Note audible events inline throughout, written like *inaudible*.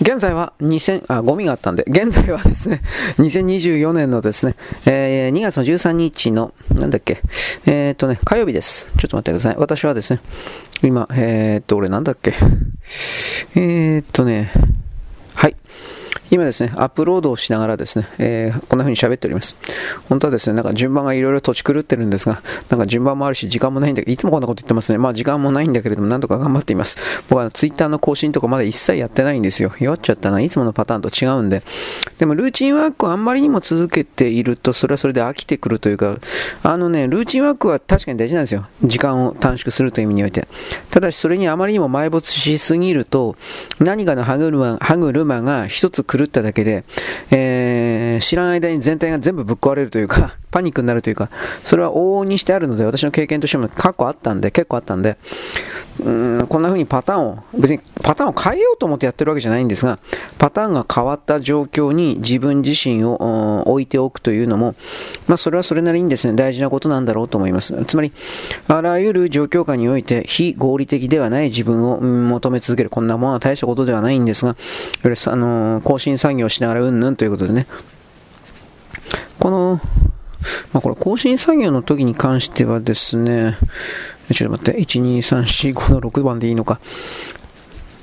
現在は2000、あ、ゴミがあったんで、現在はですね、*laughs* 2024年のですね、えー、2月の13日の、なんだっけ、えー、っとね、火曜日です。ちょっと待ってください。私はですね、今、えー、っと、俺なんだっけ、えー、っとね、はい。今ですね、アップロードをしながらですね、えー、こんな風に喋っております。本当はですね、なんか順番がいろいろ土地狂ってるんですが、なんか順番もあるし、時間もないんだけど、いつもこんなこと言ってますね。まあ時間もないんだけれども、なんとか頑張っています。僕はツイッターの更新とかまだ一切やってないんですよ。弱っちゃったな。いつものパターンと違うんで。でもルーチンワークをあんまりにも続けていると、それはそれで飽きてくるというか、あのね、ルーチンワークは確かに大事なんですよ。時間を短縮するという意味において。ただし、それにあまりにも埋没しすぎると、何かの歯車歯車が一つ狂っただけで、えー、知らない間に全体が全部ぶっ壊れるというか、パニックになるというか、それは往々にしてあるので、私の経験としても過去あったんで、結構あったんで、うんこんな風にパターンを、別にパターンを変えようと思ってやってるわけじゃないんですが、パターンが変わった状況に自分自身を置いておくというのも、まあ、それはそれなりにですね、大事なことなんだろうと思います。つまり、あらゆる状況下において非合理的ではない自分を求め続ける、こんなものは大したことではないんですが、あの更新作業しながらうんぬんということでね、この、まあ、これ更新作業の時に関してはですね、ちょっと待って、1、2、3、4、5の6番でいいのか。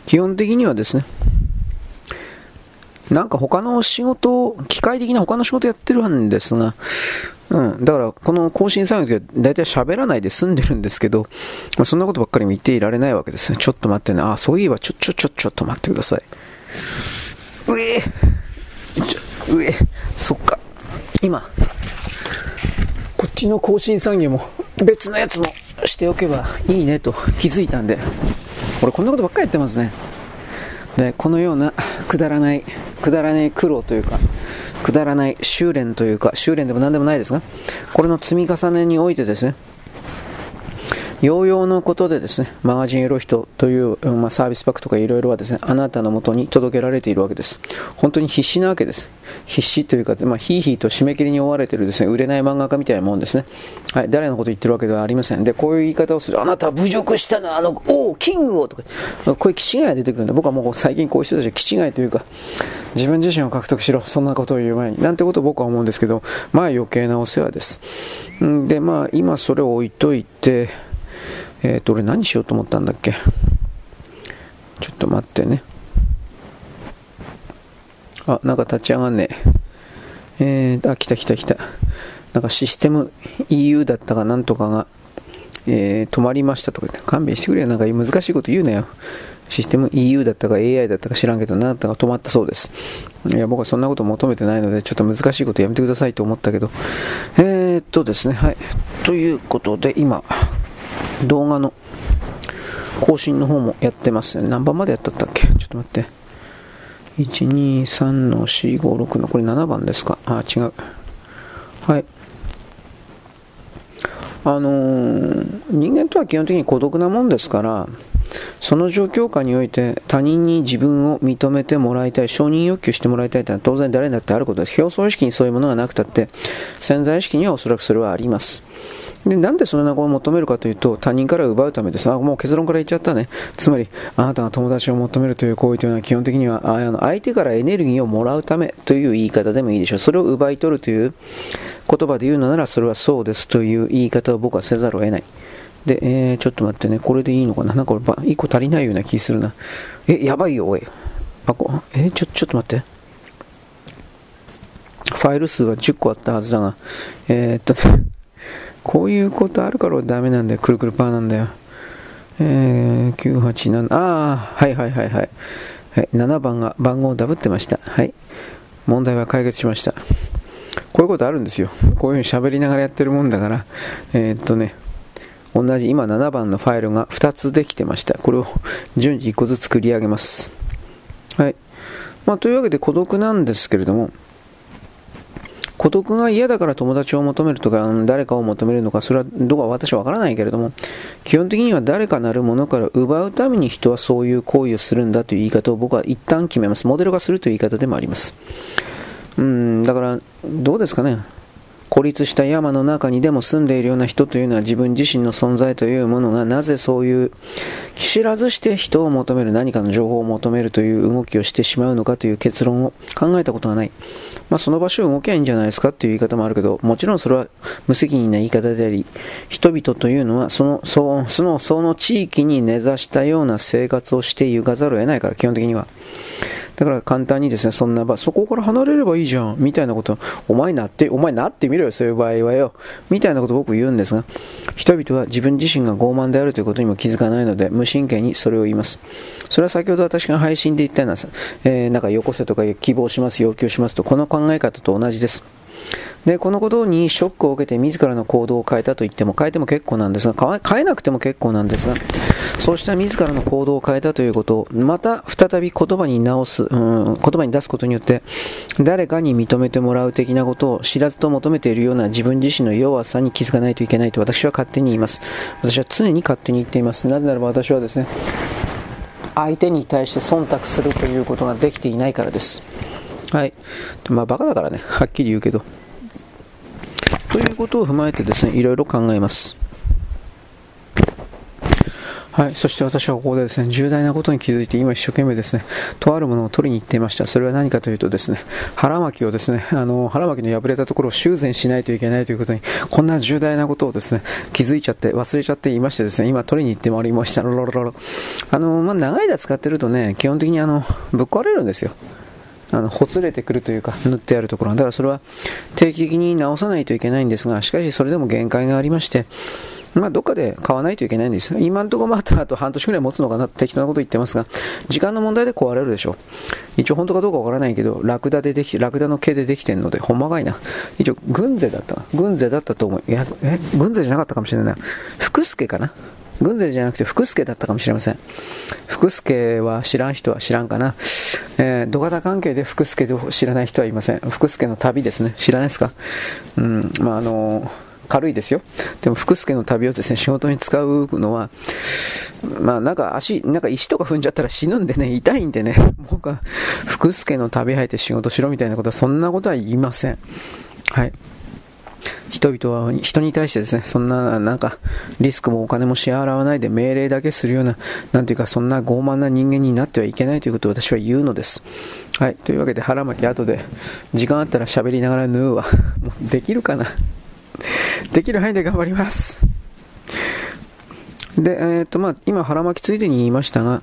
基本的にはですね、なんか他の仕事、機械的な他の仕事やってるんですが、うん、だからこの更新作業で大体喋らないで済んでるんですけど、まあ、そんなことばっかり見ていられないわけですね。ちょっと待ってね。あ、そういえば、ちょ、ちょ、ちょ、ちょっと待ってください。うえちょ、うえそっか。今、こっちの更新産業も別のやつもしておけばいいねと気づいたんで、俺こんなことばっかりやってますね。で、このようなくだらない、くだらない苦労というか、くだらない修練というか、修練でも何でもないですが、これの積み重ねにおいてですね、用々のことでですね、マガジンエロヒトという、まあ、サービスパックとかいろいろはですね、あなたのもとに届けられているわけです。本当に必死なわけです。必死というか、まあ、ヒーヒーと締め切りに追われているですね、売れない漫画家みたいなもんですね。はい、誰のこと言ってるわけではありません。で、こういう言い方をする。あなた侮辱したの、あの、おお、キングをとか、こういう気違いが出てくるんで、僕はもう最近こういう人たちは気違いというか、自分自身を獲得しろ、そんなことを言う前に、なんてことを僕は思うんですけど、まあ余計なお世話です。で、まあ今それを置いといて、えっ、ー、と、俺何しようと思ったんだっけ？ちょっと待ってね。あ、なんか立ち上がんねえ。えー、あ、来た来た来た。なんかシステム EU だったかなんとかが、えー、止まりましたとか言って、勘弁してくれよ。なんか難しいこと言うなよ。システム EU だったか AI だったか知らんけど、なんだか止まったそうです。いや、僕はそんなこと求めてないので、ちょっと難しいことやめてくださいと思ったけど。えー、っとですね、はい。ということで、今、動画の更新の方もやってます。何番までやったったっけ？ちょっと待って。1、2、3の4、5、6の、これ7番ですか？あ、違う。はい。あのー、人間とは基本的に孤独なもんですから、その状況下において他人に自分を認めてもらいたい、承認欲求してもらいたいというのは当然誰だってあることです。表層意識にそういうものがなくたって、潜在意識にはおそらくそれはあります。で、なんでその名を求めるかというと、他人から奪うためです。あ、もう結論から言っちゃったね。つまり、あなたが友達を求めるという行為というのは基本的には、あの相手からエネルギーをもらうためという言い方でもいいでしょう。それを奪い取るという言葉で言うのなら、それはそうですという言い方を僕はせざるを得ない。で、えー、ちょっと待ってね、これでいいのかな？なんかこれ、1個足りないような気するな。え、やばいよ、おい。あ、こえちょ、ちょっと待って。ファイル数は10個あったはずだが、えー、っとね、こういうことあるからダメなんだよ。くるくるパーなんだよ。えー、987、ああ、はいはいはいはい。はい、7番が番号をダブってました。はい。問題は解決しました。こういうことあるんですよ。こういうふうに喋りながらやってるもんだから、えー、っとね、同じ今7番のファイルが2つできてました。これを順次1個ずつ繰り上げます。はい。まあ、というわけで孤独なんですけれども、孤独が嫌だから友達を求めるとか、誰かを求めるのか、それはどうか私はわからないけれども、基本的には誰かなるものから奪うために人はそういう行為をするんだという言い方を僕は一旦決めます。モデル化するという言い方でもあります。うん、だから、どうですかね。孤立した山の中にでも住んでいるような人というのは自分自身の存在というものがなぜそういう知らずして人を求める何かの情報を求めるという動きをしてしまうのかという結論を考えたことがない。まあ、その場所を動けばいいんじゃないですかっていう言い方もあるけど、もちろんそれは無責任な言い方であり、人々というのはその、そ、その、その地域に根ざしたような生活をして行かざるを得ないから、基本的には。だから簡単にですね、そんな場、そこから離れればいいじゃん、みたいなこと、お前なって、お前なってみろよ、そういう場合はよ、みたいなことを僕言うんですが、人々は自分自身が傲慢であるということにも気づかないので、無神経にそれを言います。それは先ほど私が配信で言ったような、えー、なんかよこせとか希望します、要求しますと、この考え方と同じです。で、このことにショックを受けて自らの行動を変えたと言っても変えても結構なんですが、変えなくても結構なんですが、そうした自らの行動を変えたということを、また再び言葉に直す、うん、言葉に出すことによって、誰かに認めてもらう的なことを知らずと求めているような自分自身の弱さに気づかないといけないと私は勝手に言います。私は常に勝手に言っています。なぜならば私はですね、相手に対して忖度するということができていないからです。はい。まあ、バカだからね、はっきり言うけど。ということを踏まえてですね、いろいろ考えます。はい。そして私はここでですね、重大なことに気づいて、今一生懸命ですね、とあるものを取りに行っていました。それは何かというとですね、腹巻きをですね、あの、腹巻きの破れたところを修繕しないといけないということに、こんな重大なことをですね、気づいちゃって、忘れちゃっていましてですね、今取りに行ってまいりました。ロロロロ。あの、まあ、長い間使ってるとね、基本的にあの、ぶっ壊れるんですよ。あのほつれてくるというか塗ってあるところだからそれは定期的に直さないといけないんですがしかしそれでも限界がありましてまあ、どっかで買わないといけないんですよ。今のところまたあと半年ぐらい持つのかなって適当なこと言ってますが、時間の問題で壊れるでしょう。一応本当かどうかわからないけど、ラクダででき、ラクダの毛でできてるので、ほんまがいな。一応、軍勢だった。軍勢だったと思う。いや、え、軍勢じゃなかったかもしれないな。福助かな軍勢じゃなくて福助だったかもしれません。福助は知らん人は知らんかな。えー、土方関係で福助を知らない人はいません。福助の旅ですね。知らないですか？うん、まあ、あのー、軽いですよ。でも、福助の旅をですね、仕事に使うのは、まあ、なんか足、なんか石とか踏んじゃったら死ぬんでね、痛いんでね、*laughs* 僕は、福助の旅入って仕事しろみたいなことは、そんなことは言いません。はい。人々は人に対してですね、そんな、なんか、リスクもお金も支払わないで命令だけするような、なんていうか、そんな傲慢な人間になってはいけないということを私は言うのです。はい。というわけで、腹巻き後で、時間あったら喋りながら縫うわ。もうできるかなできる範囲で頑張ります。で、えっ、と、まあ、今腹巻きついでに言いましたが、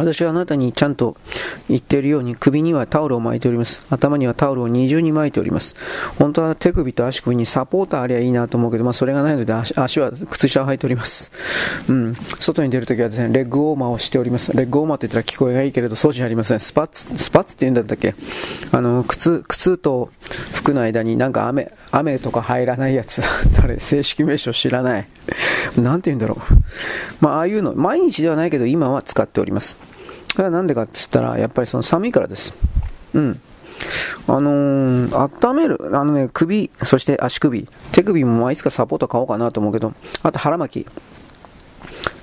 私はあなたにちゃんと言っているように首にはタオルを巻いております。頭にはタオルを二重に巻いております。本当は手首と足首にサポーターありゃいいなと思うけど、まあそれがないので足は靴下を履いております。うん。外に出るときはですね、レッグウォーマーをしております。レッグウォーマーって言ったら聞こえがいいけれど、そうじゃありません。スパッツ、スパッツって言うんだったっけ？あの、靴、靴と服の間になんか雨、雨とか入らないやつ。誰？正式名称知らない。なんて言うんだろう。まあああいうの、毎日ではないけど今は使っております。それはなんでかって言ったら、やっぱりその寒いからです。うん。あのー、温める、あのね、首、そして足首、手首もまいつかサポート買おうかなと思うけど、あと腹巻き。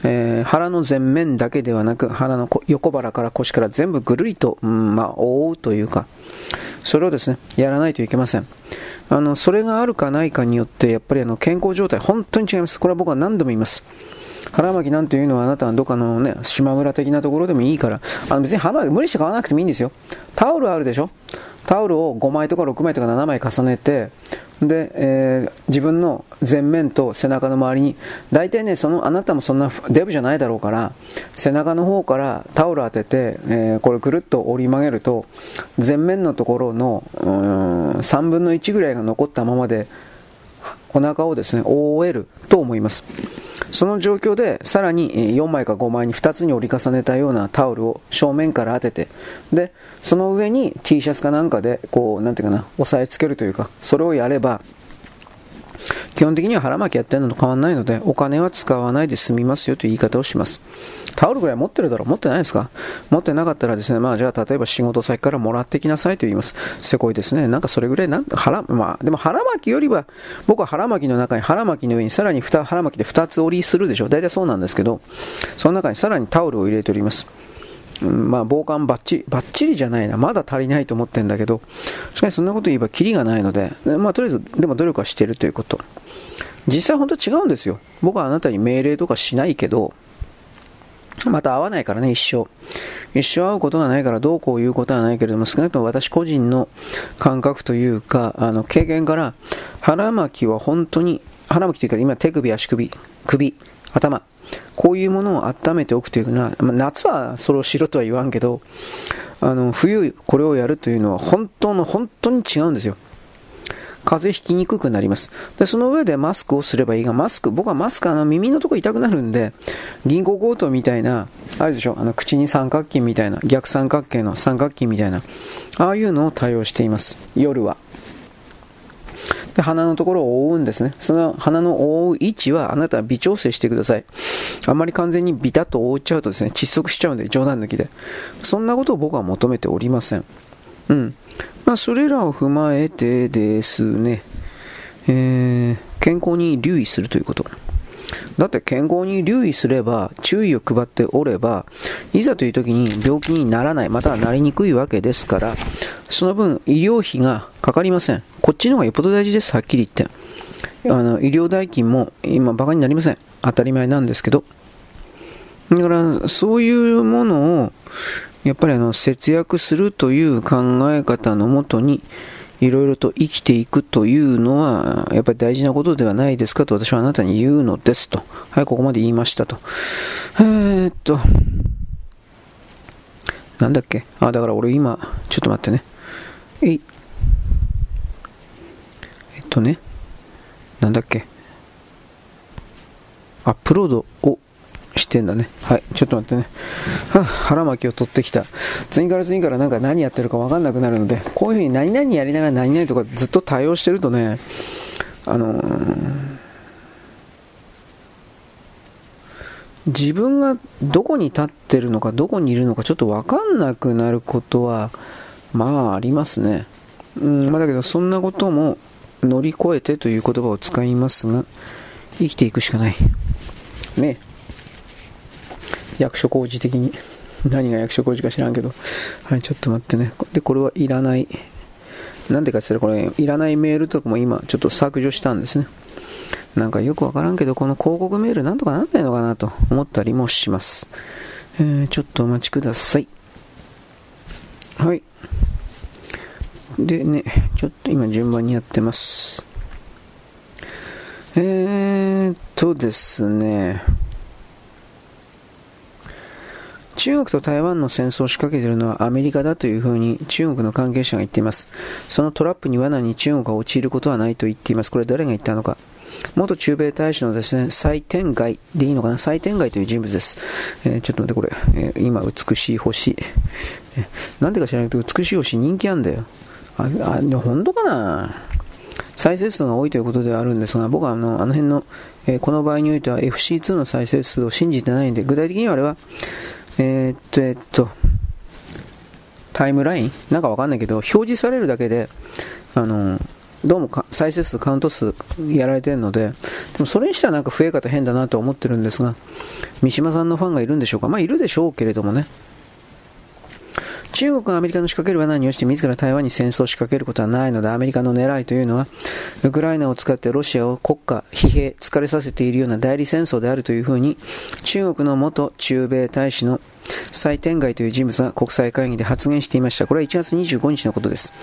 えー、腹の前面だけではなく、腹の横腹から腰から全部ぐるりと、うん、まあ、覆うというか、それをですね、やらないといけません。あの、それがあるかないかによって、やっぱりあの、健康状態、本当に違います。これは僕は何度も言います。腹巻きなんていうのはあなたはどっかのね、島村的なところでもいいから、あの別に腹巻き無理して買わなくてもいいんですよ。タオルあるでしょ？タオルを5枚とか6枚とか7枚重ねて、で、えー、自分の前面と背中の周りに、大体ね、その、あなたもそんなデブじゃないだろうから、背中の方からタオル当てて、えー、これくるっと折り曲げると、前面のところの、3分の1ぐらいが残ったままで、お腹をですね、覆えると思います。その状況でさらに4枚か5枚に2つに折り重ねたようなタオルを正面から当ててでその上に T シャツかなんかでこうなんていうかな押さえつけるというかそれをやれば基本的には腹巻きやってるのと変わらないのでお金は使わないで済みますよという言い方をしますタオルぐらい持ってるだろう？持ってないですか？持ってなかったらですね、まあじゃあ例えば仕事先からもらってきなさいと言います。せこいですね。なんかそれぐらいなん腹、まあでも腹巻きよりは、僕は腹巻きの中に腹巻きの上にさらに腹巻きで2つ折りするでしょ。大体そうなんですけど、その中にさらにタオルを入れております。まあ、防寒バッチリ、バッチリじゃないな。まだ足りないと思ってんだけど、しかしそんなこと言えばキリがないので、まあ、とりあえず、でも努力はしてるということ。実際本当は違うんですよ。僕はあなたに命令とかしないけど、また会わないからね、一生。一生会うことがないからどうこう言うことはないけれども、少なくとも私個人の感覚というか、あの、経験から、腹巻きは本当に、腹巻きというか今手首、足首、首、頭、こういうものを温めておくというのは、ま、夏はそれをしろとは言わんけど、あの、冬これをやるというのは本当の、本当に違うんですよ。風邪ひきにくくなります。で、その上でマスクをすればいいが、マスク、僕はマスク、あの、耳のとこ痛くなるんで、銀行強盗みたいな、あるでしょ、あの、口に三角筋みたいな、逆三角形の三角筋みたいな、ああいうのを対応しています。夜は。で、鼻のところを覆うんですね。その鼻の覆う位置はあなたは微調整してください。あんまり完全にビタッと覆っちゃうとですね、窒息しちゃうんで、冗談抜きで。そんなことを僕は求めておりません。うん。まあ、それらを踏まえてですね、えー、健康に留意するということ。だって健康に留意すれば、注意を配っておれば、いざという時に病気にならない、またはなりにくいわけですから、その分医療費がかかりません。こっちの方がよっぽど大事です、はっきり言って。あの医療代金も今バカになりません。当たり前なんですけど。だから、そういうものをやっぱりあの節約するという考え方のもとにいろいろと生きていくというのはやっぱり大事なことではないですかと私はあなたに言うのですと。はい、ここまで言いましたと。えー、っと、なんだっけ？あ、だから俺今、ちょっと待ってね。えい。えっとね、なんだっけ？アップロードをしてんだね。はい、ちょっと待ってね。はあ、腹巻きを取ってきた。次から次からなんか何やってるかわかんなくなるので、こういうふうに何々やりながら何々とかずっと対応してるとね、あのー、自分がどこに立ってるのか、どこにいるのかちょっとわかんなくなることは、まあありますね。うん、まあだけどそんなことも乗り越えてという言葉を使いますが、生きていくしかない。ね。役所工事的に。何が役所工事か知らんけど。はい、ちょっと待ってね。で、これはいらない。なんでかって言ったら、これ、いらないメールとかも今、ちょっと削除したんですね。なんかよくわからんけど、この広告メールなんとかなんないのかなと思ったりもします。えー、ちょっとお待ちください。はい。でね、ちょっと今順番にやってます。えーっとですね。中国と台湾の戦争を仕掛けているのはアメリカだというふうに中国の関係者が言っています。そのトラップに罠に中国が陥ることはないと言っています。これ誰が言ったのか。元駐米大使のですね、蔡天外でいいのかな蔡天外という人物です。えー、ちょっと待ってこれ、えー、今美しい星。え、なんでか知らないけど美しい星人気あんだよ。あ、あ、で本当かな再生数が多いということではあるんですが、僕はあのあの辺の、えー、この場合においては FC2 の再生数を信じてないんで、具体的にはあれは、えー、っと、えっと、タイムライン？なんかわかんないけど、表示されるだけで、あの、どうも再生数、カウント数やられてるので、でもそれにしてはなんか増え方変だなと思ってるんですが、三島さんのファンがいるんでしょうか？まあいるでしょうけれどもね。中国がアメリカの仕掛ける罠によして自ら台湾に戦争を仕掛けることはないので、アメリカの狙いというのは、ウクライナを使ってロシアを国家、疲弊、疲れさせているような代理戦争であるというふうに、中国の元中米大使の蔡天外という人物が国際会議で発言していました。これは1月25日のことです。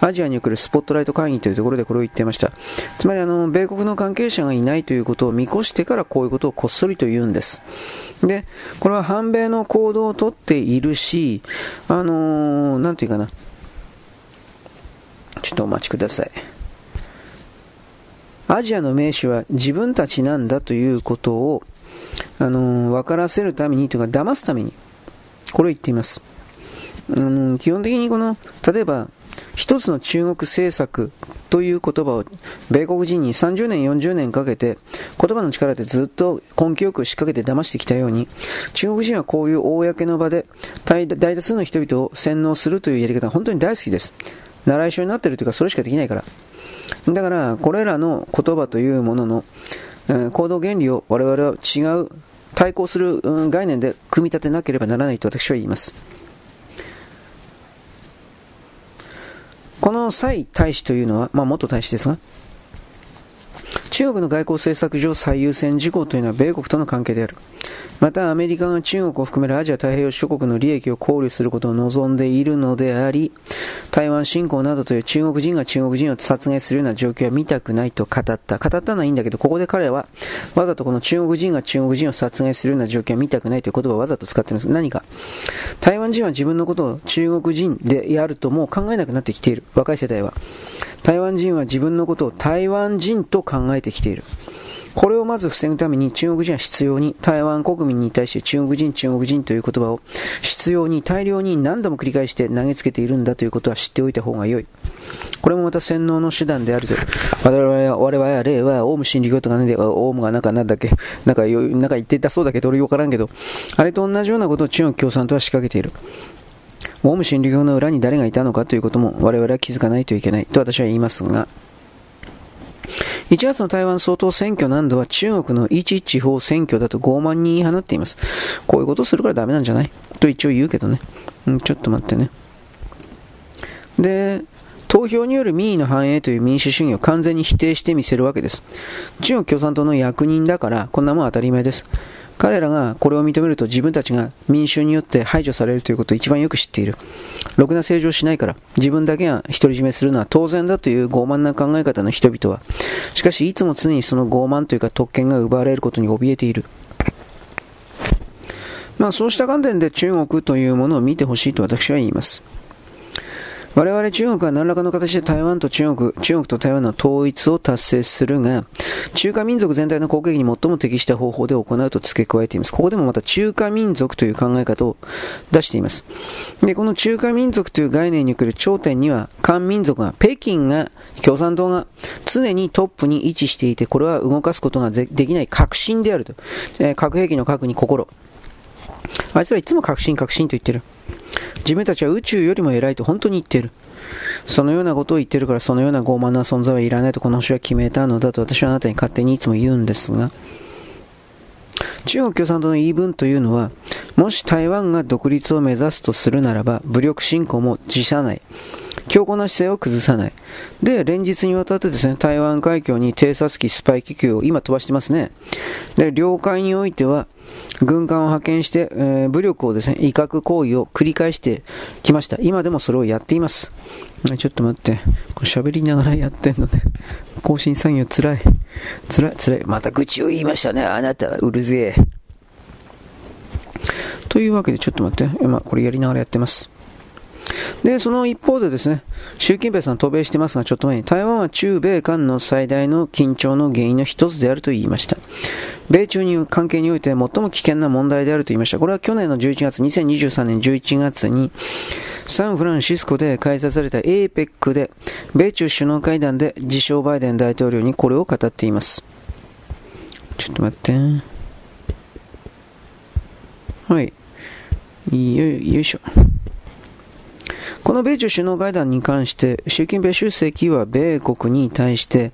アジアにおけるスポットライト会議というところでこれを言っていました。つまりあの、米国の関係者がいないということを見越してからこういうことをこっそりと言うんです。で、これは反米の行動をとっているし、あのー、なんていうかな。ちょっとお待ちください。アジアの名手は自分たちなんだということを、あのー、分からせるためにというか、騙すために、これを言っています。うん、基本的にこの、例えば、一つの中国政策という言葉を米国人に30年、40年かけて言葉の力でずっと根気よく仕掛けて騙してきたように中国人はこういう公の場で大多数の人々を洗脳するというやり方は本当に大好きです。習い性になっているというかそれしかできないから。だからこれらの言葉というものの、え、行動原理を我々は違う対抗する、うん、概念で組み立てなければならないと私は言います。この蔡大使というのは、まあ、元大使ですが、中国の外交政策上最優先事項というのは米国との関係である。またアメリカが中国を含めるアジア太平洋諸国の利益を考慮することを望んでいるのであり、台湾侵攻などという中国人が中国人を殺害するような状況は見たくないと語った。語ったのはいいんだけど、ここで彼はわざとこの中国人が中国人を殺害するような状況は見たくないという言葉をわざと使っています。何か台湾人は自分のことを中国人でやるともう考えなくなってきている。若い世代は。台湾人は自分のことを台湾人と考えてきている。これをまず防ぐために中国人は必要に台湾国民に対して中国人、中国人という言葉を必要に大量に何度も繰り返して投げつけているんだということは知っておいた方が良い。これもまた洗脳の手段であると。我々は、我々は例は、オウム真理教とかね、オウムがなんかなんだっけ、なんか、なんか言ってたそうだけど、俺よからんけど、あれと同じようなことを中国共産党は仕掛けている。オウム真理教の裏に誰がいたのかということも我々は気づかないといけないと私は言いますが、1月の台湾総統選挙難度は中国の一地方選挙だと傲慢に言い放っています。こういうことするからダメなんじゃない？と一応言うけどね。うん、ちょっと待ってね。で、投票による民意の反映という民主主義を完全に否定してみせるわけです。中国共産党の役人だから、こんなもん当たり前です。彼らがこれを認めると自分たちが民衆によって排除されるということを一番よく知っている。ろくな政治をしないから、自分だけが独り占めするのは当然だという傲慢な考え方の人々は、しかしいつも常にその傲慢というか特権が奪われることに怯えている。まあそうした観点で中国というものを見てほしいと私は言います。我々中国は何らかの形で台湾と中国、中国と台湾の統一を達成するが、中華民族全体の攻撃に最も適した方法で行うと付け加えています。ここでもまた中華民族という考え方を出しています。で、この中華民族という概念に来る頂点には、漢民族が、北京が、共産党が常にトップに位置していて、これは動かすことができない革新であると。えー、核兵器の核に心。あいつらいつも革新革新と言ってる。自分たちは宇宙よりも偉いと本当に言っている。そのようなことを言ってるからそのような傲慢な存在はいらないとこの星は決めたのだと私はあなたに勝手にいつも言うんですが、中国共産党の言い分というのは、もし台湾が独立を目指すとするならば、武力侵攻も辞さない。強硬な姿勢を崩さない。で、連日にわたってですね、台湾海峡に偵察機、スパイ気球を今飛ばしてますね。で、領海においては、軍艦を派遣して、えー、武力をですね、威嚇行為を繰り返してきました。今でもそれをやっています。ちょっと待って。これ喋りながらやってんのね。*laughs* 更新作業つらい。つらい、つらい。また愚痴を言いましたね。あなたはうるぜえ。というわけで、ちょっと待って。今、これやりながらやってます。で、その一方でですね、習近平さん渡米してますが、ちょっと前に台湾は中米間の最大の緊張の原因の一つであると言いました。米中に関係において最も危険な問題であると言いました。これは去年の11月、2023年11月に、サンフランシスコで開催された APEC で、米中首脳会談で自称バイデン大統領にこれを語っています。ちょっと待って。はい。よいしょ。この米中首脳会談に関して、習近平主席は米国に対して、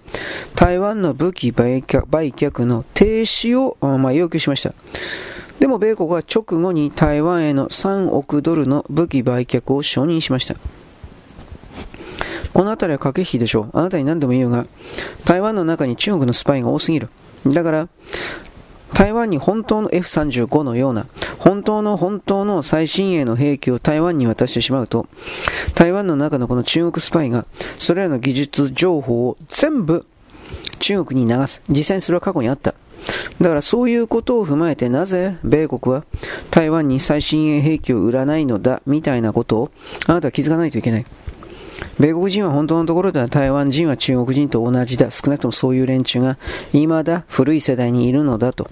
台湾の武器売却の停止を、まあ、要求しました。でも米国は直後に台湾への3億ドルの武器売却を承認しました。この辺りは駆け引きでしょう。あなたに何でも言うが、台湾の中に中国のスパイが多すぎる。だから、台湾に本当の F35 のような、本当の本当の最新鋭の兵器を台湾に渡してしまうと、台湾の中のこの中国スパイが、それらの技術情報を全部中国に流す。実際にそれは過去にあった。だからそういうことを踏まえてなぜ米国は台湾に最新鋭兵器を売らないのだみたいなことをあなたは気づかないといけない。米国人は本当のところでは台湾人は中国人と同じだ。少なくともそういう連中が未だ古い世代にいるのだと。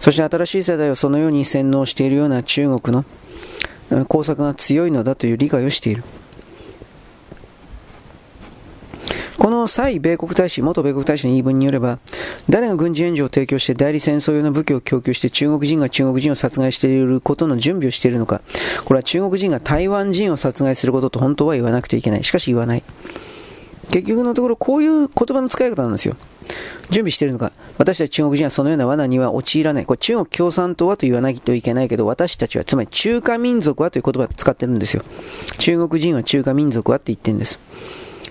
そして新しい世代をそのように洗脳しているような中国の工作が強いのだという理解をしている。この蔡米国大使、元米国大使の言い分によれば、誰が軍事援助を提供して代理戦争用の武器を供給して中国人が中国人を殺害していることの準備をしているのか、これは中国人が台湾人を殺害することと本当は言わなくてはいけない。しかし言わない。結局のところこういう言葉の使い方なんですよ。準備しているのか。私たち中国人はそのような罠には陥らない。これ中国共産党はと言わないといけないけど、私たちは、つまり中華民族はという言葉を使ってるんですよ。中国人は中華民族はって言ってるんです。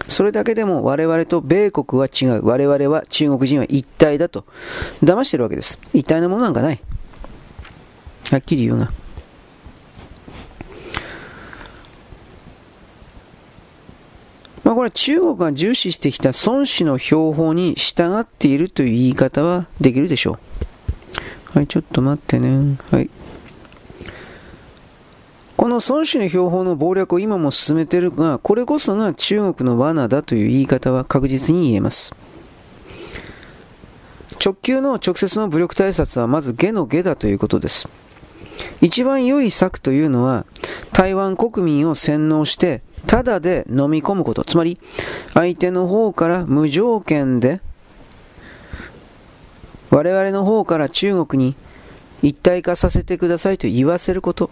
それだけでも我々と米国は違う。我々は中国人は一体だと騙してるわけです。一体のものなんかない。はっきり言うな。まあこれは中国が重視してきた孫子の標本に従っているという言い方はできるでしょう。はい、ちょっと待ってね。はい。この孫子の標本の謀略を今も進めているが、これこそが中国の罠だという言い方は確実に言えます。直球の直接の武力対策はまず下の下だということです。一番良い策というのは、台湾国民を洗脳して、ただで飲み込むこと。つまり、相手の方から無条件で、我々の方から中国に一体化させてくださいと言わせること。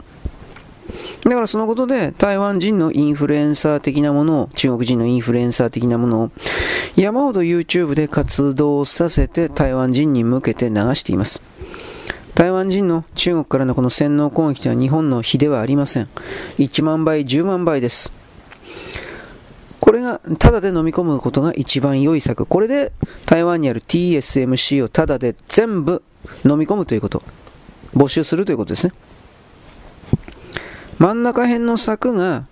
だからそのことで台湾人のインフルエンサー的なものを、中国人のインフルエンサー的なものを山ほど YouTube で活動させて台湾人に向けて流しています。台湾人の中国からのこの洗脳攻撃というのは日本の比ではありません。1万倍、10万倍です。これがタダで飲み込むことが一番良い策。これで台湾にある TSMC をタダで全部飲み込むということ。募集するということですね。真ん中辺の策が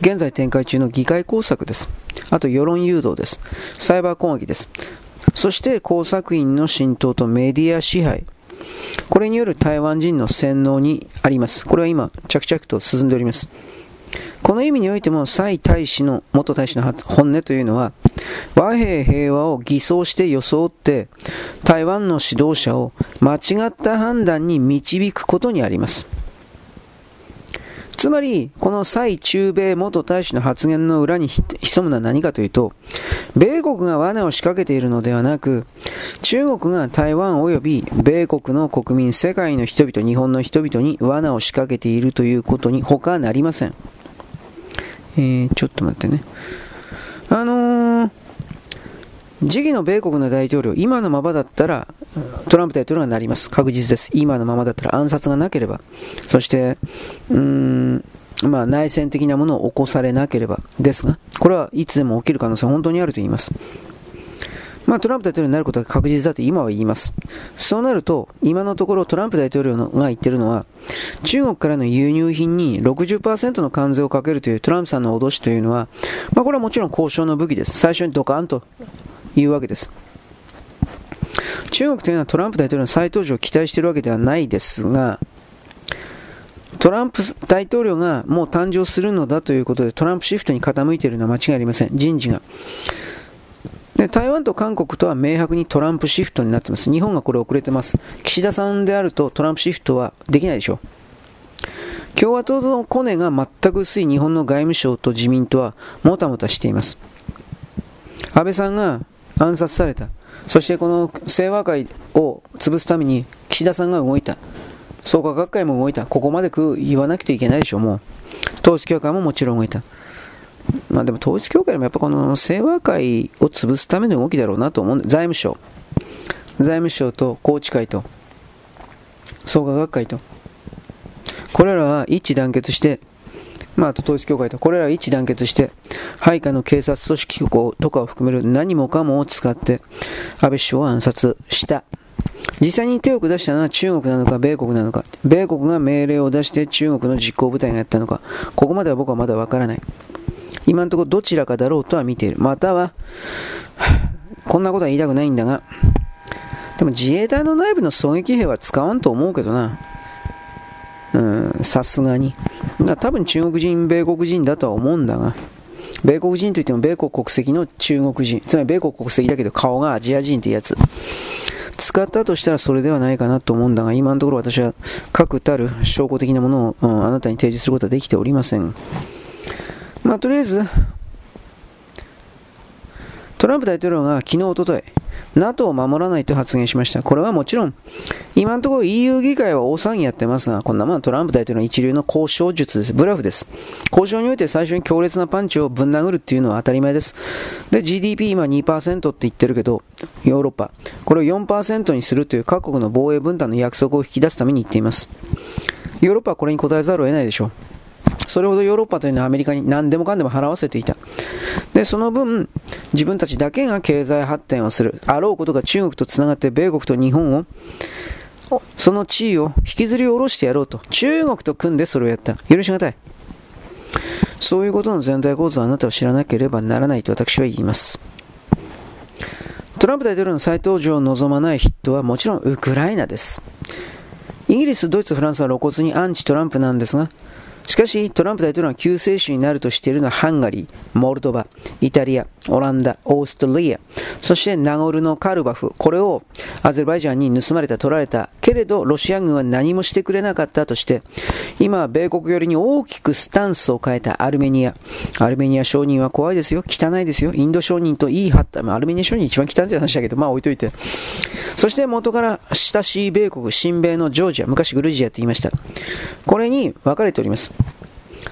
現在展開中の議会工作です。あと世論誘導です。サイバー攻撃です。そして工作員の浸透とメディア支配。これによる台湾人の洗脳にあります。これは今、着々と進んでおります。この意味においても、蔡大使の、元大使の本音というのは、和平平和を偽装して装って、台湾の指導者を間違った判断に導くことにあります。つまり、この蔡中米元大使の発言の裏に潜むのは何かというと、米国が罠を仕掛けているのではなく、中国が台湾及び米国の国民、世界の人々、日本の人々に罠を仕掛けているということに他なりません。えー、ちょっと待ってね。あのー次期の米国の大統領、今のままだったら、トランプ大統領がなります。確実です。今のままだったら暗殺がなければ。そして、うーん、まあ、内戦的なものを起こされなければ。ですが、これはいつでも起きる可能性は本当にあると言います。まあ、トランプ大統領になることが確実だと今は言います。そうなると、今のところトランプ大統領のが言ってるのは、中国からの輸入品に60%の関税をかけるというトランプさんの脅しというのは、まあ、これはもちろん交渉の武器です。最初にドカンというわけです。中国というのはトランプ大統領の再登場を期待しているわけではないですが、トランプ大統領がもう誕生するのだということでトランプシフトに傾いているのは間違いありません。人事が。で台湾と韓国とは明白にトランプシフトになっています。日本がこれ遅れてます。岸田さんであるとトランプシフトはできないでしょう。共和党のコネが全く薄い日本の外務省と自民党はもたもたしています。安倍さんが暗殺された。そしてこの清和会を潰すために岸田さんが動いた。創価学会も動いた。ここまで言わなきゃいけないでしょう、もう。統一教会ももちろん動いた。まあでも統一教会もやっぱこの清和会を潰すための動きだろうなと思うんで、財務省。財務省と宏池会と、創価学会と。これらは一致団結して、まあ、と統一教会と、これら一致団結して、配下の警察組織とかを含める何もかもを使って、安倍首相を暗殺した。実際に手を下したのは中国なのか米国なのか、米国が命令を出して中国の実行部隊がやったのか、ここまでは僕はまだわからない。今のところどちらかだろうとは見ている。または、こんなことは言いたくないんだが、でも自衛隊の内部の狙撃兵は使わんと思うけどな。さすがに。多分中国人、米国人だとは思うんだが、米国人といっても米国国籍の中国人、つまり米国国籍だけど顔がアジア人ってやつ。使ったとしたらそれではないかなと思うんだが、今のところ私は確たる証拠的なものを、うん、あなたに提示することはできておりません。まあ、とりあえず、トランプ大統領が昨日、おととい、NATO を守らないと発言しました。これはもちろん、今のところ EU 議会は大騒ぎやってますが、こんなもんトランプ大統領の一流の交渉術です。ブラフです。交渉において最初に強烈なパンチをぶん殴るっていうのは当たり前です。で、GDP 今2%って言ってるけど、ヨーロッパ、これを4%にするという各国の防衛分担の約束を引き出すために言っています。ヨーロッパはこれに応えざるを得ないでしょう。それほどヨーロッパというのはアメリカに何でもかんでも払わせていた。で、その分、自分たちだけが経済発展をする。あろうことが中国とつながって米国と日本を、その地位を引きずり下ろしてやろうと。中国と組んでそれをやった。許しがたい。そういうことの全体構造をあなたは知らなければならないと私は言います。トランプ大統領の再登場を望まない人はもちろんウクライナです。イギリス、ドイツ、フランスは露骨にアンチトランプなんですが、しかし、トランプ大統領が救世主になるとしているのはハンガリー、モルドバ、イタリア、オランダ、オーストリア、そしてナゴルノカルバフ、これをアゼルバイジャンに盗まれた、取られた、けれどロシア軍は何もしてくれなかったとして、今は米国寄りに大きくスタンスを変えたアルメニア。アルメニア商人は怖いですよ。汚いですよ。インド商人といい張った。アルメニア商人一番汚いって話だけど、まあ置いといて。そして元から親しい米国、親米のジョージア、昔グルジアと言いました。これに分かれております。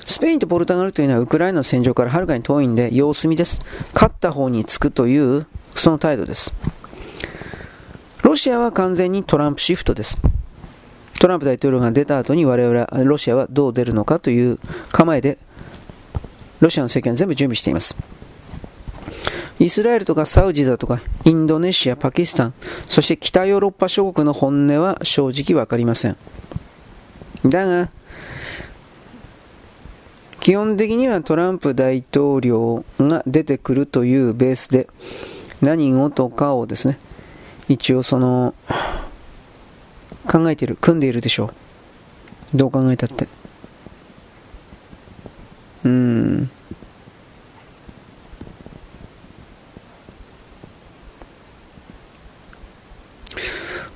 スペインとポルトガルというのはウクライナの戦場からはるかに遠いんで様子見です。勝った方につくというその態度です。ロシアは完全にトランプシフトです。トランプ大統領が出た後に我々はロシアはどう出るのかという構えでロシアの政権は全部準備しています。イスラエルとかサウジだとかインドネシア、パキスタン、そして北ヨーロッパ諸国の本音は正直わかりません。だが、基本的にはトランプ大統領が出てくるというベースで何事かをですね一応その考えている組んでいるでしょう。どう考えたって。うん。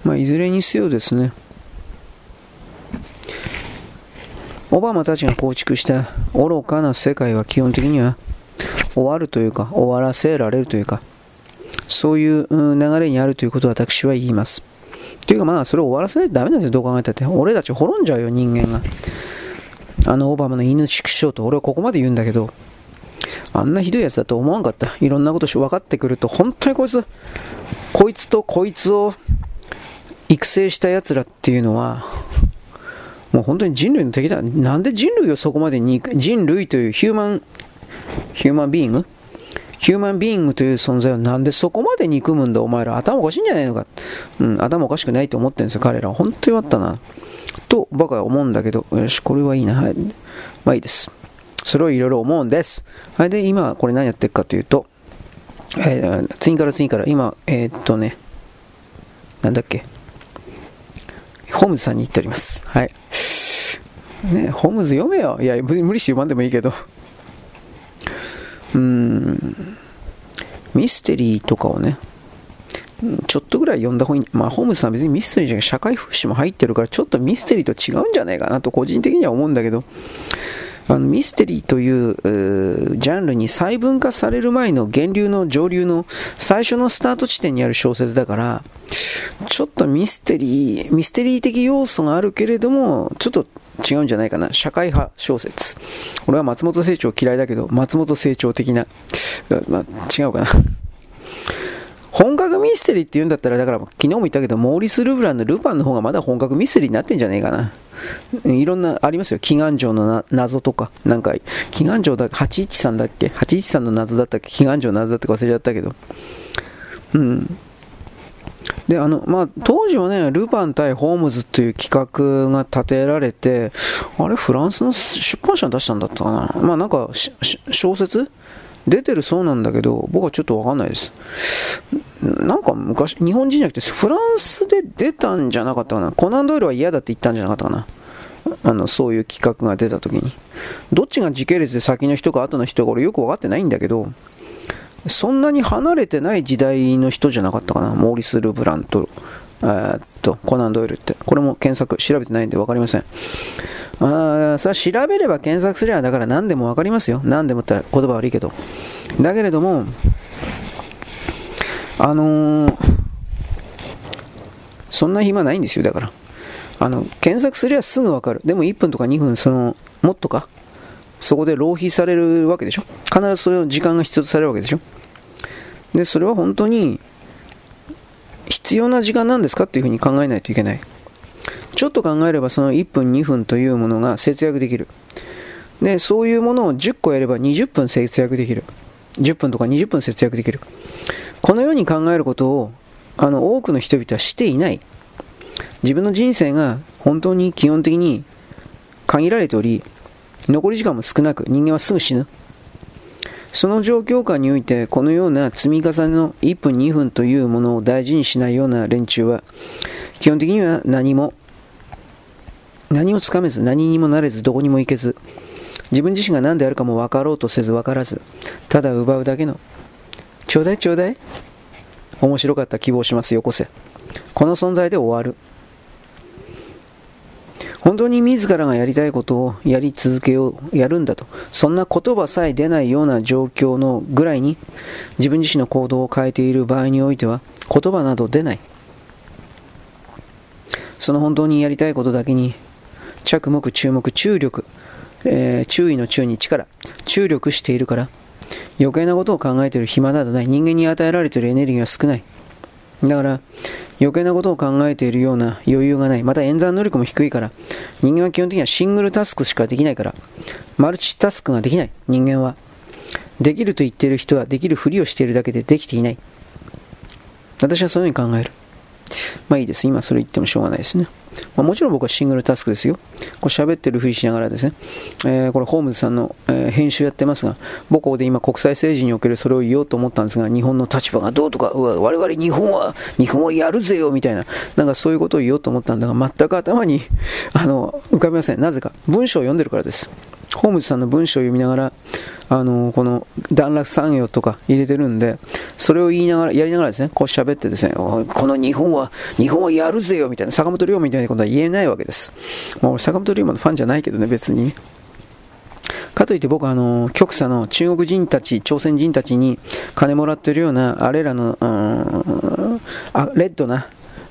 まあいずれにせよですねオバマたちが構築した愚かな世界は基本的には終わるというか、終わらせられるというか、そういう流れにあるということを私は言います。というかまあ、それを終わらせないとダメなんですよ、どう考えたって。俺たち滅んじゃうよ、人間が。あのオバマの犬畜生と俺はここまで言うんだけど、あんなひどいやつだと思わんかった。いろんなことし分かってくると、本当にこいつ、こいつとこいつを育成した奴らっていうのは、もう本当に人類の敵だ。なんで人類をそこまでに、人類というヒューマン、ヒューマンビーイングヒューマンビーイングという存在をなんでそこまで憎むんだ？お前ら頭おかしいんじゃないのか？うん、頭おかしくないと思ってるんですよ、彼らは。本当に弱ったな。と、僕は思うんだけど、よし、これはいいな。はい。まあいいです。それをいろいろ思うんです。はい。で、今、これ何やってるかというと、えー、次から次から、今、えー、っとね、なんだっけ？ホームズさんに言っております。はい。ね、ホームズ読めよ。いや、無理して読まんでもいいけど。うん、ミステリーとかをね、ちょっとぐらい読んだ方がいい。まあ、ホームズさんは別にミステリーじゃなくて社会福祉も入ってるから、ちょっとミステリーと違うんじゃないかなと個人的には思うんだけど、あのミステリーというジャンルに細分化される前の源流の上流の最初のスタート地点にある小説だから、ちょっとミステリー、ミステリー的要素があるけれども、ちょっと違うんじゃないかな。社会派小説。俺は松本清張嫌いだけど、松本清張的な、まあ、違うかな。本格ミステリーって言うんだったら、だから昨日も言ったけど、モーリス・ルブランのルパンの方がまだ本格ミステリーになってんじゃねえかな。いろんな、ありますよ。祈願城の謎とか。なんか、祈願城だ ?813 だっけ ?813 の謎だったっけ？祈願城の謎だったか忘れちゃったけど。うん。で、あの、まあ、当時はね、ルパン対ホームズという企画が立てられて、あれ、フランスの出版社に出したんだったかな？まあ、なんか、小説？出てるそうなんだけど、僕はちょっとわかんないです。なんか昔、日本人じゃなくて、フランスで出たんじゃなかったかな。コナンドイルは嫌だって言ったんじゃなかったかな。あの、そういう企画が出た時に。どっちが時系列で先の人か後の人か俺よく分かってないんだけど、そんなに離れてない時代の人じゃなかったかな。モーリス・ルブラント、えー、っと、コナンドイルって。これも検索、調べてないんで分かりません。あそれは調べれば検索すれば、だから何でも分かりますよ。何でもって言葉悪いけど。だけれども、あのー、そんな暇ないんですよ、だから。あの、検索すればすぐわかる。でも1分とか2分、その、もっとか、そこで浪費されるわけでしょ。必ずそれを時間が必要とされるわけでしょ。で、それは本当に必要な時間なんですかっていうふうに考えないといけない。ちょっと考えればその1分2分というものが節約できる。で、そういうものを10個やれば20分節約できる。10分とか20分節約できる。このように考えることをあの多くの人々はしていない。自分の人生が本当に基本的に限られており、残り時間も少なく、人間はすぐ死ぬ。その状況下において、このような積み重ねの1分2分というものを大事にしないような連中は、基本的には何も、何もつかめず、何にもなれず、どこにも行けず、自分自身が何であるかも分かろうとせず分からず、ただ奪うだけの、ちょうだいちょうだい面白かった希望しますよこせ。この存在で終わる。本当に自らがやりたいことをやり続けよう、やるんだと。そんな言葉さえ出ないような状況のぐらいに自分自身の行動を変えている場合においては言葉など出ない。その本当にやりたいことだけに着目、注目、注力、えー、注意の注に力、注力しているから余計なことを考えている暇などない。人間に与えられているエネルギーは少ない。だから、余計なことを考えているような余裕がない。また演算能力も低いから、人間は基本的にはシングルタスクしかできないから、マルチタスクができない。人間は。できると言っている人はできるふりをしているだけでできていない。私はそういうふうに考える。まあいいです。今それ言ってもしょうがないですね。まあ、もちろん僕はシングルタスクですよ。こう喋ってるふりしながらですね、えー、これホームズさんの、えー、編集やってますが、母校で今国際政治におけるそれを言おうと思ったんですが、日本の立場がどうとか、うわ我々日本は、日本はやるぜよみたいな、なんかそういうことを言おうと思ったんだが、全く頭にあの浮かびません。なぜか。文章を読んでるからです。ホームズさんの文章を読みながら、あのこの段落産業とか入れてるんで、それを言いながら、やりながらですね、こう喋ってですね、この日本は、日本はやるぜよみたいな、坂本龍馬みたいなことは言えないわけです。まあ、俺坂本龍馬のファンじゃないけどね、別に。かといって僕はあの、極左の中国人たち、朝鮮人たちに金もらってるような、あれらの、あレッドな、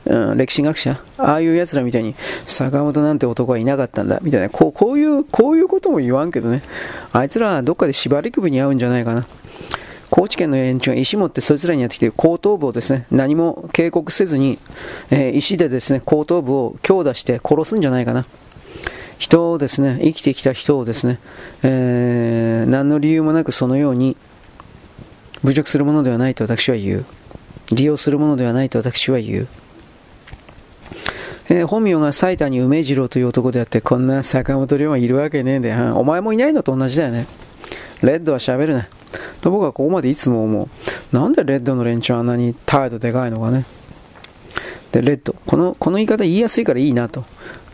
うん、歴史学者、ああいう奴らみたいに、坂本なんて男はいなかったんだ、みたいな、こうこういう、こういうことも言わんけどね、あいつらはどっかで縛り首に合うんじゃないかな。高知県の連中が石持ってそいつらにやってきて後頭部をですね何も警告せずに、えー、石でですね後頭部を強打して殺すんじゃないかな。人をですね生きてきた人をですね、えー、何の理由もなくそのように侮辱するものではないと私は言う。利用するものではないと私は言う。えー、本名が埼玉梅次郎という男であって、こんな坂本龍馬いるわけねえんだよ。お前もいないのと同じだよね。レッドは喋るな。と僕はここまでいつも思う。なんでレッドの連中あんなに態度でかいのかね。で、レッド。この、この言い方言いやすいからいいなと。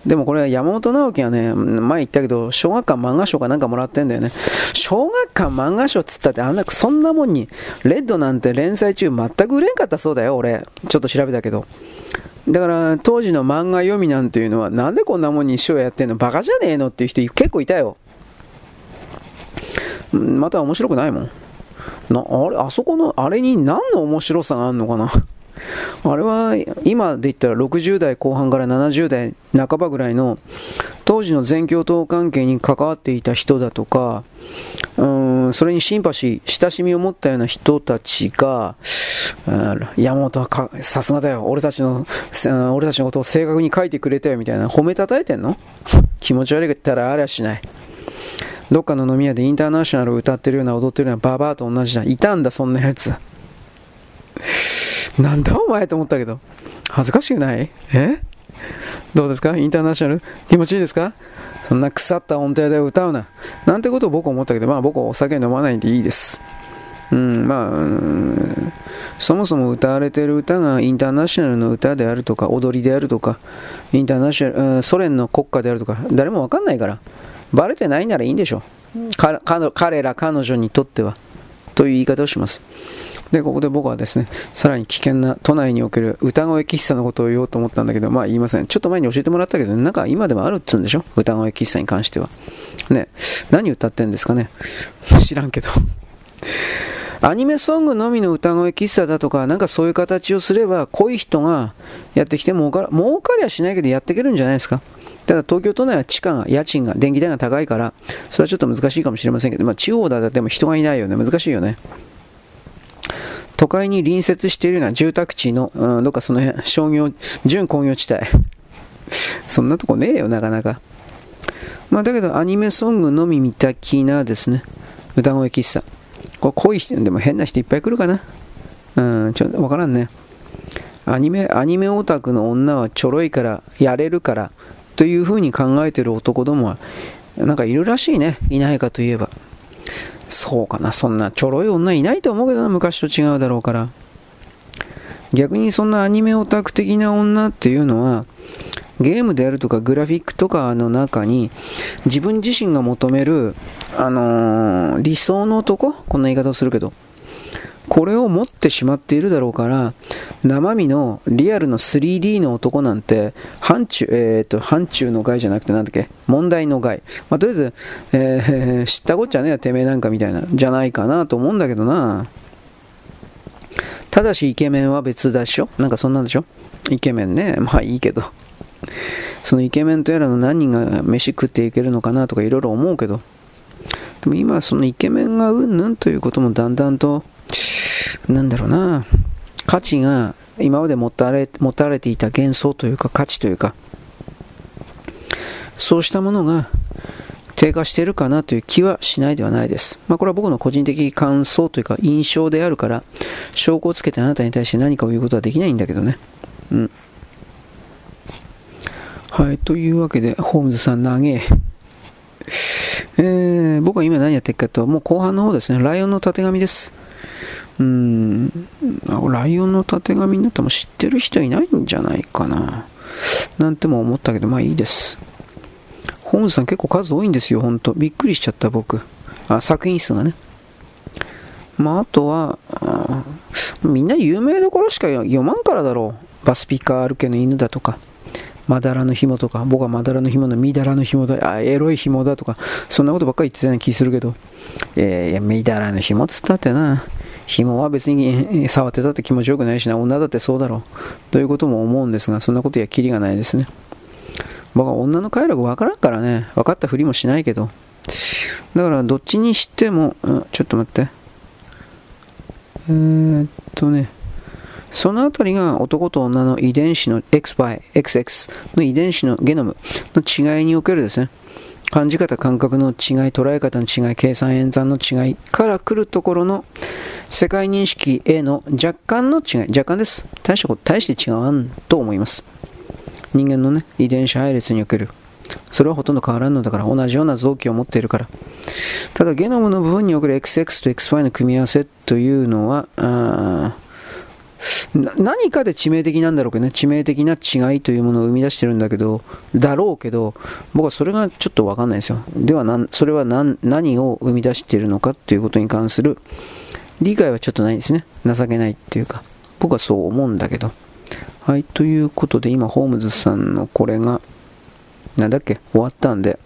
でもこれ山本直樹はね、前言ったけど、小学館漫画賞かなんかもらってんだよね。小学館漫画賞っつったってあんな、そんなもんに、レッドなんて連載中全く売れんかったそうだよ、俺。ちょっと調べたけど。だから当時の漫画読みなんていうのはなんでこんなもんに一生やってんのバカじゃねえのっていう人結構いたよ。また面白くないもん。なあれ、あそこの、あれに何の面白さがあるのかな？あれは今で言ったら60代後半から70代半ばぐらいの当時の全共闘関係に関わっていた人だとかうんそれにシンパシー親しみを持ったような人たちが山本はさすがだよ。俺たちの俺たちのことを正確に書いてくれたよ。みたいな。褒めたたえてんの？気持ち悪いったらありゃしない。どっかの飲み屋でインターナショナルを歌ってるような踊ってるようなババアと同じだ。いたんだそんなやつなんだお前と思ったけど。恥ずかしくない？え？どうですか？インターナショナル？気持ちいいですか？そんな腐った音程で歌うな。なんてことを僕は思ったけど、まあ僕はお酒飲まないんでいいです。うん、まあ、そもそも歌われてる歌がインターナショナルの歌であるとか、踊りであるとか、インターナショナル、ソ連の国家であるとか、誰もわかんないから、バレてないならいいんでしょう。彼ら、彼女にとっては。という言い方をします。で、ここで僕はですね、さらに危険な都内における歌声喫茶のことを言おうと思ったんだけど、まあ言いません。ちょっと前に教えてもらったけど、なんか今でもあるっつうんでしょ？歌声喫茶に関しては。ね、何歌ってんですかね？*laughs* 知らんけど。アニメソングのみの歌声喫茶だとか、なんかそういう形をすれば、濃い人がやってきて儲か儲かりゃしないけどやっていけるんじゃないですか？ただ東京都内は地価が、家賃が、電気代が高いから、それはちょっと難しいかもしれませんけど、まあ、地方だっても人がいないよね。難しいよね。都会に隣接しているような住宅地の、うん、どっかその辺、商業、準工業地帯。そんなとこねえよ、なかなか。まあ、だけど、アニメソングのみ見た気なですね、歌声喫茶。これ濃い人、でも変な人いっぱい来るかな。うん、ちょわからんね。アニメ、アニメオタクの女はちょろいから、やれるから、というふうに考えてる男どもは、なんかいるらしいね。いないかといえば。そうかな、そんなちょろい女いないと思うけどな、昔と違うだろうから。逆にそんなアニメオタク的な女っていうのは、ゲームであるとかグラフィックとかの中に自分自身が求める、あのー、理想の男？こんな言い方をするけど、これを持ってしまっているだろうから、生身のリアルの 3D の男なんて、範疇、えっ、ー、と、範疇の害じゃなくてなんだっけ、問題の害。まあ、とりあえず、えー、*laughs* 知ったこっちゃねえてめえなんかみたいな、じゃないかなと思うんだけどな。ただしイケメンは別だしょ？なんかそんなんでしょ？イケメンね。まあいいけど。そのイケメンとやらの何人が飯食っていけるのかなとかいろいろ思うけど。でも今そのイケメンがうんぬんということもだんだんとなんだろうな、価値が今まで持たれ持たれていた幻想というか価値というか、そうしたものが低下しているかなという気はしないではないです。まあ、これは僕の個人的感想というか印象であるから、証拠をつけてあなたに対して何かを言うことはできないんだけどね。うん。はい、というわけで、ホームズさん投げ。えー、僕は今何やってるかと、もう後半の方ですね、ライオンのたてがみです。うん、ライオンのたてがみになっても知ってる人いないんじゃないかな。なんても思ったけど、まあいいです。ホームズさん結構数多いんですよ、ほんと。びっくりしちゃった、僕。あ、作品数がね。まああとは、みんな有名どころしか読まんからだろう。バスピカール家の犬だとか。まだらの紐とか、僕はまだらの紐のみだらの紐だ、あ、エロい紐だとか、そんなことばっかり言ってたような気するけど、えー、いや、みだらの紐っつったってな、紐は別に触ってたって気持ちよくないしな、女だってそうだろう。ということも思うんですが、そんなことやきりがないですね。僕は女の快楽わからんからね、分かったふりもしないけど。だからどっちにしても、ちょっと待って。えー、っとね、そのあたりが男と女の遺伝子の XY、XX の遺伝子のゲノムの違いにおけるですね、感じ方、感覚の違い、捉え方の違い、計算演算の違いから来るところの世界認識への若干の違い、若干です。大したこと、大して違わんと思います。人間のね、遺伝子配列における。それはほとんど変わらんのだから、同じような臓器を持っているから。ただ、ゲノムの部分における XX と XY の組み合わせというのは、何かで致命的なんだろうけどね、致命的な違いというものを生み出してるんだけど、だろうけど、僕はそれがちょっとわかんないですよ。ではそれは何を生み出しているのかということに関する理解はちょっとないんですね。情けないっていうか、僕はそう思うんだけど。はい、ということで今、ホームズさんのこれが、なんだっけ、終わったんで、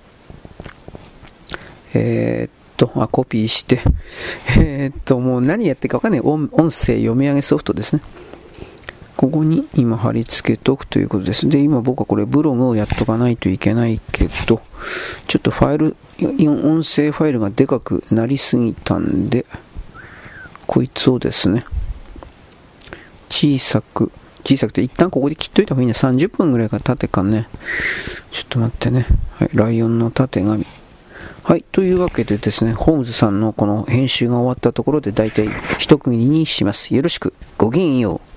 えー、っと、あ、コピーして、*laughs* えー、っと、もう何やってるかわかんない音声読み上げソフトですね。ここに今貼り付けとくということです。で、今僕はこれブログをやっとかないといけないけど、ちょっとファイル、音声ファイルがでかくなりすぎたんで、こいつをですね、小さく、小さくて、一旦ここで切っといた方がいいね。30分ぐらいか縦かね。ちょっと待ってね。はい、ライオンの縦紙。はい、というわけでですね、ホームズさんのこの編集が終わったところで大体一区切りにします。よろしく。ごきげんよう。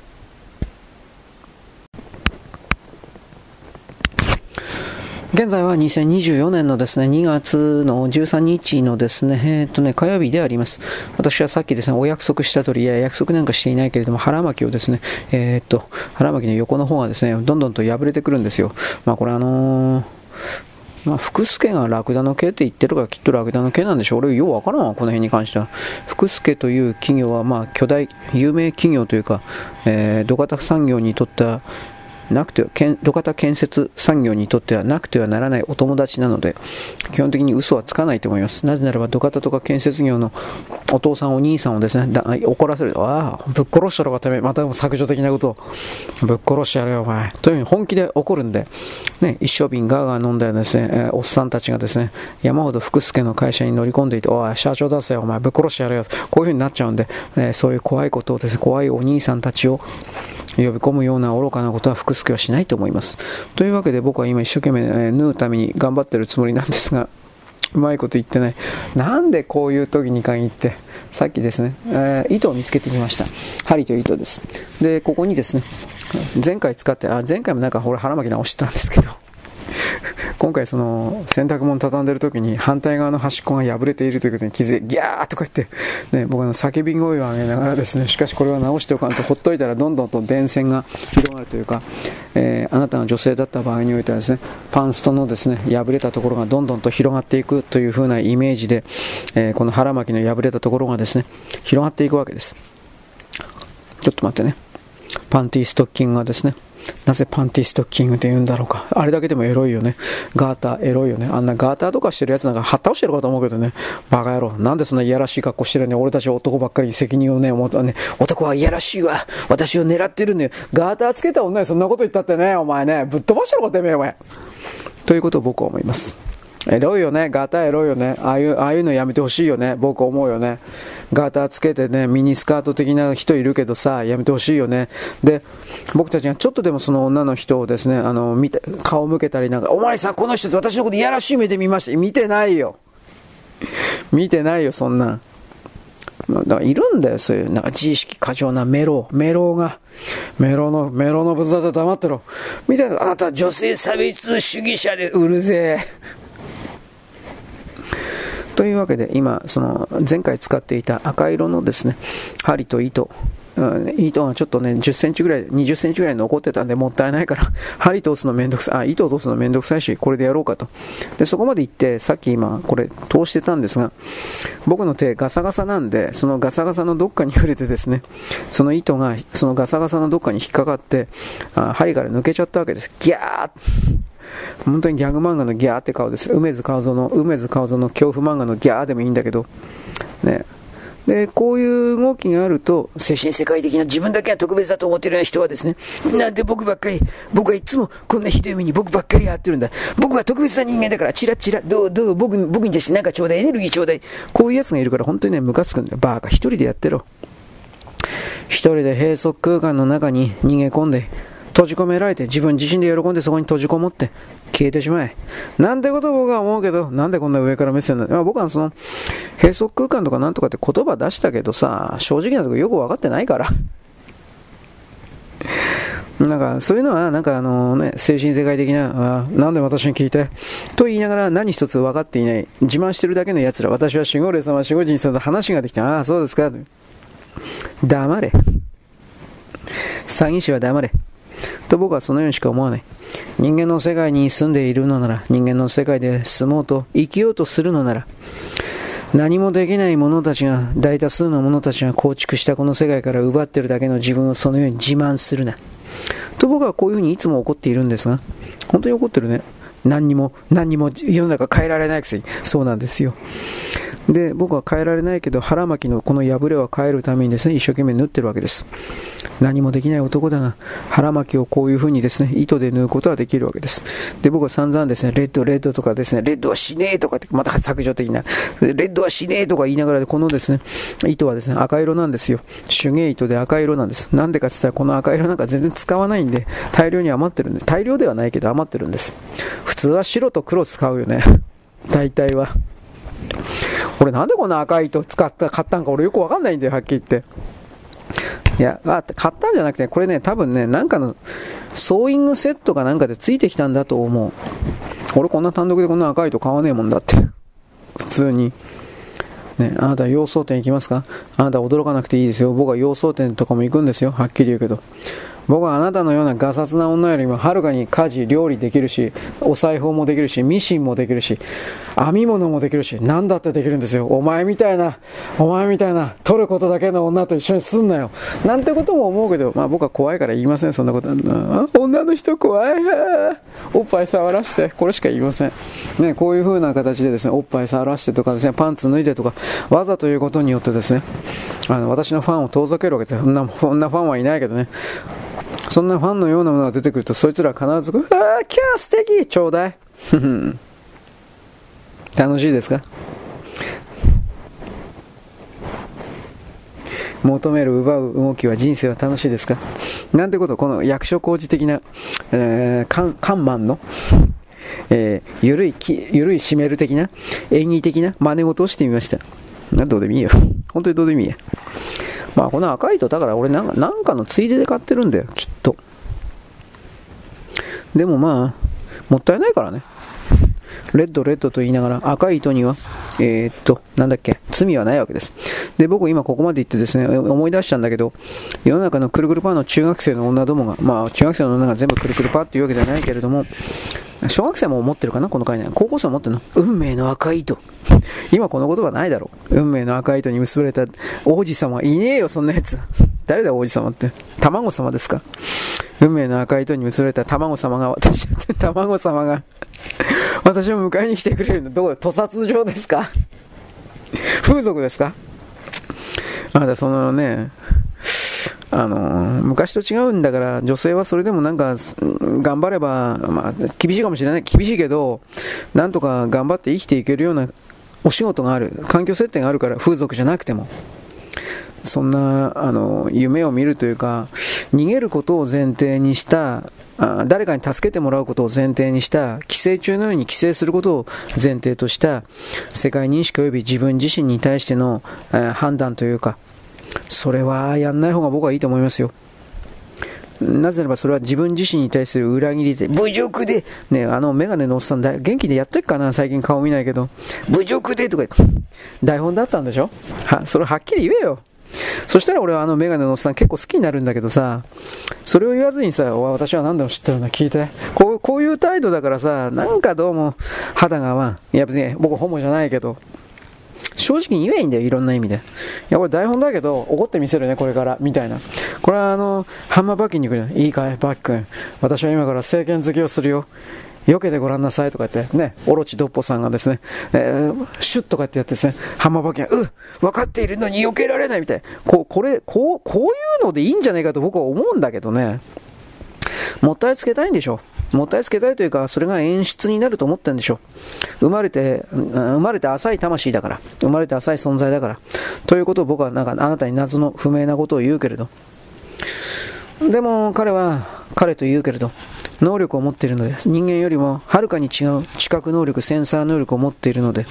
現在は2024年のですね、2月の13日のですね、えー、っとね、火曜日であります。私はさっきですね、お約束した通り、いや、約束なんかしていないけれども、腹巻きをですね、えー、っと、腹巻きの横の方がですね、どんどんと破れてくるんですよ。まあ、これあのーまあ、福助がラクダの毛って言ってるからきっとラクダの毛なんでしょう。俺ようわからんわ、この辺に関しては。福助という企業は、まあ、巨大、有名企業というか、えー、土方産業にとったなくては、土方建設産業にとってはなくてはならないお友達なので、基本的に嘘はつかないと思います。なぜならば、土方とか建設業のお父さん、お兄さんをですね、怒らせる。ああ、ぶっ殺したろがため、また削除的なことを、ぶっ殺してやるよ、お前。というふうに本気で怒るんで、ね、一升瓶ガーガー飲んでですね、え、おっさんたちがですね、山ほど福助の会社に乗り込んでいて、おい、社長出せよ、お前、ぶっ殺してやるよ。こういうふうになっちゃうんで、え、そういう怖いことをですね、怖いお兄さんたちを、呼び込むような愚かなことは福助はしないと思います。というわけで僕は今一生懸命、えー、縫うために頑張ってるつもりなんですが、うまいこと言ってない。なんでこういう時に限って、さっきですね、えー、糸を見つけてきました。針と糸です。で、ここにですね、前回使って、あ、前回もなんか俺腹巻き直してたんですけど、今回その洗濯物畳んでる時に反対側の端っこが破れているということに気づいてギャーとか言って、ね、僕の叫び声を上げながらですねしかしこれは直しておかんとほっといたらどんどんと電線が広がるというか、えー、あなたが女性だった場合においてはですねパンストのですね破れたところがどんどんと広がっていくという風なイメージで、えー、この腹巻きの破れたところがですね広がっていくわけです。ちょっと待ってね。パンティーストッキングがですねなぜパンティストッキングって言うんだろうか。あれだけでもエロいよね。ガーター、エロいよね。あんなガーターとかしてるやつなんか、はった倒してるかと思うけどね。バカ野郎。なんでそんないやらしい格好してるね。俺たち男ばっかりに責任をね、思ったね。男はいやらしいわ。私を狙ってるんだよ。ガーターつけた女にそんなこと言ったってね、お前ね。ぶっ飛ばしてるかてめえ、お前。ということを僕は思います。エロいよね。ガタエロいよね。ああいう、ああいうのやめてほしいよね。僕思うよね。ガタつけてね、ミニスカート的な人いるけどさ、やめてほしいよね。で、僕たちがちょっとでもその女の人をですね、あの、見て、顔向けたりなんか、お前さ、この人って私のこといやらしい目で見ました。見てないよ。見てないよ、そんな。だからいるんだよ、そういう、なんか自意識過剰なメロ、メロが、メロの、メロの仏だと黙ってろ。みたいな、あなた女性差別主義者でうるせえ。というわけで、今、その、前回使っていた赤色のですね、針と糸、うん、糸がちょっとね、10センチぐらい、20センチぐらい残ってたんでもったいないから、*laughs* 針通すのめんどくさい、あ、糸を通すのめんどくさいし、これでやろうかと。で、そこまで行って、さっき今、これ通してたんですが、僕の手ガサガサなんで、そのガサガサのどっかに触れてですね、その糸が、そのガサガサのどっかに引っかかって、あ針から抜けちゃったわけです。ギャー本当にギャグ漫画のギャーって顔です。梅津川蔵の、梅津川蔵の恐怖漫画のギャーでもいいんだけど、ね。で、こういう動きがあると、精神世界的な自分だけが特別だと思ってるような人はですね、なんで僕ばっかり、僕はいつもこんなひどい目に僕ばっかりやってるんだ。僕は特別な人間だから、チラチラ、どう、どう、僕、僕に対してなんかちょうだい、エネルギーちょうだい。こういう奴がいるから本当にね、ムカつくんだよ。バーカ、一人でやってろ。一人で閉塞空間の中に逃げ込んで、閉じ込められて自分自身で喜んでそこに閉じこもって消えてしまえ。なんてことを僕は思うけど、なんでこんな上から目線なの、まあ、僕はその、閉塞空間とかなんとかって言葉出したけどさ、正直なところよく分かってないから。*laughs* なんか、そういうのは、なんかあのね、精神世界的な、あなんで私に聞いて、と言いながら何一つ分かっていない、自慢してるだけの奴ら、私は守護霊様、守護神様と話ができて、ああ、そうですか。黙れ。詐欺師は黙れ。と僕はそのようにしか思わない。人間の世界に住んでいるのなら、人間の世界で住もうと、生きようとするのなら、何もできない者たちが、大多数の者たちが構築したこの世界から奪ってるだけの自分をそのように自慢するな。と僕はこういうふうにいつも怒っているんですが、本当に怒ってるね。何にも、何にも世の中変えられないくせに。そうなんですよ。で、僕は変えられないけど、腹巻きのこの破れは変えるためにですね、一生懸命縫ってるわけです。何もできない男だが、腹巻きをこういう風にですね、糸で縫うことはできるわけです。で、僕は散々ですね、レッド、レッドとかですね、レッドはしねえとかって、また削除的な、レッドはしねえとか言いながらで、このですね、糸はですね、赤色なんですよ。手芸糸で赤色なんです。なんでかって言ったら、この赤色なんか全然使わないんで、大量に余ってるんで、大量ではないけど余ってるんです。普通は白と黒使うよね。大体は。俺なんでこんな赤い糸使った、買ったんか俺よくわかんないんだよ、はっきり言って。いや、あ、買ったんじゃなくて、これね、多分ね、なんかの、ソーイングセットかなんかでついてきたんだと思う。俺こんな単独でこんな赤い糸買わねえもんだって。普通に。ね、あなた洋装店行きますか？あなた驚かなくていいですよ。僕は洋装店とかも行くんですよ。はっきり言うけど。僕はあなたのようなガサツな女よりもはるかに家事、料理できるし、お裁縫もできるし、ミシンもできるし、編み物もできるし、何だってできるんですよ。お前みたいな、お前みたいな、取ることだけの女と一緒にすんなよ。なんてことも思うけど、まあ僕は怖いから言いません、そんなこと。女の人怖い。おっぱい触らして、これしか言いません。ね、こういう風な形でですね、おっぱい触らしてとかですね、パンツ脱いでとか、わざということによってですね、あの、私のファンを遠ざけるわけです。そんな、そんなファンはいないけどね。そんなファンのようなものが出てくると、そいつらは必ず、ああ、キャー素敵ちょうだい。*laughs* 楽しいですか？求める、奪う動きは人生は楽しいですか？なんてこと、この役所工事的な、えー、カンマンの、えー、ゆるい、ゆるい締める的な、演技的な真似事をしてみました。どうでもいいよ。本当にどうでもいいや。まあこの赤い糸、だから俺なんかなんかのついでで買ってるんだよ、きっと。でもまあ、もったいないからね。レッド、レッドと言いながら赤い糸には、えー、っと、なんだっけ、罪はないわけです。で、僕今ここまで行ってですね、思い出したんだけど、世の中のくるくるパーの中学生の女どもが、まあ中学生の女が全部くるくるパーっていうわけではないけれども、小学生も持ってるかなこの概念。高校生も持ってるの運命の赤い糸。今この言葉ないだろう。運命の赤い糸に結ばれた王子様。いねえよ、そんなやつ。誰だ王子様って。卵様ですか運命の赤い糸に結ばれた卵様が、私、卵様が、*laughs* 私を迎えに来てくれるの。どこで屠殺場ですか？風俗ですか？あだそのね、あの昔と違うんだから女性はそれでもなんか頑張れば、まあ、厳しいかもしれない。厳しいけどなんとか頑張って生きていけるようなお仕事がある。環境設定があるから風俗じゃなくても。そんなあの夢を見るというか逃げることを前提にしたあ誰かに助けてもらうことを前提にした寄生虫のように寄生することを前提とした世界認識及び自分自身に対しての、え判断というかそれはやんない方が僕はいいと思いますよ。なぜならばそれは自分自身に対する裏切りで、侮辱で、ね、あのメガネのおっさんだ、元気でやってっかな最近顔見ないけど、侮辱でとか言って、台本だったんでしょ？は、それはっきり言えよ。そしたら俺はあのメガネのおっさん結構好きになるんだけどさ、それを言わずにさ、私は何でも知ってるんだ、聞いて。こうこういう態度だからさ、なんかどうも肌がまあ、いや別に僕ホモじゃないけど、正直に言えばいいんだよ、いろんな意味で。いや、これ台本だけど、怒ってみせるね、これから、みたいな。これはあの、ハンマーバッキーに行くね。いいかい、バッキ君。私は今から政権好きをするよ。避けてごらんなさいとか言って、ね、オロチドッポさんがですね、えー、シュッとかってやってですね、ハンマーバッキーが、う分かっているのに避けられないみたい。こう、これ、こう、こういうのでいいんじゃないかと僕は思うんだけどね。もったいつけたいんでしょ。もったいつけたいというか、それが演出になると思ってるんでしょう。生まれて、生まれて浅い魂だから。生まれて浅い存在だから。ということを僕はなんかあなたに謎の不明なことを言うけれど。でも彼は、彼と言うけれど、能力を持っているので、人間よりもはるかに違う知覚能力、センサー能力を持っているので、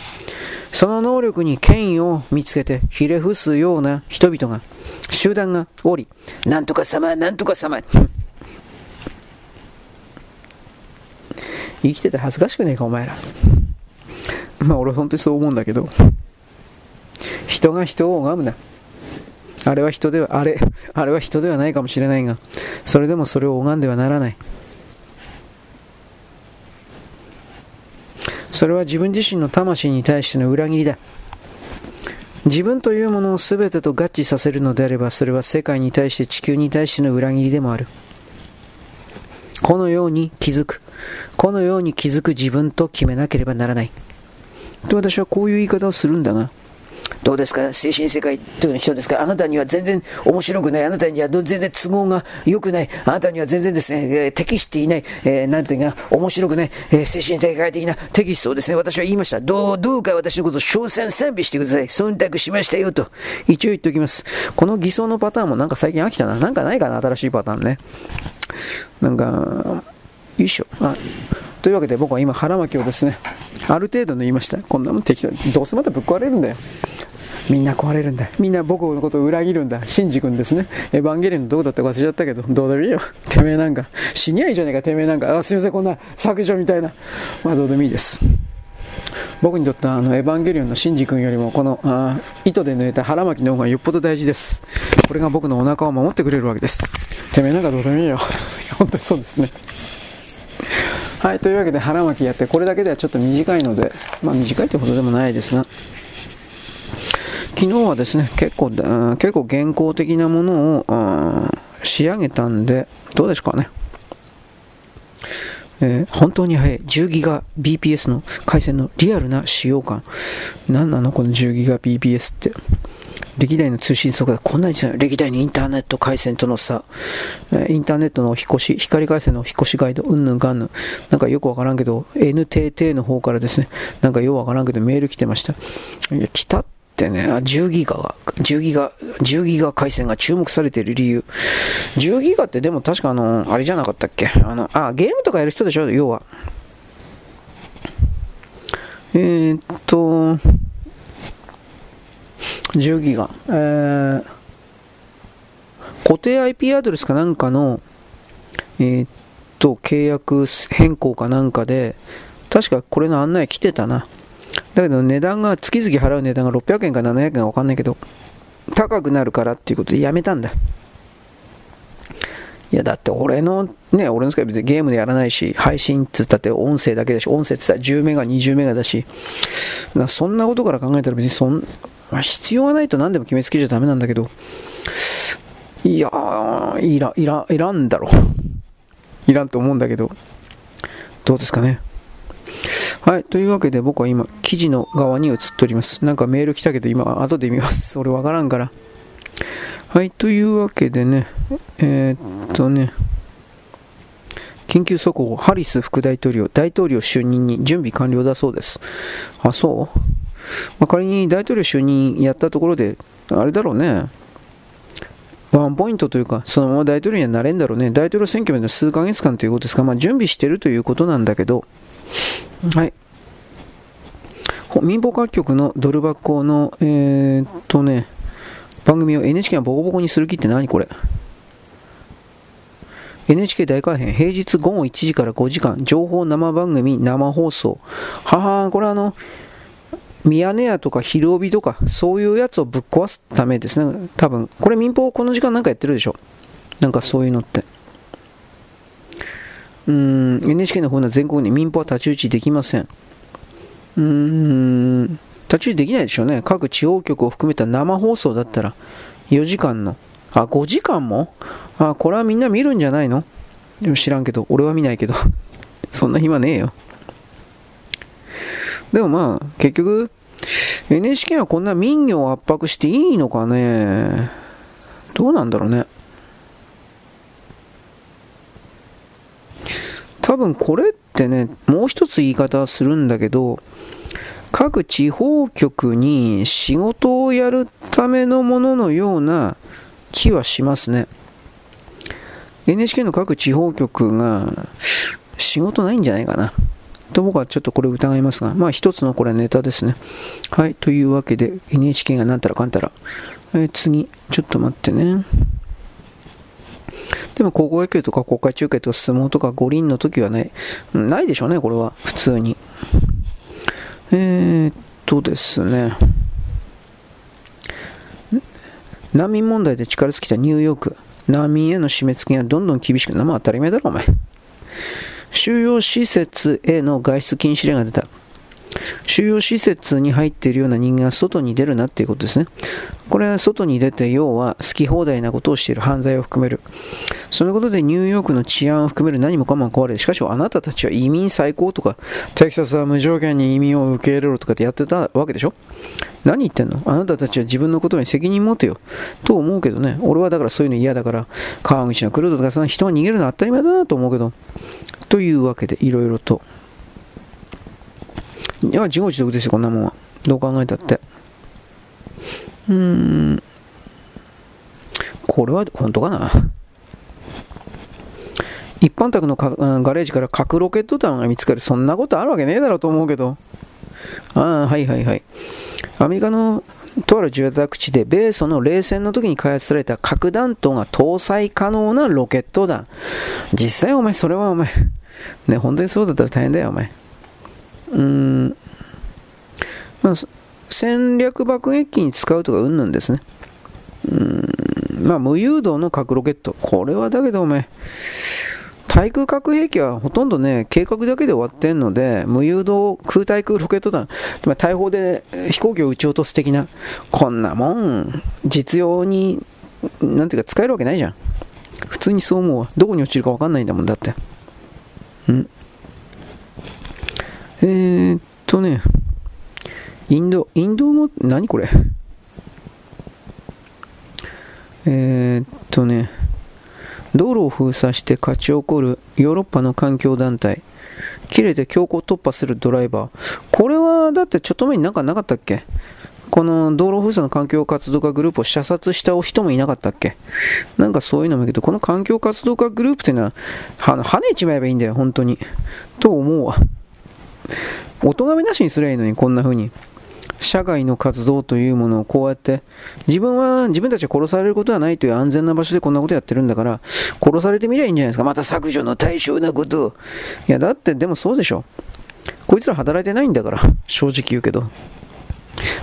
その能力に権威を見つけてひれ伏すような人々が、集団がおり、なんとか様、なんとか様、生きてて恥ずかしくねえか、お前ら。まあ俺は本当にそう思うんだけど、人が人を拝むな。あれは人では、あれ、あれは人ではないかもしれないが、それでもそれを拝んではならない。それは自分自身の魂に対しての裏切りだ。自分というものを全てと合致させるのであれば、それは世界に対して地球に対しての裏切りでもある。このように気づく。このように気づく自分と決めなければならない。と私はこういう言い方をするんだが、どうですか？精神世界という人ですか？あなたには全然面白くない。あなたには全然都合が良くない。あなたには全然ですね、えー、適していない。えー、なんていうか、面白くない。えー、精神世界的なテキストですね、私は言いました。どう、どうか私のことを称賛賛美してください。忖度しましたよと。一応言っておきます。この偽装のパターンもなんか最近飽きたな。なんかないかな？新しいパターンね。なんか、よいしょ。あというわけで僕は今腹巻きをですね、ある程度縫いました。こんなもん適当に。どうせまたぶっ壊れるんだよ。みんな壊れるんだ。みんな僕のことを裏切るんだ。シンジ君ですね。エヴァンゲリオンどうだったか忘れちゃったけど、どうでもいいよ。てめえなんか。死にゃいいじゃねえか、てめえなんか。あ、すいません、こんな削除みたいな。まあどうでもいいです。僕にとってはあのエヴァンゲリオンのシンジ君よりもこのあ糸で縫えた腹巻きの方がよっぽど大事です。これが僕のお腹を守ってくれるわけです。てめえなんかどうでもいいよ。*laughs* 本当にそうですね。はい、というわけで腹巻きやって、これだけではちょっと短いので、まあ短いというほどでもないですが、昨日はですね、結構、結構現行的なものを仕上げたんで、どうですかね。えー、本当に速い10ギガ BPS の回線のリアルな使用感。何なのこの10ギガ BPS って。歴代の通信速度こんなに違う。歴代のインターネット回線との差、インターネットの引越し、光回線の引越しガイド、うんぬんがんぬん。なんかよくわからんけど、NTT の方からですね、なんかようわからんけどメール来てました。いや、来たってね、10ギガが、10ギガ、10ギガ回線が注目されている理由。10ギガってでも確かあの、あれじゃなかったっけ？あの、あ、ゲームとかやる人でしょ要は。えー、っと、10ギガ。えー、固定 IP アドレスかなんかの、えー、っと、契約変更かなんかで、確かこれの案内来てたな。だけど値段が、月々払う値段が600円か700円かわかんないけど、高くなるからっていうことでやめたんだ。いや、だって俺の、ね、俺の使い別にゲームでやらないし、配信って言ったって音声だけだし、音声って言ったら10メガ、20メガだし、そんなことから考えたら別にそん、まあ、必要がないと何でも決めつけちゃダメなんだけど、いや、いら、いら、いらんだろ。いらんと思うんだけど、どうですかね。はい。というわけで僕は今、記事の側に移っております。なんかメール来たけど今、後で見ます。俺わからんから。はい。というわけでね、えー、っとね、緊急速報、ハリス副大統領、大統領就任に準備完了だそうです。あ、そう？まあ、仮に大統領就任やったところで、あれだろうね、ワンポイントというか、そのまま大統領にはなれんだろうね、大統領選挙まで数ヶ月間ということですか、まあ、準備してるということなんだけど、はい。民放各局のドル箱の、えー、っとね、番組を NHK がボコボコにする気って何これ？NHK 大改編、平日午後1時から5時間、情報生番組、生放送。ははこれあの、ミヤネ屋とか昼帯とか、そういうやつをぶっ壊すためですね。多分。これ民放この時間なんかやってるでしょ？なんかそういうのって。うん、NHK の方の全国に民放は太刀打ちできません。うーん、太刀打ちできないでしょうね。各地方局を含めた生放送だったら、4時間の。あ、5時間も？あ、これはみんな見るんじゃないの？でも知らんけど、俺は見ないけど。*laughs* そんな暇ねえよ。でもまあ、結局、NHK はこんな民業を圧迫していいのかねどうなんだろうね。多分これってね、もう一つ言い方するんだけど、各地方局に仕事をやるためのもののような気はしますね。NHK の各地方局が仕事ないんじゃないかな。と僕はちょっとこれ疑いますが、まあ一つのこれネタですね。はい、というわけで NHK がなんたらかんたら。え、次、ちょっと待ってね。でも高校野球とか国会中継とか相撲とか五輪の時はね、ないでしょうね、これは。普通に。えー、っとですね。難民問題で力尽きたニューヨーク。難民への締め付けがどんどん厳しくな、まあ当たり前だろ、お前。収容施設への外出禁止令が出た。収容施設に入っているような人間が外に出るなっていうことですね。これは外に出て、要は好き放題なことをしている犯罪を含める。そのことでニューヨークの治安を含める何もかも壊れる。しかしあなたたちは移民最高とか、テキサスは無条件に移民を受け入れろとかってやってたわけでしょ？何言ってんの？あなたたちは自分のことに責任持てよ。と思うけどね。俺はだからそういうの嫌だから、川口の来るとかその人が逃げるのは当たり前だなと思うけど。というわけで、いろいろと。いや、自業自得ですよ、こんなもんは。どう考えたって。うーん。これは本当かな一般宅のガレージから核ロケット弾が見つかる。そんなことあるわけねえだろうと思うけど。ああ、はいはいはい。アメリカのとある住宅地で米ソの冷戦の時に開発された核弾頭が搭載可能なロケット弾。実際お前、それはお前、ね、本当にそうだったら大変だよ、お前。うん。まあ、戦略爆撃機に使うとかうんぬんですね。うん。まあ、無誘導の核ロケット。これはだけどおめ対空核兵器はほとんどね、計画だけで終わってんので、無誘導空対空ロケット弾、ま大砲で飛行機を撃ち落とす的な、こんなもん、実用に、なんていうか使えるわけないじゃん。普通にそう思うわ。どこに落ちるかわかんないんだもんだって。うん。えー、っとね、インド、インドの、何これ？えー、っとね、道路を封鎖して勝ち起こるヨーロッパの環境団体、切れて強行突破するドライバー。これはだってちょっと前になんかなかったっけ？この道路封鎖の環境活動家グループを射殺した人もいなかったっけ？なんかそういうのもいいけど、この環境活動家グループっていうのは、あの跳ねちまえばいいんだよ、本当に。と思うわ。お咎めなしにすりゃいいのに、こんな風に。社外の活動というものをこうやって自分は自分たちは殺されることはないという安全な場所でこんなことやってるんだから殺されてみりゃいいんじゃないですか。また削除の対象なこと。いやだってでもそうでしょ。こいつら働いてないんだから。正直言うけど。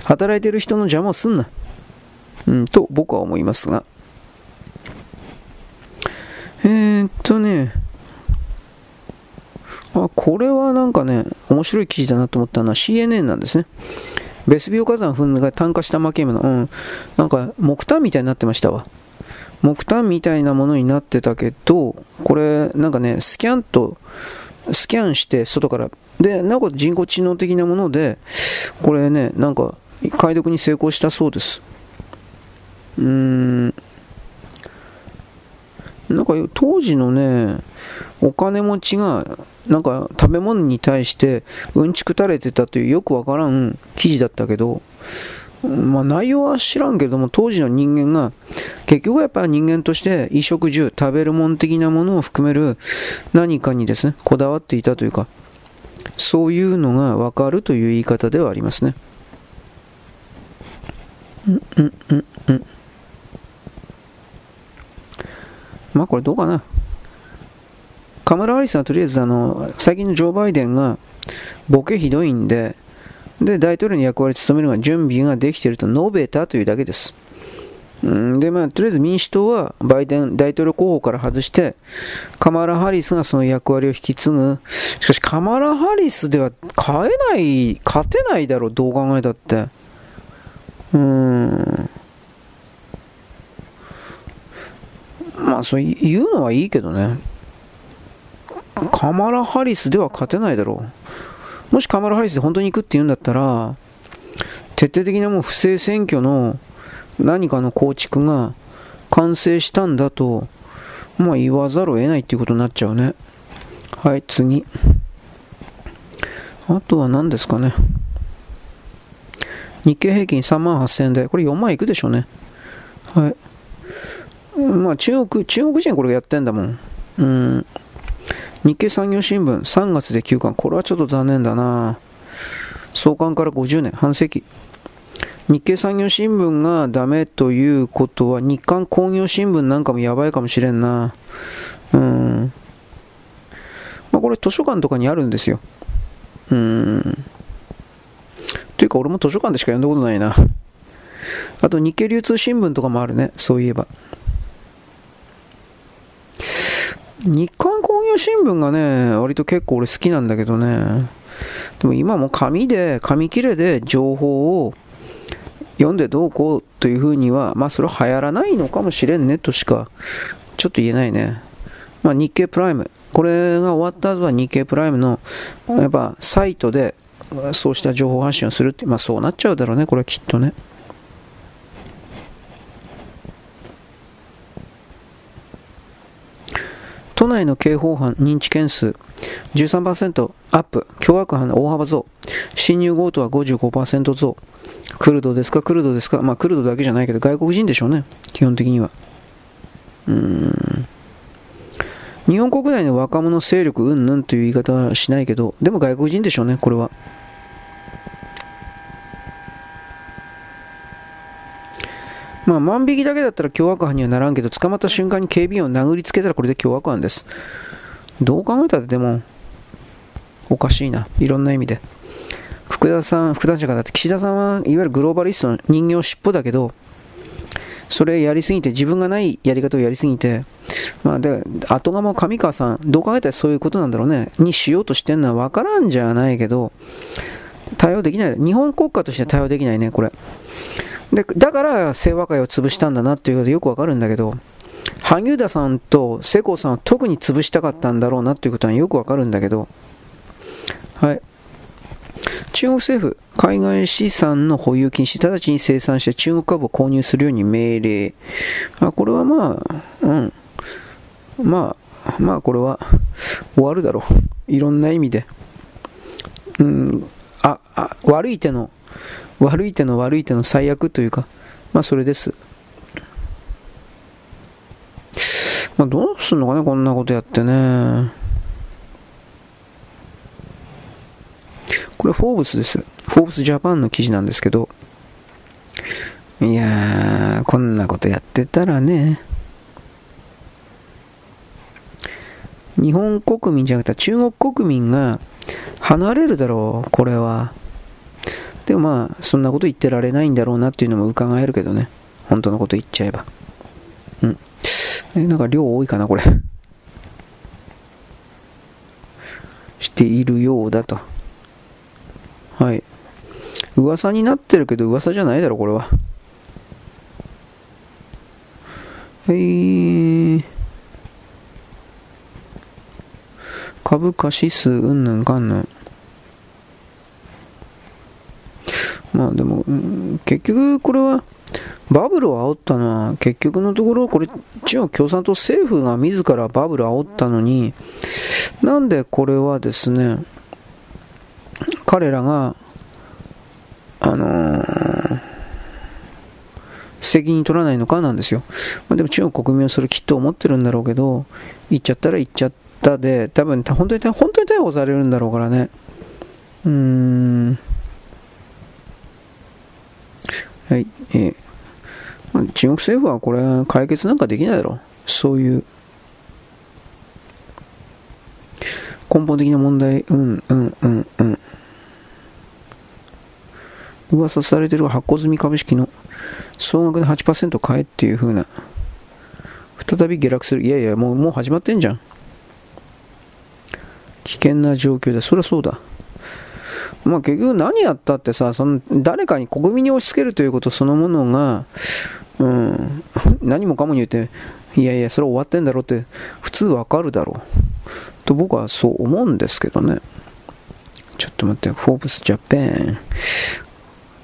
働いてる人の邪魔をすんな。うんと僕は思いますが。えー、っとね。あこれはなんかね面白い記事だなと思ったのは CNN なんですね。ベスビオ火山噴が炭化した負け物、うん、なんか木炭みたいになってましたわ。木炭みたいなものになってたけど、これ、なんかね、スキャンと、スキャンして外から、で、なおかつ人工知能的なもので、これね、なんか、解読に成功したそうです。うーん、なんか当時のね、お金持ちがなんか食べ物に対してうんちくたれてたというよくわからん記事だったけど、まあ、内容は知らんけども当時の人間が結局やっぱり人間として衣食住食べるもん的なものを含める何かにですねこだわっていたというかそういうのがわかるという言い方ではありますね。うんうんうんうん。まあこれどうかな。カマラ・ハリスはとりあえずあの最近のジョー・バイデンがボケひどいんでで大統領の役割を務めるのが準備ができていると述べたというだけです。でまあ、とりあえず民主党はバイデン大統領候補から外してカマラ・ハリスがその役割を引き継ぐ。しかしカマラ・ハリスでは変えない勝てないだろうどう考えたって。うん。まあそう言うのはいいけどねカマラ・ハリスでは勝てないだろう。もしカマラ・ハリスで本当に行くって言うんだったら、徹底的なもう不正選挙の何かの構築が完成したんだと、まあ言わざるを得ないっていうことになっちゃうね。はい、次。あとは何ですかね。日経平均3万8000円で、これ4万いくでしょうね。はい。まあ中国、中国人これやってんだもん。うん。日経産業新聞3月で休刊。これはちょっと残念だな。創刊から50年、半世紀。日経産業新聞がダメということは日刊工業新聞なんかもやばいかもしれんな。うん。まあこれ図書館とかにあるんですよ。うん。というか俺も図書館でしか読んだことないな。あと日経流通新聞とかもあるね。そういえば。日刊工業新聞がね、割と結構俺好きなんだけどね。でも今も紙で、紙切れで情報を読んでどうこうというふうには、まあそれは流行らないのかもしれんねとしか、ちょっと言えないね。まあ日経プライム。これが終わった後は日経プライムの、やっぱサイトでそうした情報発信をするって、まあそうなっちゃうだろうね、これはきっとね。都内の刑法犯認知件数13%アップ、凶悪犯の大幅増、侵入強盗は55%増、クルドですか、クルドですか、まあクルドだけじゃないけど外国人でしょうね、基本的には。うん。日本国内の若者勢力うんぬんという言い方はしないけど、でも外国人でしょうね、これは。まあ、万引きだけだったら凶悪犯にはならんけど、捕まった瞬間に警備員を殴りつけたらこれで凶悪犯です。どう考えたらでも、おかしいな。いろんな意味で。福田さん、福田じゃだって岸田さんはいわゆるグローバリストの人形尻尾だけど、それやりすぎて、自分がないやり方をやりすぎて、まあ、で、後釜上川さん、どう考えたらそういうことなんだろうね、にしようとしてるのは分からんじゃないけど、対応できない。日本国家として対応できないね、これ。で、だから清和会を潰したんだなっていうことでよくわかるんだけど、萩生田さんと世耕さんを特に潰したかったんだろうなっていうことはよくわかるんだけど、はい。中国政府、海外資産の保有禁止、直ちに生産して中国株を購入するように命令。あ、これはまあ、うん。まあ、まあこれは終わるだろう。いろんな意味で。うん、あ、あ、悪い手の、悪い手の悪い手の最悪というか、まあそれです。まあどうすんのかね、こんなことやってね。これフォーブスです。フォーブスジャパンの記事なんですけど、いやー、こんなことやってたらね、日本国民じゃなくて中国国民が離れるだろう、これは。でもまあ、そんなこと言ってられないんだろうなっていうのも伺えるけどね。本当のこと言っちゃえば。うん。え、なんか量多いかな、これ。しているようだと。はい。噂になってるけど噂じゃないだろ、これは。はい。株価指数、うんぬんかんぬん。まあでも、結局これは、バブルを煽ったのは、結局のところ、これ、中国共産党政府が自らバブルを煽ったのに、なんでこれはですね、彼らが、あのー、責任取らないのかなんですよ。まあ、でも中国国民はそれきっと思ってるんだろうけど、言っちゃったら言っちゃったで、多分本当に、本当に逮捕されるんだろうからね。うーん。はい、えー、中国政府はこれ解決なんかできないだろう。そういう根本的な問題、うんうんうんうん。噂されてる発行済み株式の総額で8%買えっていう風な。再び下落する。いやいや、もうもう始まってんじゃん。危険な状況だ。そりゃそうだ。まあ結局何やったってさ、その誰かに国民に押し付けるということそのものが、うん、何もかもに言って、いやいや、それ終わってんだろうって普通わかるだろう。と僕はそう思うんですけどね。ちょっと待って、フォーブスジャパン。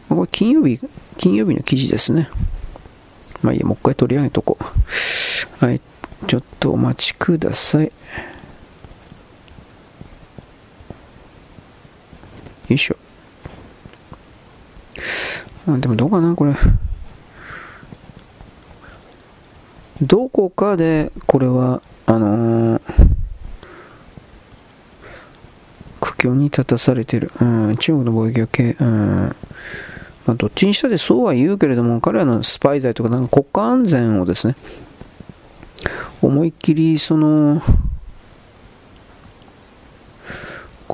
これ金曜日、金曜日の記事ですね。まあいいや、もう一回取り上げとこう。はい、ちょっとお待ちください。いしょ。あでもどうかな、これ。どこかで、これは、あのー、苦境に立たされてる。うん、中国の貿易をけ、うん、まあ、どっちにしたってそうは言うけれども、彼らのスパイ罪とか、なんか国家安全をですね、思いっきり、その、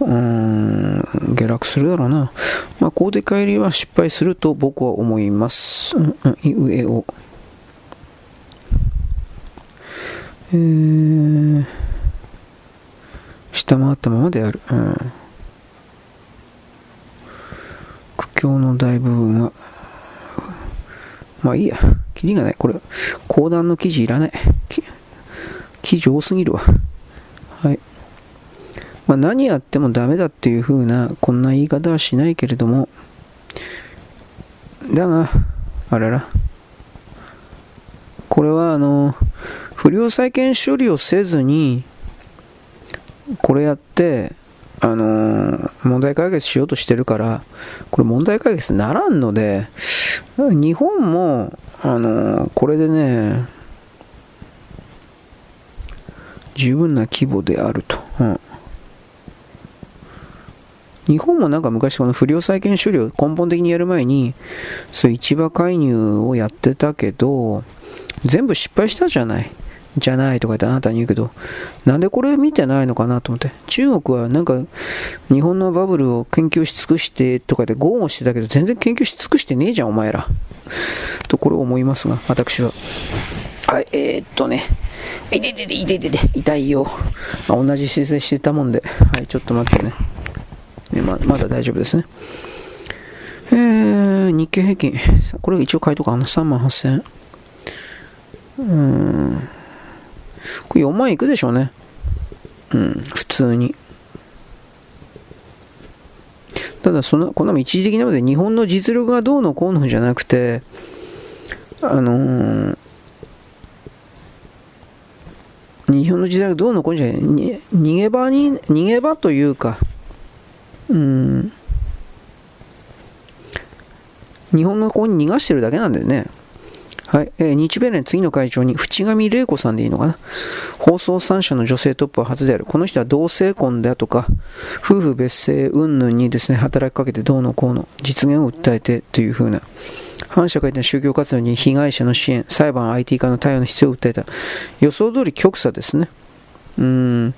うん、下落するだろうな。まあ、公的帰りは失敗すると僕は思います。うん、上を。えー、下回ったままである。うん。苦境の大部分は、まあいいや。キリがない。これ、講談の記事いらない。記事多すぎるわ。はい。まあ、何やってもダメだっていう風な、こんな言い方はしないけれども、だが、あらら、これはあの、不良債権処理をせずに、これやって、あの問題解決しようとしてるから、これ問題解決ならんので、日本も、あのこれでね、十分な規模であると。うん日本もなんか昔この不良債権処理を根本的にやる前に、そういう市場介入をやってたけど、全部失敗したじゃない。じゃないとか言ってあなたに言うけど、なんでこれ見てないのかなと思って。中国はなんか日本のバブルを研究し尽くしてとかで豪語してたけど、全然研究し尽くしてねえじゃん、お前ら。と、これを思いますが、私は。はい、えー、っとね。いててて、いててて、痛いよ。同じ姿勢してたもんで。はい、ちょっと待ってね。ねままだ大丈夫ですね。えー、日経平均。これ一応書いとかな。3万8000。うん。これ4万いくでしょうね。うん、普通に。ただその、こんなも一時的なので、日本の実力がどうのこうのじゃなくて、あのー、日本の時代がどうのこうじゃない、逃げ場に、逃げ場というか、うん、日本の子に逃がしてるだけなんだよね。はい、えー、日米連次の会長に淵上玲子さんでいいのかな放送3社の女性トップは初である。この人は同性婚だとか、夫婦別姓云々にですね、働きかけてどうのこうの実現を訴えてというふうな、反社会的な宗教活動に被害者の支援、裁判 IT 化の対応の必要を訴えた。予想通り極左ですね。うん。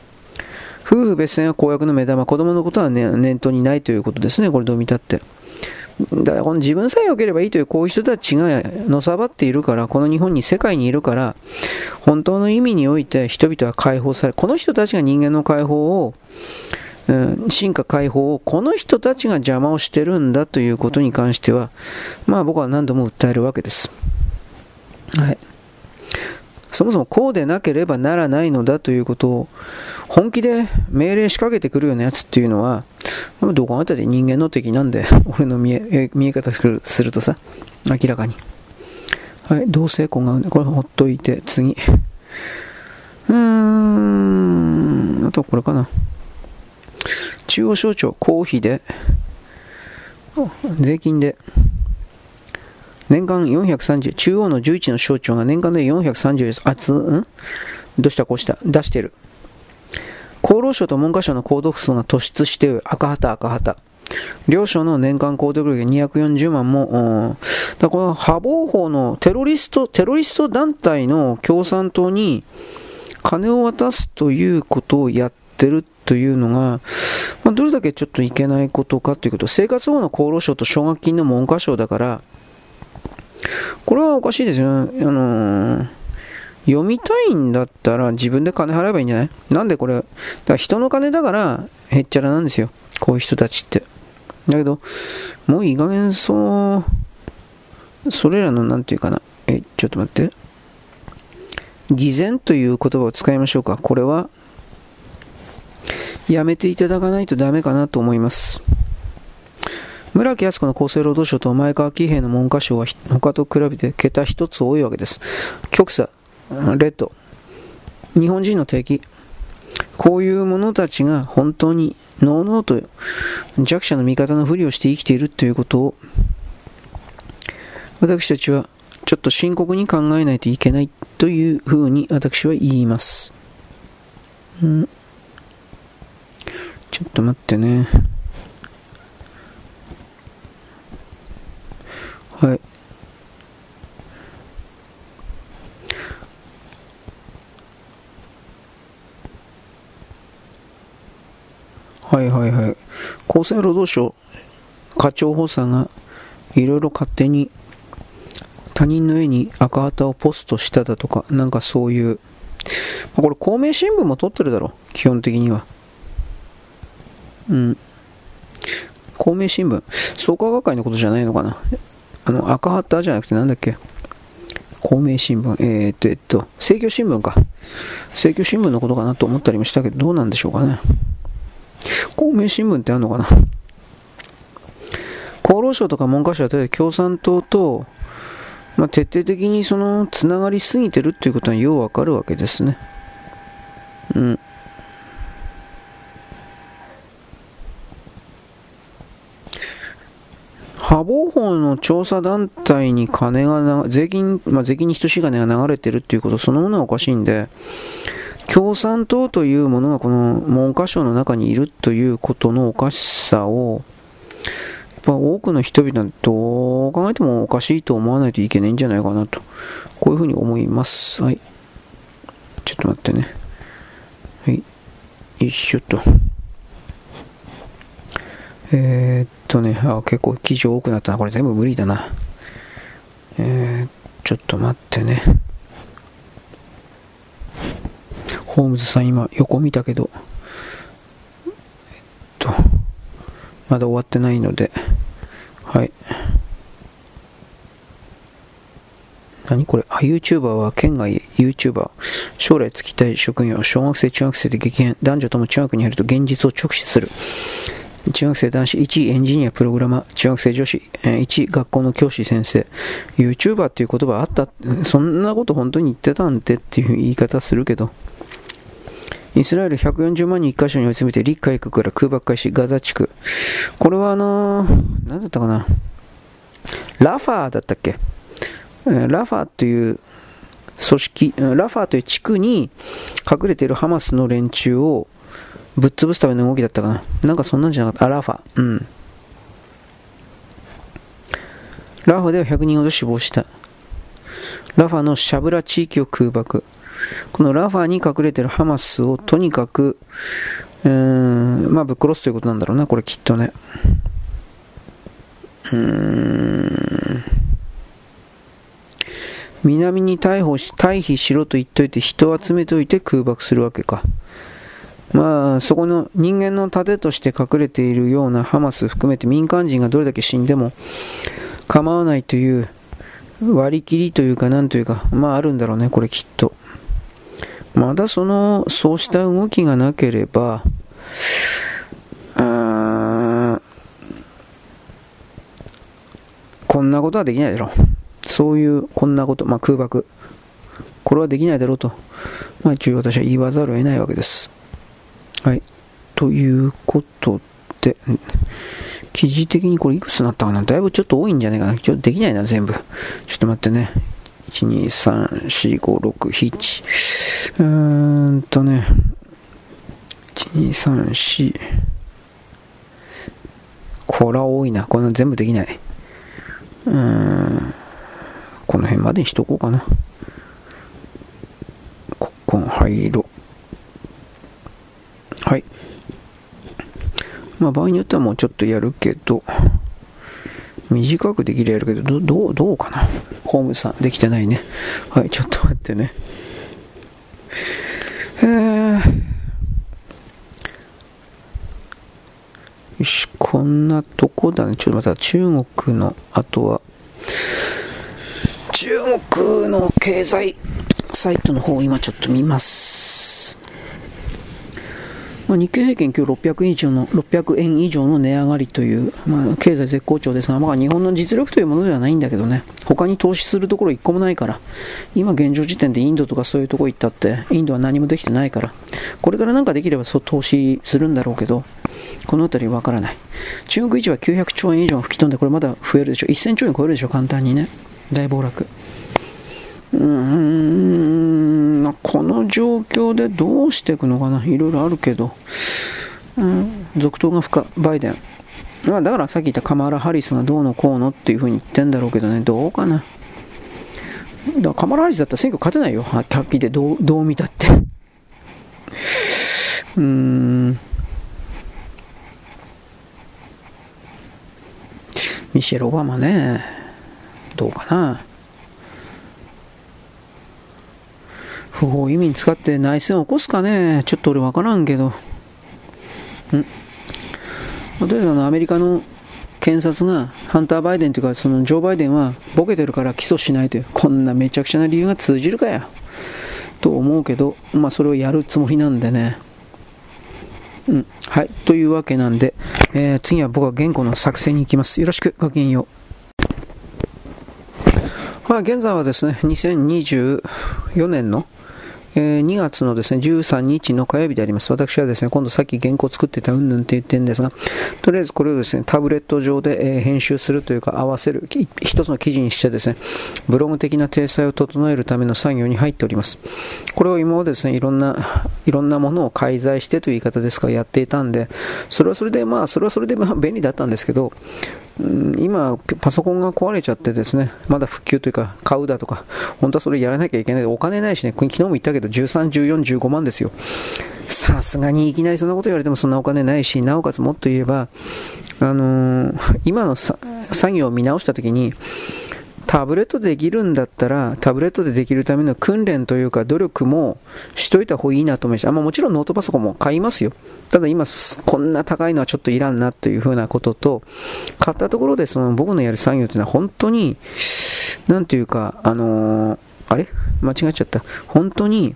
夫婦別姓が公約の目玉、子供のことは、ね、念頭にないということですね。これどう見たって。だからこの自分さえ良ければいいというこういう人たちがのさばっているから、この日本に世界にいるから、本当の意味において人々は解放され、この人たちが人間の解放を、うん、進化解放をこの人たちが邪魔をしてるんだということに関しては、まあ僕は何度も訴えるわけです。はい。そもそもこうでなければならないのだということを本気で命令仕掛けてくるようなやつっていうのはどう考えたって人間の敵なんで *laughs* 俺の見え見え方するとさ明らかに。はい同性婚がこれほっといて次。うーんあとこれかな。中央省庁公費で税金で年間430、中央の11の省庁が年間で430、あつ、うん？どうした？こうした、出してる。厚労省と文科省の購読数が突出してる。赤旗赤旗。両省の年間購読量240万も、だこの破防法のテロリスト、テロリスト団体の共産党に金を渡すということをやってるというのが、まあ、どれだけちょっといけないことかということ、生活保護の厚労省と奨学金の文科省だから、これはおかしいですよね。あのー、読みたいんだったら自分で金払えばいいんじゃない？なんでこれ、だから人の金だからへっちゃらなんですよ。こういう人たちって。だけど、もういい加減そう、それらの、なんていうかな。え、ちょっと待って。偽善という言葉を使いましょうか。これは、やめていただかないとダメかなと思います。村木靖子の厚生労働省と前川喜平の文科省は他と比べて桁一つ多いわけです。極左、レッド、日本人の敵、こういう者たちが本当にのうのうと弱者の味方のふりをして生きているということを私たちはちょっと深刻に考えないといけないというふうに私は言います。ん、ちょっと待ってね。はい。はいはいはい。厚生労働省課長補佐がいろいろ勝手に他人の絵に赤旗をポストしただとか、なんかそういう、これ公明新聞も撮ってるだろ、基本的には。うん。公明新聞、創価学会のことじゃないのかな。あの、赤旗じゃなくてなんだっけ？公明新聞、えー、っと、えっと、政教新聞か。政教新聞のことかなと思ったりもしたけど、どうなんでしょうかね。公明新聞ってあるのかな？厚労省とか文科省は共産党と、まあ、徹底的にそのつながりすぎてるっていうことはようわかるわけですね。うん。破防法の調査団体に金が税金、まあ、税金に等しい金が流れてるっていうことそのものはおかしいんで、共産党というものがこの文科省の中にいるということのおかしさを、やっぱ多くの人々はどう考えてもおかしいと思わないといけないんじゃないかなと、こういうふうに思います。はい。ちょっと待ってね。はい。よいしょっと。えー、っとね、あ、結構記事多くなったな。これ全部無理だな。えー、ちょっと待ってね。ホームズさん今横見たけど、えっと、まだ終わってないので、はい。何これ？あ、YouTuber は県外 YouTuber。将来つきたい職業。小学生、中学生で激変。男女とも中学に入ると現実を直視する。中学生男子1位エンジニアプログラマー、中学生女子1位学校の教師先生、YouTuber っていう言葉あった、そんなこと本当に言ってたんでっていう言い方するけど、イスラエル140万人1箇所に追い詰めて陸海空から空爆開始、ガザ地区。これはあのー、何だったかな。ラファーだったっけ。ラファーという組織、ラファーという地区に隠れているハマスの連中をぶっ潰すための動きだったかな。なんかそんなんじゃなかった。あ、ラファ。うん。ラファでは100人ほど死亡した。ラファのシャブラ地域を空爆。このラファに隠れてるハマスをとにかく、うーん、まあぶっ殺すということなんだろうな、これきっとね。うーん。南に逮捕し、退避しろと言っといて人を集めておいて空爆するわけか。まあ、そこの人間の盾として隠れているようなハマス含めて民間人がどれだけ死んでも構わないという割り切りというかなんというか、まああるんだろうね、これきっと。まだその、そうした動きがなければ、こんなことはできないだろう。そういう、こんなこと、まあ空爆。これはできないだろうと、まあ一応私は言わざるを得ないわけです。はい。ということで、記事的にこれいくつになったかな？だいぶちょっと多いんじゃないかな。ちょっとできないな、全部。ちょっと待ってね。1、2、3、4、5、6、7。うーんとね。1、2、3、4。これは多いな。こんな全部できない。うーん。この辺までにしとこうかな。ここ、灰色。はい。まあ場合によってはもうちょっとやるけど、短くできるやるけど、どどう、どうかな。ホームさん、できてないね。はい、ちょっと待ってね。えー、よし、こんなとこだね。ちょっとまた中国の、あとは、中国の経済サイトの方を今ちょっと見ます。まあ、日経平均今日600円以上の600円以上の値上がりという、まあ、経済絶好調ですが、まあ、日本の実力というものではないんだけどね、他に投資するところ一個もないから、今現状時点でインドとかそういうところ行ったって、インドは何もできてないから、これから何かできればそう投資するんだろうけど、この辺りわからない。中国維持は900兆円以上吹き飛んで、これまだ増えるでしょ。1000兆円超えるでしょ、簡単にね。大暴落。うーん、この状況でどうしていくのかな、いろいろあるけど、うん、続投が不可、バイデン。だからさっき言ったカマラ・ハリスがどうのこうのっていうふうに言ってんだろうけどね、どうかな。だからカマラ・ハリスだったら選挙勝てないよ、はっきりでどうどう見たって。うーん。ミシェル・オバマね、どうかな。不法移民使って内戦を起こすかね。ちょっと俺分からんけど。ん。とりあえずあのアメリカの検察がハンター・バイデンというかそのジョー・バイデンはボケてるから起訴しないという。こんなめちゃくちゃな理由が通じるかや。と思うけどまあそれをやるつもりなんでね。うん。はい。というわけなんで、えー、次は僕は原稿の作成に行きます。よろしくごきげんよう。まあ現在はですね2024年のえー、2月のですね、13日の火曜日であります。私はですね、今度さっき原稿作ってたうんぬんって言ってるんですが、とりあえずこれをですね、タブレット上で、えー、編集するというか合わせる、一つの記事にしてですね、ブログ的な体裁を整えるための作業に入っております。これを今までですね、いろんな、いろんなものを介在してという言い方ですから、やっていたんで、それはそれで、まあ、それはそれで便利だったんですけど、今、パソコンが壊れちゃってですね、まだ復旧というか、買うだとか、本当はそれやらなきゃいけない。お金ないしね、昨日も言ったけど、13、14、15万ですよ。さすがにいきなりそんなこと言われてもそんなお金ないし、なおかつもっと言えば、あのー、今の作業を見直したときに、タブレットでできるんだったら、タブレットでできるための訓練というか努力もしといた方がいいなと思いました。まあ、もちろんノートパソコンも買いますよ。ただ今、こんな高いのはちょっといらんなというふうなことと、買ったところでその僕のやる作業というのは本当に、なんというか、あのー、あれ？間違っちゃった。本当に、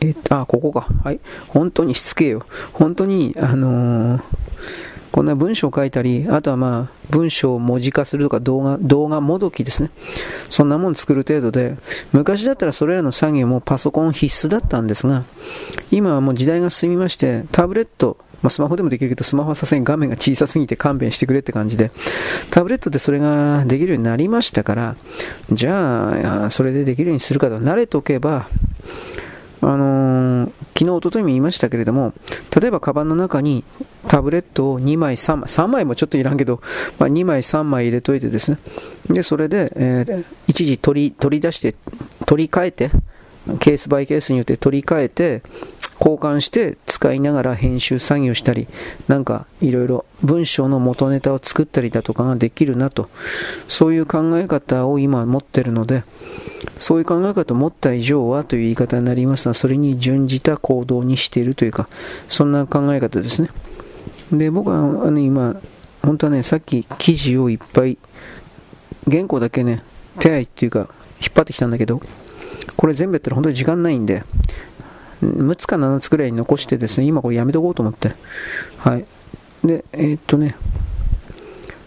えっと、あ、ここか。はい。本当にしつけよ。本当に、あのーこんな文章を書いたり、あとはまあ、文章を文字化するとか動画、動画もどきですね。そんなもん作る程度で、昔だったらそれらの作業もパソコン必須だったんですが、今はもう時代が進みまして、タブレット、まあ、スマホでもできるけど、スマホはさすがに画面が小さすぎて勘弁してくれって感じで、タブレットでそれができるようになりましたから、じゃあ、それでできるようにするかと慣れておけば、あのー、昨日、おとといも言いましたけれども、例えばカバンの中にタブレットを2枚、3枚、3枚もちょっといらんけど、まあ、2枚、3枚入れといてですね、で、それで、えー、一時取り、取り出して、取り替えて、ケースバイケースによって取り替えて、交換して使いながら編集作業したり、なんかいろいろ文章の元ネタを作ったりだとかができるなと、そういう考え方を今持ってるので、そういう考え方を持った以上はという言い方になりますが、それに準じた行動にしているというか、そんな考え方ですね。で、僕は、ね、今、本当はね、さっき記事をいっぱい、原稿だけね、手合いっていうか、引っ張ってきたんだけど、これ全部やったら本当に時間ないんで、6つか7つくらいに残してですね、今これやめとこうと思って。はい。で、えー、っとね、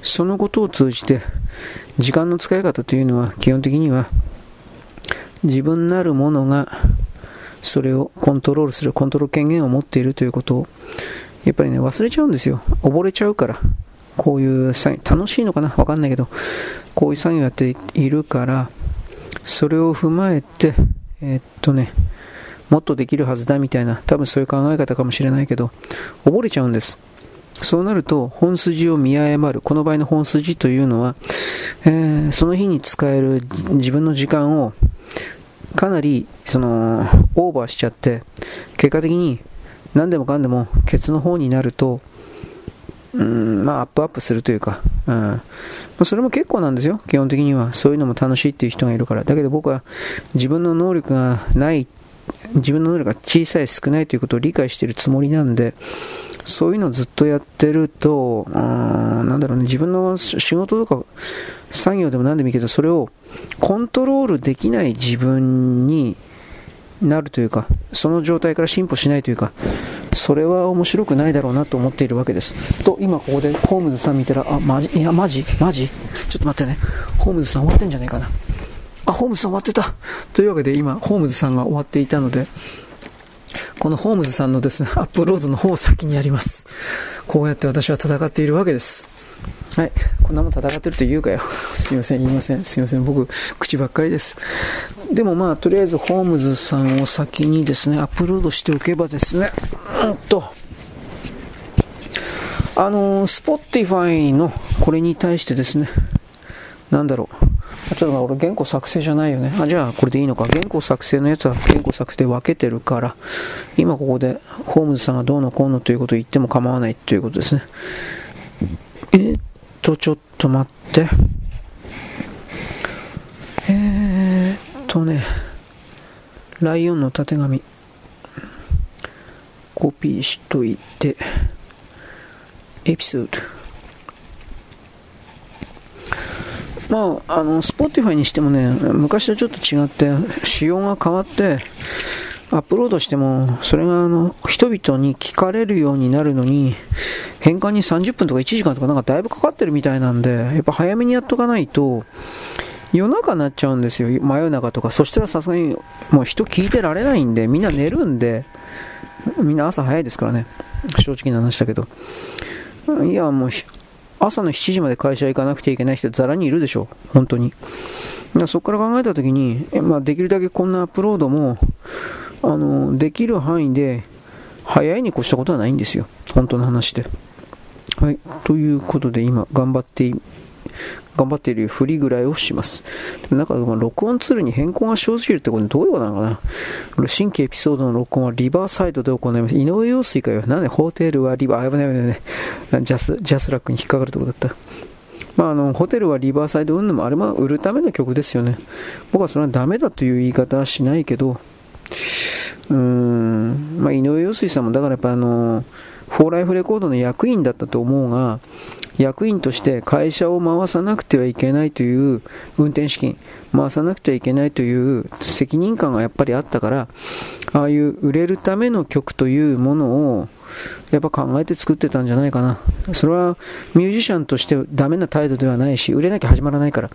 そのことを通じて、時間の使い方というのは基本的には、自分なるものが、それをコントロールする、コントロール権限を持っているということを、やっぱりね、忘れちゃうんですよ。溺れちゃうから。こういう作業、楽しいのかな？わかんないけど、こういう作業やっているから、それを踏まえて、えー、っとね、もっとできるはずだみたいな、多分そういう考え方かもしれないけど、溺れちゃうんです。そうなると、本筋を見誤る。この場合の本筋というのは、えー、その日に使える自分の時間を、かなり、その、オーバーしちゃって、結果的に、何でもかんでも、ケツの方になると、うん、まあ、アップアップするというか、うん。まあ、それも結構なんですよ、基本的には。そういうのも楽しいっていう人がいるから。だけど僕は、自分の能力がない自分の能力が小さい少ないということを理解しているつもりなんで、そういうのをずっとやってると、うんなんだろうね、自分の仕事とか作業でも何でもいいけど、それをコントロールできない自分になるというか、その状態から進歩しないというか、それは面白くないだろうなと思っているわけです。と、今ここでホームズさん見たら、あ、マジ？いや、マジ？マジ？ちょっと待ってね。ホームズさん終わってんじゃないかな。あ、ホームズさん終わってたというわけで今、ホームズさんが終わっていたので、このホームズさんのですね、アップロードの方を先にやります。こうやって私は戦っているわけです。はい。こんなもん戦ってると言うかよ。*laughs* すいません、言いません。すいません。僕、口ばっかりです。でもまあ、とりあえずホームズさんを先にですね、アップロードしておけばですね、うんと、あのー、スポティファイのこれに対してですね、なんだろう。ちょっと俺原稿作成じゃないよね。あ、じゃあこれでいいのか。原稿作成のやつは原稿作成で分けてるから、今ここでホームズさんがどうのこうのということを言っても構わないということですね。え、っと、ちょっと待って。えー、っとね、ライオンのたてがみ、コピーしといて、エピソード。まあ、あの、スポティファイにしてもね、昔とちょっと違って、仕様が変わって、アップロードしても、それがあの、人々に聞かれるようになるのに、変換に30分とか1時間とかなんかだいぶかかってるみたいなんで、やっぱ早めにやっとかないと、夜中になっちゃうんですよ、真夜中とか。そしたらさすがに、もう人聞いてられないんで、みんな寝るんで、みんな朝早いですからね。正直な話だけど。いや、もう、朝の7時まで会社行かなくてはいけない人ざらにいるでしょう、本当に。そこから考えたときに、まあ、できるだけこんなアップロードも、あの、できる範囲で、早いに越したことはないんですよ。本当の話で。はい。ということで、今、頑張って頑張っているふりぐらいをします。なんか、録音ツールに変更が生じるってこれどういうことなのかな新規エピソードの録音はリバーサイドで行います。井上陽水かよ。なんでホテルはリバー、あ、危ない危ない危ない。ジャス、ジャスラックに引っかかるとこだった。まあ、あの、ホテルはリバーサイド運動もあれも売るための曲ですよね。僕はそれはダメだという言い方はしないけど、うーん、まあ、井上陽水さんもだからやっぱあの、フォーライフレコードの役員だったと思うが、役員として会社を回さなくてはいけないという運転資金、回さなくてはいけないという責任感がやっぱりあったから、ああいう売れるための曲というものをやっぱ考えて作ってたんじゃないかな。それはミュージシャンとしてダメな態度ではないし、売れなきゃ始まらないから。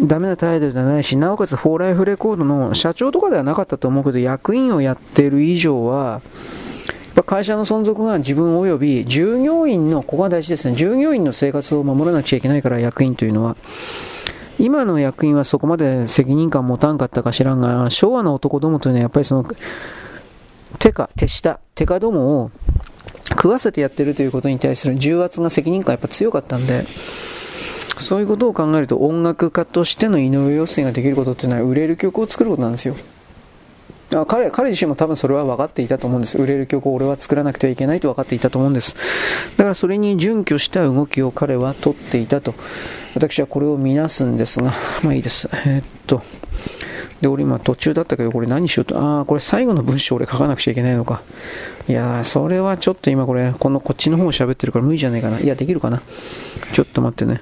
ダメな態度ではないし、なおかつフォーライフレコードの社長とかではなかったと思うけど、役員をやってる以上は、会社の存続が自分及び従業員の、ここが大事ですね、従業員の生活を守らなくちゃいけないから、役員というのは。今の役員はそこまで責任感持たんかったか知らんが、昭和の男どもというのはやっぱりその、手か、手下、手下どもを食わせてやってるということに対する重圧が責任感やっぱ強かったんで、そういうことを考えると音楽家としての井上陽水ができることっていうのは売れる曲を作ることなんですよ。あ彼彼自身も多分それは分かっていたと思うんです。売れる曲を俺は作らなくてはいけないと分かっていたと思うんです。だからそれに準拠した動きを彼は取っていたと。私はこれを見なすんですが、まあいいです。えー、っと。で、俺今途中だったけど、これ何しようと、ああ、これ最後の文章俺書かなくちゃいけないのか。いやー、それはちょっと今これ、このこっちの方を喋ってるから無理じゃないかな。いや、できるかな。ちょっと待ってね。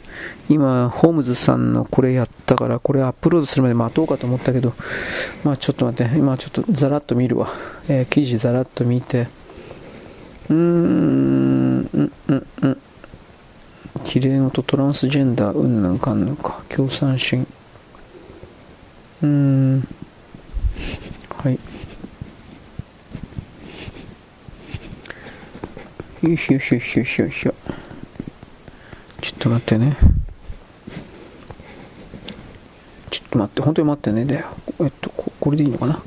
今、ホームズさんのこれやったから、これアップロードするまで待とうかと思ったけど、まあちょっと待って、今ちょっとザラッと見るわ。えー、記事ザラッと見て、うーん、うん、うん、うん。綺麗のとトランスジェンダー、うんぬんかんぬんか。共産主義。うん。はい。よいしょよいしょよしよしょちょっと待ってね。ちょっと待って、本当に待ってね。で、えっと、ここれでいいのかな？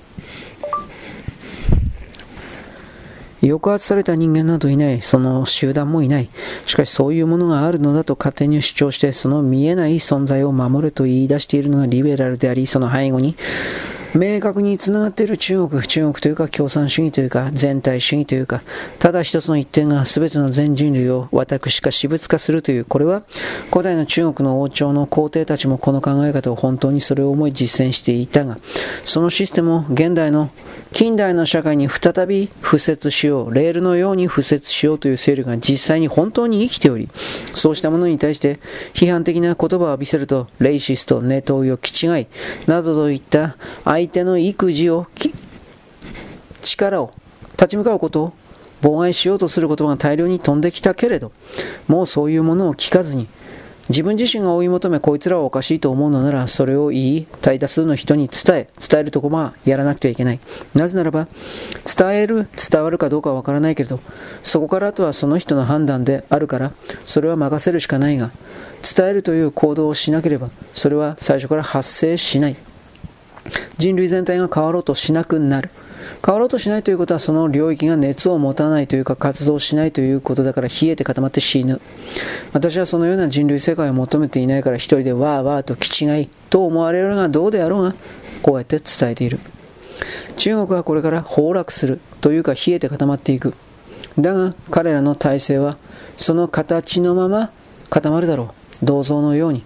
抑圧された人間などいない、その集団もいない。しかしそういうものがあるのだと勝手に主張して、その見えない存在を守ると言い出しているのがリベラルであり、その背後に明確につながっている中国、中国というか共産主義というか全体主義というか、ただ一つの一点が全ての全人類を私か私物化するという、これは古代の中国の王朝の皇帝たちもこの考え方を本当にそれを思い実践していたが、そのシステムを現代の近代の社会に再び敷設しよう、レールのように敷設しようという勢力が実際に本当に生きており、そうしたものに対して批判的な言葉を浴びせると、レイシスト、ネトウヨ、気違い、などといった相手の育児を、力を、立ち向かうことを妨害しようとする言葉が大量に飛んできたけれど、もうそういうものを聞かずに、自分自身が追い求めこいつらはおかしいと思うのならそれを言い大多数の人に伝え伝えるとこはやらなくてはいけないなぜならば伝える伝わるかどうかはわからないけれどそこからあとはその人の判断であるからそれは任せるしかないが伝えるという行動をしなければそれは最初から発生しない人類全体が変わろうとしなくなる。変わろうとしないということはその領域が熱を持たないというか活動しないということだから冷えて固まって死ぬ。私はそのような人類世界を求めていないから一人でわーわーと気違いと思われるがどうであろうがこうやって伝えている。中国はこれから崩落するというか冷えて固まっていく。だが彼らの体制はその形のまま固まるだろう。銅像のように。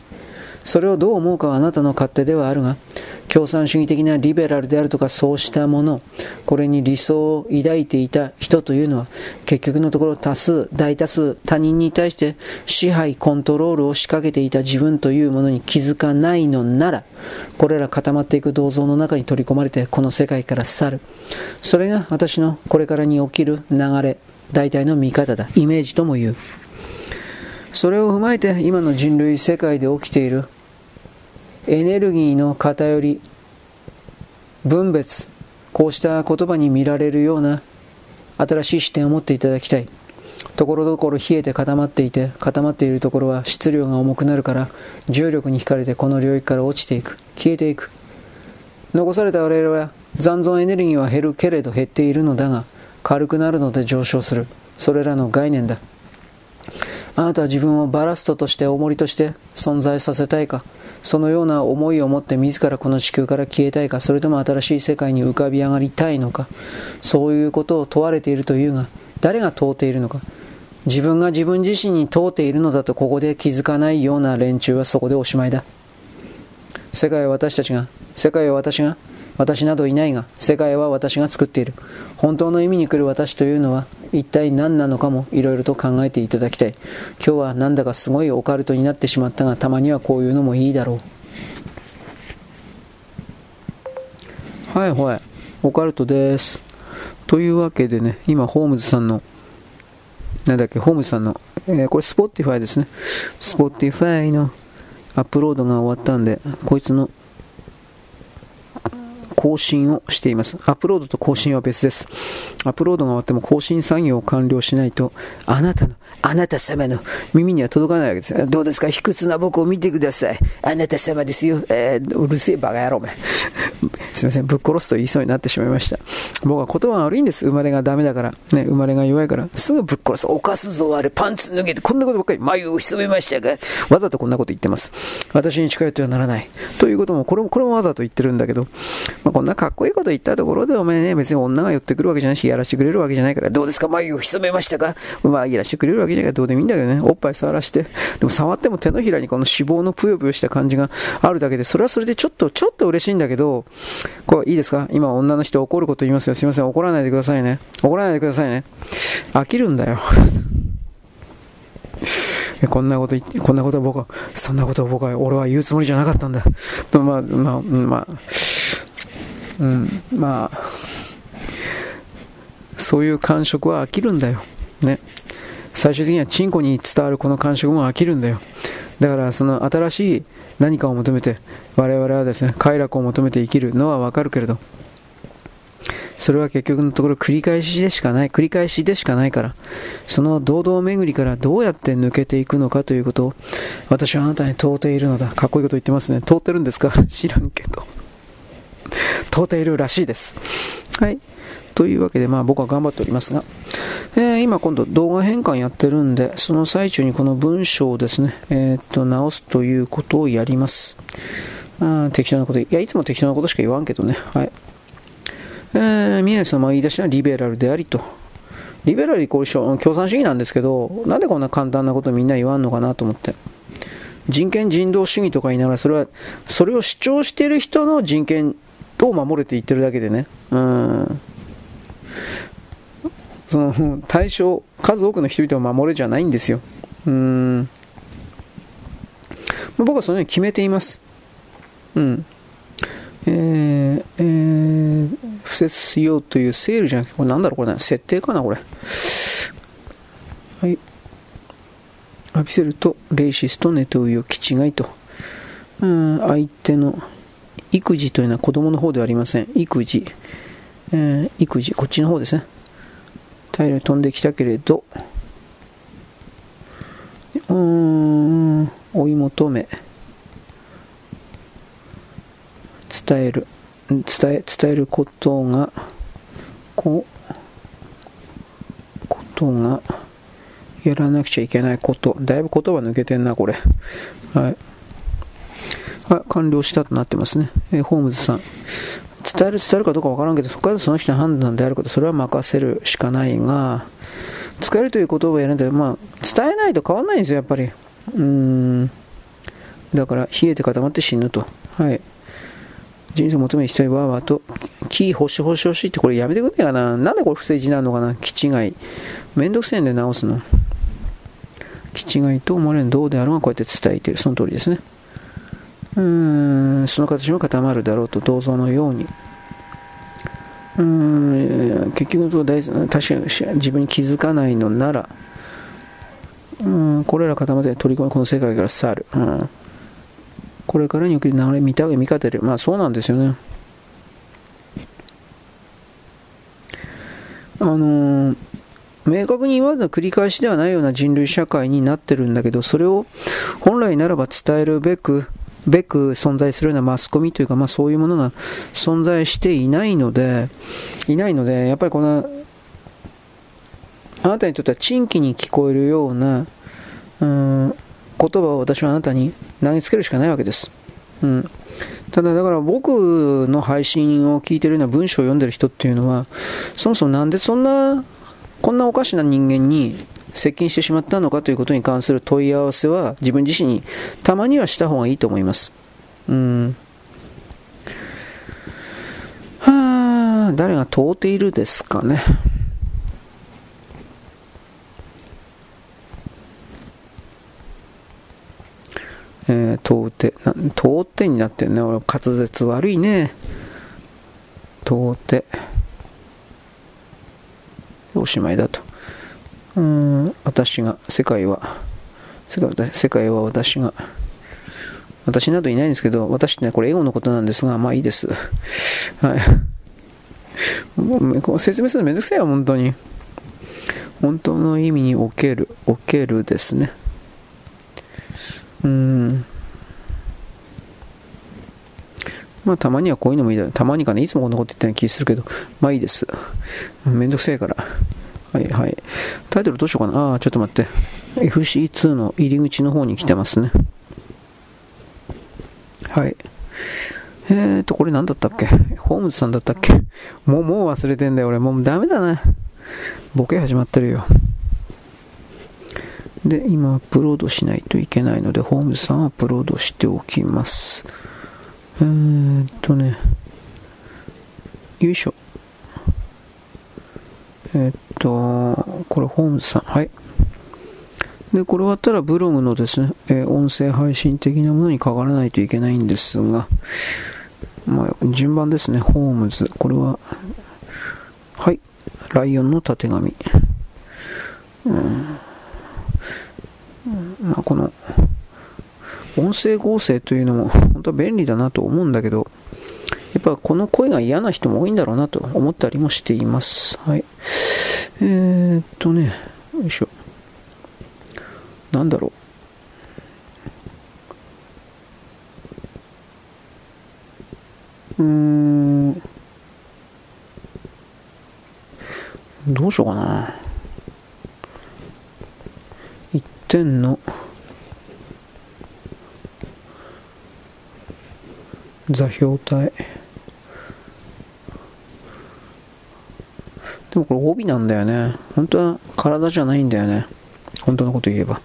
それをどう思うかはあなたの勝手ではあるが、共産主義的なリベラルであるとかそうしたもの、これに理想を抱いていた人というのは、結局のところ多数、大多数、他人に対して支配、コントロールを仕掛けていた自分というものに気づかないのなら、これら固まっていく銅像の中に取り込まれてこの世界から去る。それが私のこれからに起きる流れ、大体の見方だ。イメージとも言う。それを踏まえて今の人類世界で起きているエネルギーの偏り分別こうした言葉に見られるような新しい視点を持っていただきたい。ところどころ冷えて固まっていて固まっているところは質量が重くなるから重力に惹かれてこの領域から落ちていく。消えていく。残された我々は残存エネルギーは減るけれど減っているのだが軽くなるので上昇する。それらの概念だ。あなたは自分をバラストとして重りとして存在させたいか？そのような思いを持って自らこの地球から消えたいかそれとも新しい世界に浮かび上がりたいのかそういうことを問われているというが誰が問うているのか。自分が自分自身に問うているのだとここで気づかないような連中はそこでおしまいだ。世界は私たちが世界は私が私などいないが世界は私が作っている。本当の意味に来る私というのは一体何なのかもいろいろと考えていただきたい。今日はなんだかすごいオカルトになってしまったがたまにはこういうのもいいだろう。はいはいオカルトです。というわけでね今ホームズさんのなんだっけホームズさんの、えー、これスポティファイですね。スポティファイのアップロードが終わったんでこいつの更新をしています。アップロードと更新は別です。アップロードが終わっても更新作業を完了しないと、あなたの、あなた様の耳には届かないわけです。どうですか？卑屈な僕を見てください。あなた様ですよ。えー、うるせえバカ野郎め。*laughs* すいません、ぶっ殺すと言いそうになってしまいました。僕は言葉が悪いんです。生まれがダメだから。ね、生まれが弱いから。すぐぶっ殺す。犯すぞ、あれ。パンツ脱げて、こんなことばっかり眉を潜めましたが、わざとこんなこと言ってます。私に近寄ってはならない。ということも、これも、これもわざと言ってるんだけど、まあ、こんなかっこいいこと言ったところで、お前ね、別に女が寄ってくるわけじゃないし、やらしてくれるわけじゃないから、どうですか、眉を潜めましたか？まあ、やらしてくれるわけじゃないから、どうでもいいんだけどね、おっぱい触らして、でも触っても手のひらにこの脂肪のぷよぷよした感じがあるだけで、それはそれでちょっと、ちょっと嬉しいんだけど、これいいですか？今女の人怒ること言いますよ。すいません、怒らないでくださいね。怒らないでくださいね。飽きるんだよ。*laughs* こんなこと言って、こんなこと僕は、そんなことを僕は、俺は言うつもりじゃなかったんだ。と、まあ、まあ、まあ、うん、まあ、そういう感触は飽きるんだよ。ね。最終的にはチンコに伝わるこの感触も飽きるんだよ。だからその新しい何かを求めて我々はですね快楽を求めて生きるのはわかるけれど。それは結局のところ繰り返しでしかない繰り返しでしかないから。その堂々巡りからどうやって抜けていくのかということを私はあなたに問うているのだ。かっこいいこと言ってますね。問うてるんですか？知らんけど。問うているらしいです。はい。というわけで、まあ僕は頑張っておりますが、えー、今今度動画変換やってるんで、その最中にこの文章をですね、えー、っと、直すということをやります。あ適当なこと、いや、いつも適当なことしか言わんけどね。はい。えー、宮根さんの言い出しはリベラルでありと。リベラルイコール共産主義なんですけど、なんでこんな簡単なことみんな言わんのかなと思って。人権人道主義とか言いながら、それは、それを主張している人の人権を守れて言ってるだけでね。うん。その対象、数多くの人々を守れじゃないんですよ。うん。僕はそのように決めています。うん。えー、えー、不設しようというセールじゃなくて、これなんだろうこれ、ね、設定かなこれ。はい。アビセルとレイシスとネトウヨキ違いと。うん、相手の育児というのは子供の方ではありません。育児。えー、育児、こっちの方ですね。大量に飛んできたけれど、うーん、追い求め、伝える、伝え、伝えることが、こう、ことが、やらなくちゃいけないこと。だいぶ言葉抜けてんな、これ。はい。はい、完了したとなってますね。えー、ホームズさん。伝える、伝えるかどうかわからんけど、そこからその人の判断であること、それは任せるしかないが、使えるということをやるんだけど、まあ、伝えないと変わんないんですよ、やっぱり。うん。だから、冷えて固まって死ぬと。はい。人生を求める人にわーわーと、キー欲しい欲しい欲しいってこれやめてくんねえかな。なんでこれ不正字なのかな気違い。めんどくせえんで直すの。気違いと思われるどうであろうがこうやって伝えてる。その通りですね。うんその形も固まるだろうと銅像のように。うん結局のところ確かに自分に気づかないのならうんこれら固まって取り込みこの世界から去る、うん、これからにおける流れ見た見方でまあそうなんですよね。あのー明確に言われた繰り返しではないような人類社会になってるんだけど、それを本来ならば伝えるべく、べく存在するようなマスコミというか、まあ、そういうものが存在していないので、いないので、やっぱりこの、あなたにとっては珍奇に聞こえるような、うん言葉を私はあなたに投げつけるしかないわけです。うん、ただだから僕の配信を聞いてるような文章を読んでる人っていうのはそもそもなんでそんなこんなおかしな人間に接近してしまったのかということに関する問い合わせは自分自身にたまにはした方がいいと思います。うん。はあ、誰が通っているですかね。えー、通って、通ってになってるね。俺、滑舌悪いね。通って。おしまいだと。うん、私が、世界は、世界は私が、私などいないんですけど、私ってね、これエゴのことなんですが、まあいいです。はい。もう説明するのめんどくさいよ、本当に。本当の意味における、おけるですね。うん。まあたまにはこういうのもいいだたまにかね、いつもこんなこと言ってる気するけど、まあいいです。めんどくせえから。はいはい。タイトルどうしようかな？あ、ちょっと待って。FC2 の入り口の方に来てますね。はい。えーと、これ何だったっけ？ホームズさんだったっけ？もう、もう忘れてんだよ、俺。もうダメだな。ボケ始まってるよ。で、今、アップロードしないといけないので、ホームズさんアップロードしておきます。えーっとね、よいしょ。え、っと、これ、ホームズさん。はい。で、これ終わったらブログのですね、えー、音声配信的なものにかからないといけないんですが、まあ、順番ですね、ホームズ。これは、はい、ライオンのたてがみ。うん、まあ、この、音声合成というのも本当は便利だなと思うんだけど、やっぱこの声が嫌な人も多いんだろうなと思ったりもしています。はい。えー、っとね、よいしょ。なんだろう。うーん。どうしようかな。一点の座標体。でもこれ帯なんだよね。本当は体じゃないんだよね。本当のこと言えば。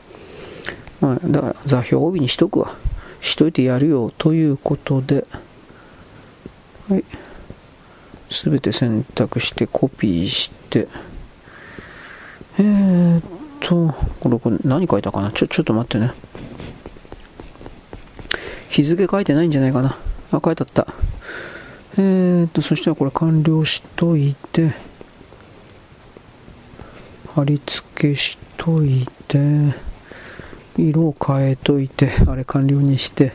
まあ、だから座標帯にしとくわ。しといてやるよということで、はい。すべて選択してコピーして、えーっと、これ、これ何書いたかな？ちょ、ちょっと待ってね。日付書いてないんじゃないかな。あ、書いてあった。えーっと、そしたらこれ完了しといて、貼り付けしといて、色を変えといて、*laughs* あれ完了にして、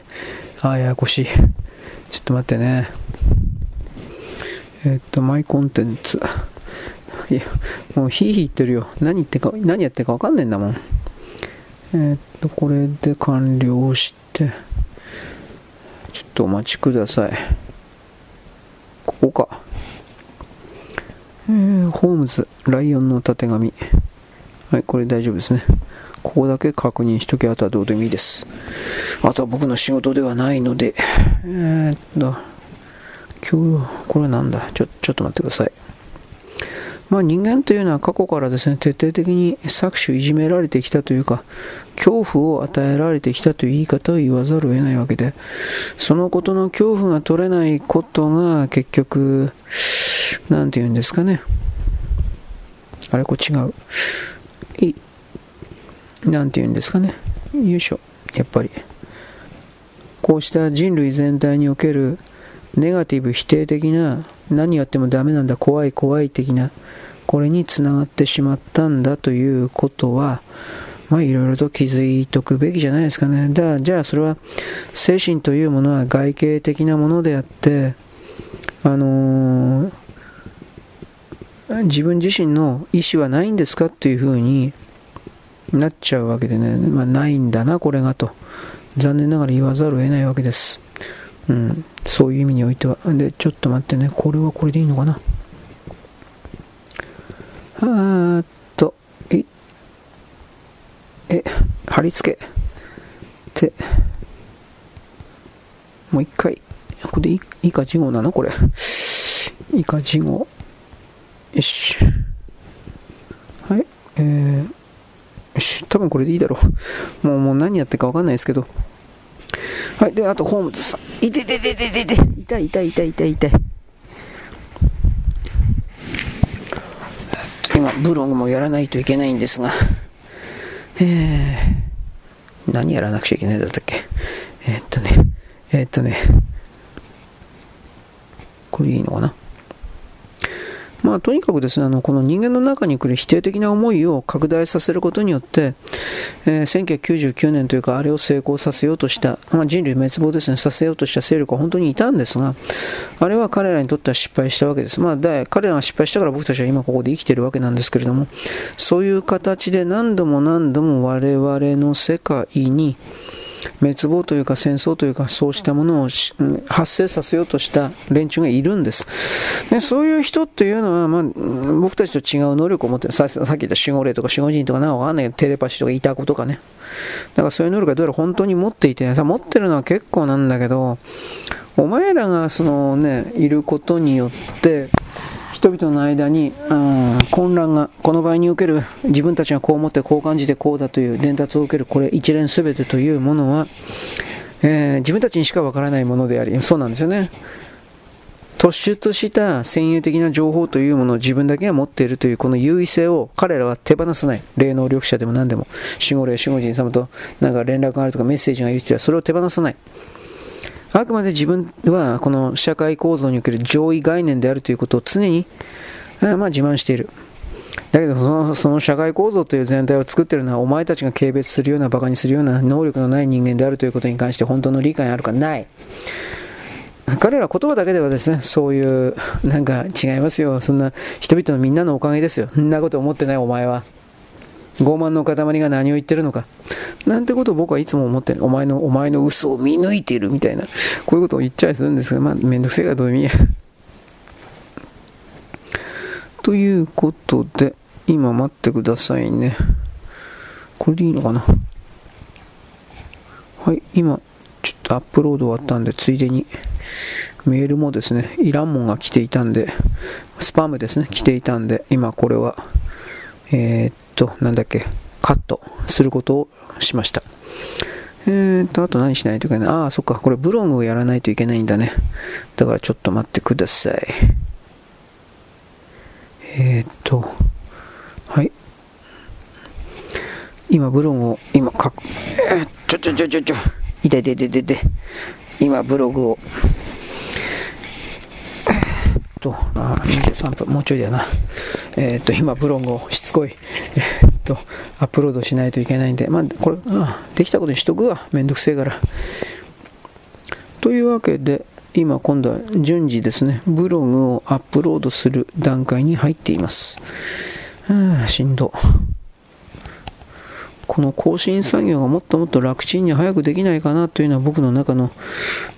あ、ややこしい。ちょっと待ってね。えっと、マイコンテンツ。いや、もうヒーヒー言ってるよ。何言ってか、何やってるかわかんないんだもん。えっと、これで完了して、ちょっとお待ちください。ここか。えー、ホームズ、ライオンのたてがみ。はい、これ大丈夫ですね。ここだけ確認しとけ、あとはどうでもいいです。あとは僕の仕事ではないので、えー、っと、今日、これなんだ？ちょ、ちょっと待ってください。まあ人間というのは過去からですね、徹底的に搾取いじめられてきたというか、恐怖を与えられてきたという言い方を言わざるを得ないわけで、そのことの恐怖が取れないことが結局、なんて言うんですかね。あれ、これ違う。いなんて言うんですかね。よいしょ。やっぱり。こうした人類全体におけるネガティブ否定的な何やってもダメなんだ怖い怖い的なこれにつながってしまったんだということはまあいろいろと気づいとくべきじゃないですかねだじゃあそれは精神というものは外形的なものであってあのー、自分自身の意思はないんですかっていうふうになっちゃうわけでね、まあ、ないんだな、これがと、残念ながら言わざるを得ないわけです。うん、そういう意味においては。で、ちょっと待ってね、これはこれでいいのかな。あーっと、え、え、貼り付けて、もう一回、これで以下事後なの？これ。以下事後。よし。はい。えー、よし。多分これでいいだろう。もう、もう何やってるかわかんないですけど。はい。で、あと、ホームズさん。いてててててて。痛い痛い痛い痛い痛い。今、ブログもやらないといけないんですが。えー、何やらなくちゃいけないだったっけ？えー、っとね。えー、っとね。これいいのかな？まあ、とにかくですね、あの、この人間の中に来る否定的な思いを拡大させることによって、えー、1999年というか、あれを成功させようとした、まあ、人類滅亡ですね、させようとした勢力は本当にいたんですが、あれは彼らにとっては失敗したわけです。まあ、だ彼らが失敗したから僕たちは今ここで生きてるわけなんですけれども、そういう形で何度も何度も我々の世界に、滅亡というか戦争というかそうしたものを発生させようとした連中がいるんです。でそういう人っていうのは、まあ、僕たちと違う能力を持ってる。ささっき言った守護霊とか守護人とかなんかわかんないけど、テレパシーとかいたことかね。だからそういう能力がどうやら本当に持っていて、さ持ってるのは結構なんだけど、お前らがそのね、いることによって、人々の間に、うん、混乱が、この場合における自分たちがこう思ってこう感じてこうだという伝達を受ける、これ一連全てというものは、えー、自分たちにしかわからないものであり、そうなんですよね。突出した先鋭的な情報というものを自分だけが持っているというこの優位性を彼らは手放さない。霊能力者でも何でも、守護霊、守護神様となんか連絡があるとかメッセージが言う人はそれを手放さない。あくまで自分はこの社会構造における上位概念であるということを常に、あまあ、自慢している。だけどその、その社会構造という全体を作っているのは、お前たちが軽蔑するような、馬鹿にするような能力のない人間であるということに関して本当の理解あるかない。彼ら言葉だけではですね、そういう、なんか違いますよ。そんな人々のみんなのおかげですよ。そんなこと思ってないお前は。傲慢の塊が何を言ってるのか。なんてことを僕はいつも思ってる。お前の、お前の嘘を見抜いてるみたいな。こういうことを言っちゃいするんですけど、まあ、めんどくせえがどうでもいいや。*laughs* ということで、今待ってくださいね。これでいいのかなはい、今、ちょっとアップロード終わったんで、ついでに、メールもですね、いらんもんが来ていたんで、スパムですね、来ていたんで、今これは、えー、っと、なんだっけ、カットすることをしました。えーと、あと何しないといけない？ああ、そっか、これブログをやらないといけないんだね。だからちょっと待ってください。えーと、はい。今、ブログを、今、かえー、ちょちょちょちょちょ、い痛い痛い痛い。今、ブログを、と、あ23分、もうちょいだよな。えー、っと、今、ブログをしつこい、えー、っと、アップロードしないといけないんで、まあ、これ、あできたことにしとくわ。めんどくせえから。というわけで、今、今度は順次ですね、ブログをアップロードする段階に入っています。ああ、しんど。この更新作業がもっともっと楽ちんに早くできないかなというのは僕の中の、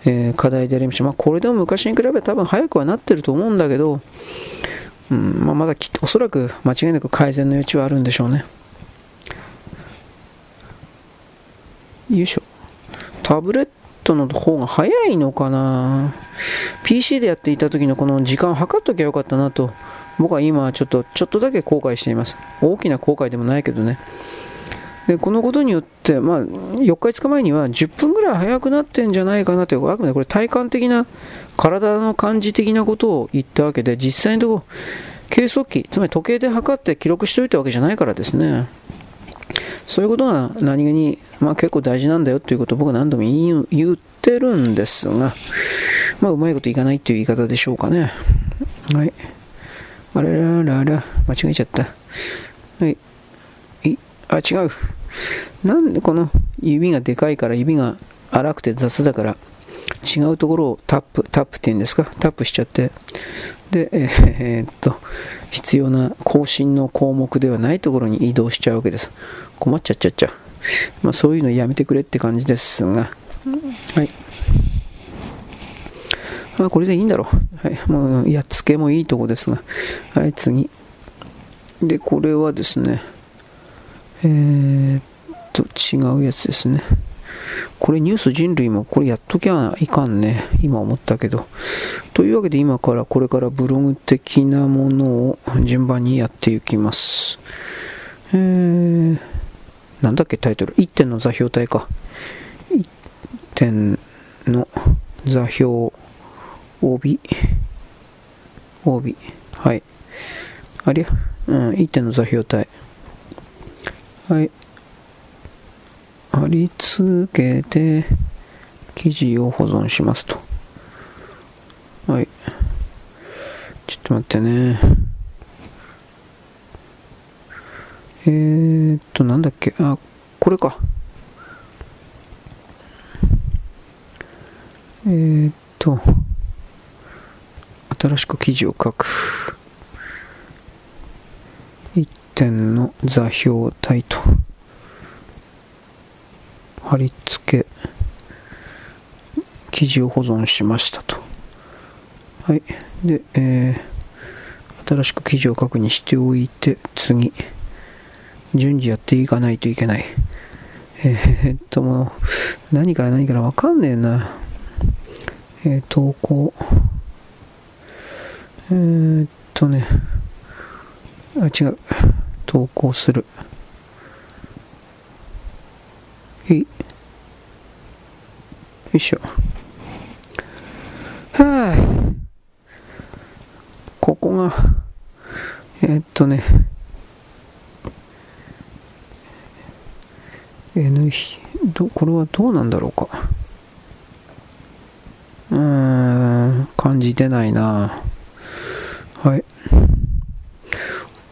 えー、課題でありました。まあ、これでも昔に比べ多分早くはなってると思うんだけど、うんまあ、まだきおそらく間違いなく改善の余地はあるんでしょうね。よいしょ。タブレットの方が早いのかな ?PC でやっていた時のこの時間を計っときゃよかったなと僕は今ちょっとちょっとだけ後悔しています。大きな後悔でもないけどね。でこのことによって、まあ、4日、5日前には10分ぐらい早くなってんじゃないかなという、あくまでこれ体感的な、体の感じ的なことを言ったわけで、実際のところ、計測器、つまり時計で測って記録しておいたわけじゃないからですね。そういうことが何気に、まあ、結構大事なんだよということを僕は何度も言ってるんですが、まあ、うまいこといかないという言い方でしょうかね。はい。あれららら、間違えちゃった。はい。あ、違う。なんでこの指がでかいから指が荒くて雑だから違うところをタップ、タップっていうんですか？タップしちゃって。で、えー、えー、っと、必要な更新の項目ではないところに移動しちゃうわけです。困っちゃっちゃっちゃ。まあそういうのやめてくれって感じですが。はい。あ、これでいいんだろう。はい。もうやっつけもいいとこですが。はい、次。で、これはですね。えー、っと、違うやつですね。これニュース人類もこれやっときゃいかんね。今思ったけど。というわけで今からこれからブログ的なものを順番にやっていきます。えー、なんだっけタイトル。1点の座標体か。1点の座標帯。帯。はい。ありゃ。うん、1点の座標体。はい。貼り付けて、記事を保存しますと。はい。ちょっと待ってね。えー、っと、なんだっけ？あ、これか。えー、っと、新しく記事を書く。点の座標体と。貼り付け。記事を保存しましたと。はい。で、えー、新しく記事を確認しておいて次。順次やっていかないといけない。えー、っともう何から何からわかんねえな。えー、投稿。えー、っとね。あ違う。投稿するいよいしょ。はあ。ここが、えー、っとね、N ど、これはどうなんだろうか。うーん、感じてないな。はい。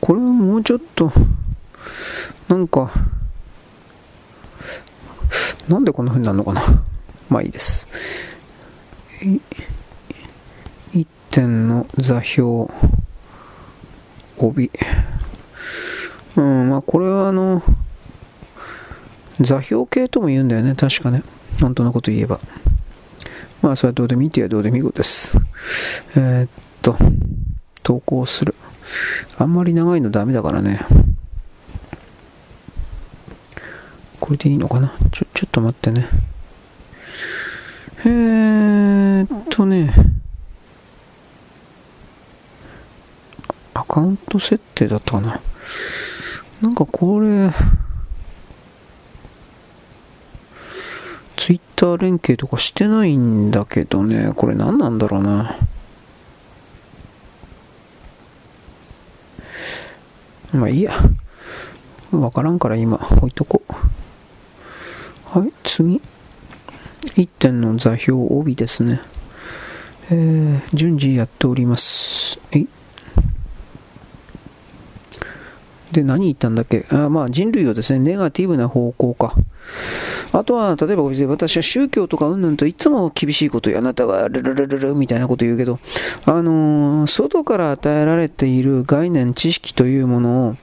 これはもうちょっと、なんか、なんでこんな風になるのかなまあいいです。1点の座標帯。うん、まあこれはあの、座標系とも言うんだよね、確かね。本当のこと言えば。まあそれはどうでもいいって言えばどうでもいいことです。えー、っと、投稿する。あんまり長いのダメだからね。これでいいのかな？ちょ、ちょっと待ってね。えーっとね。アカウント設定だったかな？なんかこれ、ツイッター連携とかしてないんだけどね。これ何なんだろうな？まあいいや。わからんから今置いとこう。はい、次。1点の座標帯ですね。えー、順次やっております。えい。で、何言ったんだっけ？あまあ人類はですね、ネガティブな方向か。あとは、例えば私は宗教とかうんぬんといつも厳しいこと言う。あなたはルルルルルみたいなこと言うけど、あのー、外から与えられている概念、知識というものを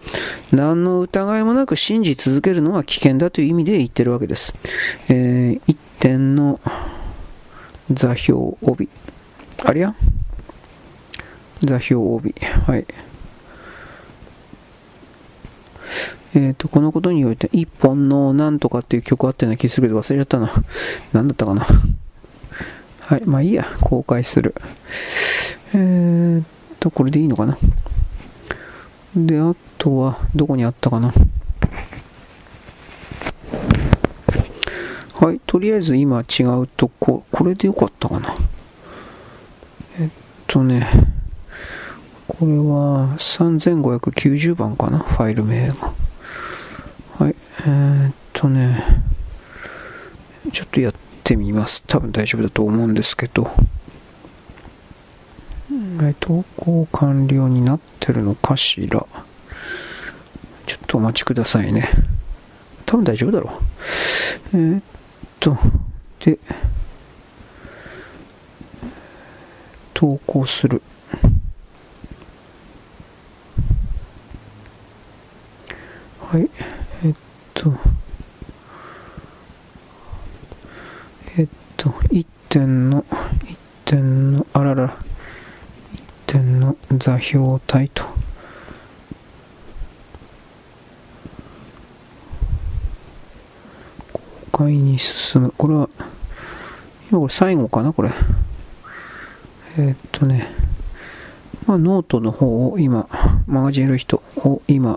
何の疑いもなく信じ続けるのは危険だという意味で言ってるわけです。えー、一点の座標帯。ありゃ座標帯。はい。えっ、ー、と、このことにおいて、一本のなんとかっていう曲あったような気するけど忘れちゃったな。*laughs* 何だったかな。はい、まあいいや、公開する。えー、っと、これでいいのかな。で、あとは、どこにあったかな。はい、とりあえず今違うとこ、これでよかったかな。えっとね、これは3590番かな、ファイル名が。はい、えー、っとね、ちょっとやってみます。多分大丈夫だと思うんですけど、え投稿完了になってるのかしら。ちょっとお待ちくださいね。多分大丈夫だろう。えー、っと、で、投稿する。はい。えっと、えっと、1点の、1点の、あらら、1点の座標体と、に進む。これは、今これ最後かな、これ。え、っとね、まあ、ノートの方を今、マガジンやる人を今、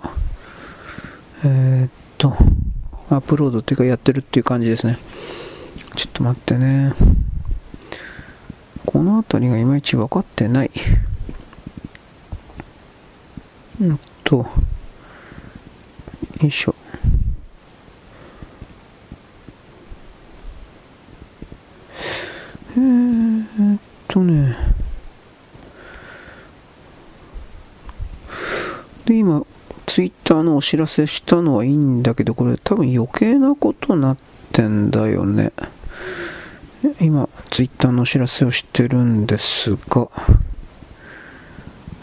え、っと、アップロードっていうかやってるっていう感じですね。ちょっと待ってね。この辺りがいまいち分かってない。うんと、よいしょ。えー、っとね。で、今、ツイッターのお知らせしたのはいいんだけど、これ多分余計なことなってんだよね。今、ツイッターのお知らせをしてるんですが、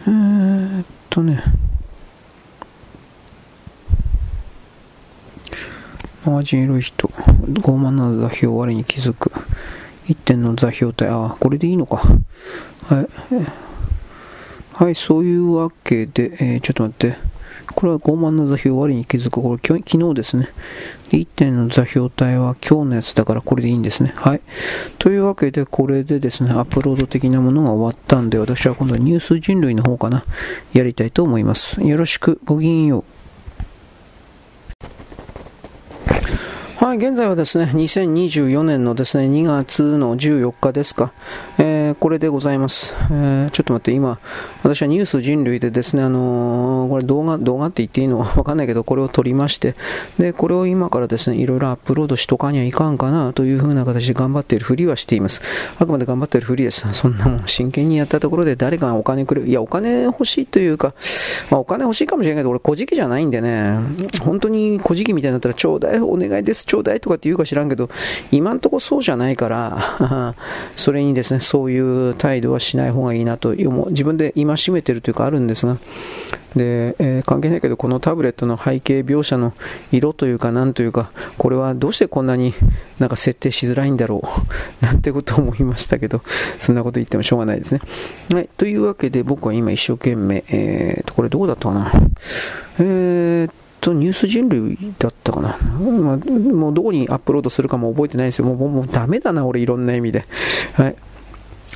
えー、っとね、マガジン色い人、傲慢な座標割に気づく。1点の座標体、あ、これでいいのか。はい。はい、そういうわけで、えー、ちょっと待って。これは傲慢な座標割に気づく。これ昨日ですね。1点の座標体は今日のやつだからこれでいいんですね。はい。というわけで、これでですね、アップロード的なものが終わったんで、私は今度はニュース人類の方かな。やりたいと思います。よろしく、ごきげんよう。はい、現在はですね、2024年のですね、2月の14日ですか、えー、これでございます。えー、ちょっと待って、今、私はニュース人類でですね、あのー、これ動画、動画って言っていいのわかんないけど、これを撮りまして、で、これを今からですね、いろいろアップロードしとかにはいかんかな、という風な形で頑張っているふりはしています。あくまで頑張っているふりです。そんなもん、真剣にやったところで誰かがお金くれる、いや、お金欲しいというか、まあ、お金欲しいかもしれないけど、俺、小じきじゃないんでね、本当に小じきみたいになったら、ちょうだい、お願いです、ちょうだいとかって言うか知らんけど、今んとこそうじゃないから、それにですね、そういう態度はしない方がいいなと、自分で戒めてるというかあるんですが、で、えー、関係ないけど、このタブレットの背景描写の色というか、なんというか、これはどうしてこんなになんか設定しづらいんだろう、なんてことを思いましたけど、そんなこと言ってもしょうがないですね。はい、というわけで、僕は今一生懸命、えーと、これどこだったかな。えーと、ニュース人類だったかな。まあ、もうどこにアップロードするかも覚えてないですよ。もうもうダメだな、俺いろんな意味で。はい。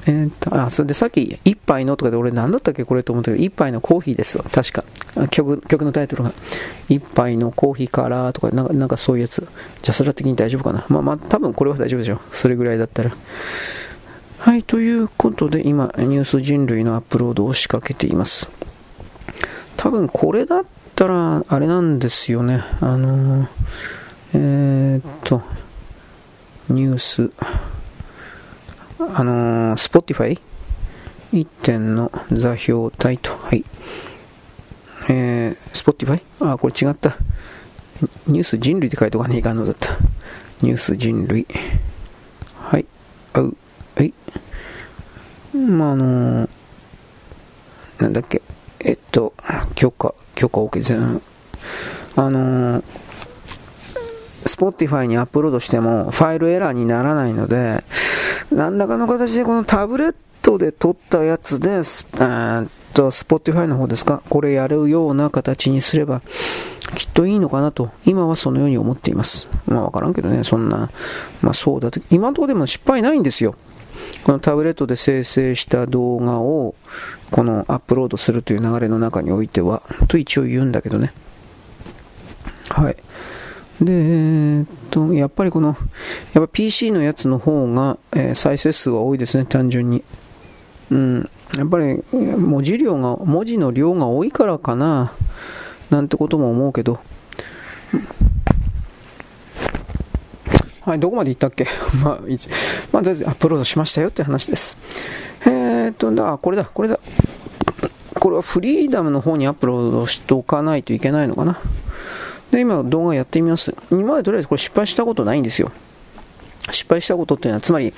えー、っと、あ、それでさっき、一杯のとかで俺何だったっけ？これと思ったけど、一杯のコーヒーですわ。確か。曲、曲のタイトルが。一杯のコーヒーからとか、なんかそういうやつ。じゃあそれは的に大丈夫かな。まあまあ、多分これは大丈夫でしょ。それぐらいだったら。はい、ということで今、ニュース人類のアップロードを仕掛けています。多分これだっったら、あれなんですよね。あのー、えー、っと、ニュース。あのー、Spotify 1点の座標体と、はい。えー、Spotify? あ、これ違った。ニュース人類って書いておかねえかんのだった。ニュース人類。はい。あう。はい。まあ、あのー、なんだっけ。えっと、許可、許可 OK 全。あのー、Spotify にアップロードしてもファイルエラーにならないので、何らかの形でこのタブレットで撮ったやつで、えーと、Spotify の方ですか、これやるような形にすれば、きっといいのかなと、今はそのように思っています。まあわからんけどね、そんな、まあそうだと、今のところでも失敗ないんですよ。このタブレットで生成した動画を、このアップロードするという流れの中においては、と一応言うんだけどね。はい。で、えっと、やっぱりこの、やっぱ PC のやつの方が、えー、再生数は多いですね、単純に。うん。やっぱり文字量が、文字の量が多いからかな、なんてことも思うけど。はい、どこまで行ったっけ？*laughs* まあ、まあ、とりあえずアップロードしましたよって話です。えー、っと、だ、これだ、これだ。これはフリーダムの方にアップロードしておかないといけないのかな。で、今動画やってみます。今までとりあえずこれ失敗したことないんですよ。失敗したことっていうのは、つまり、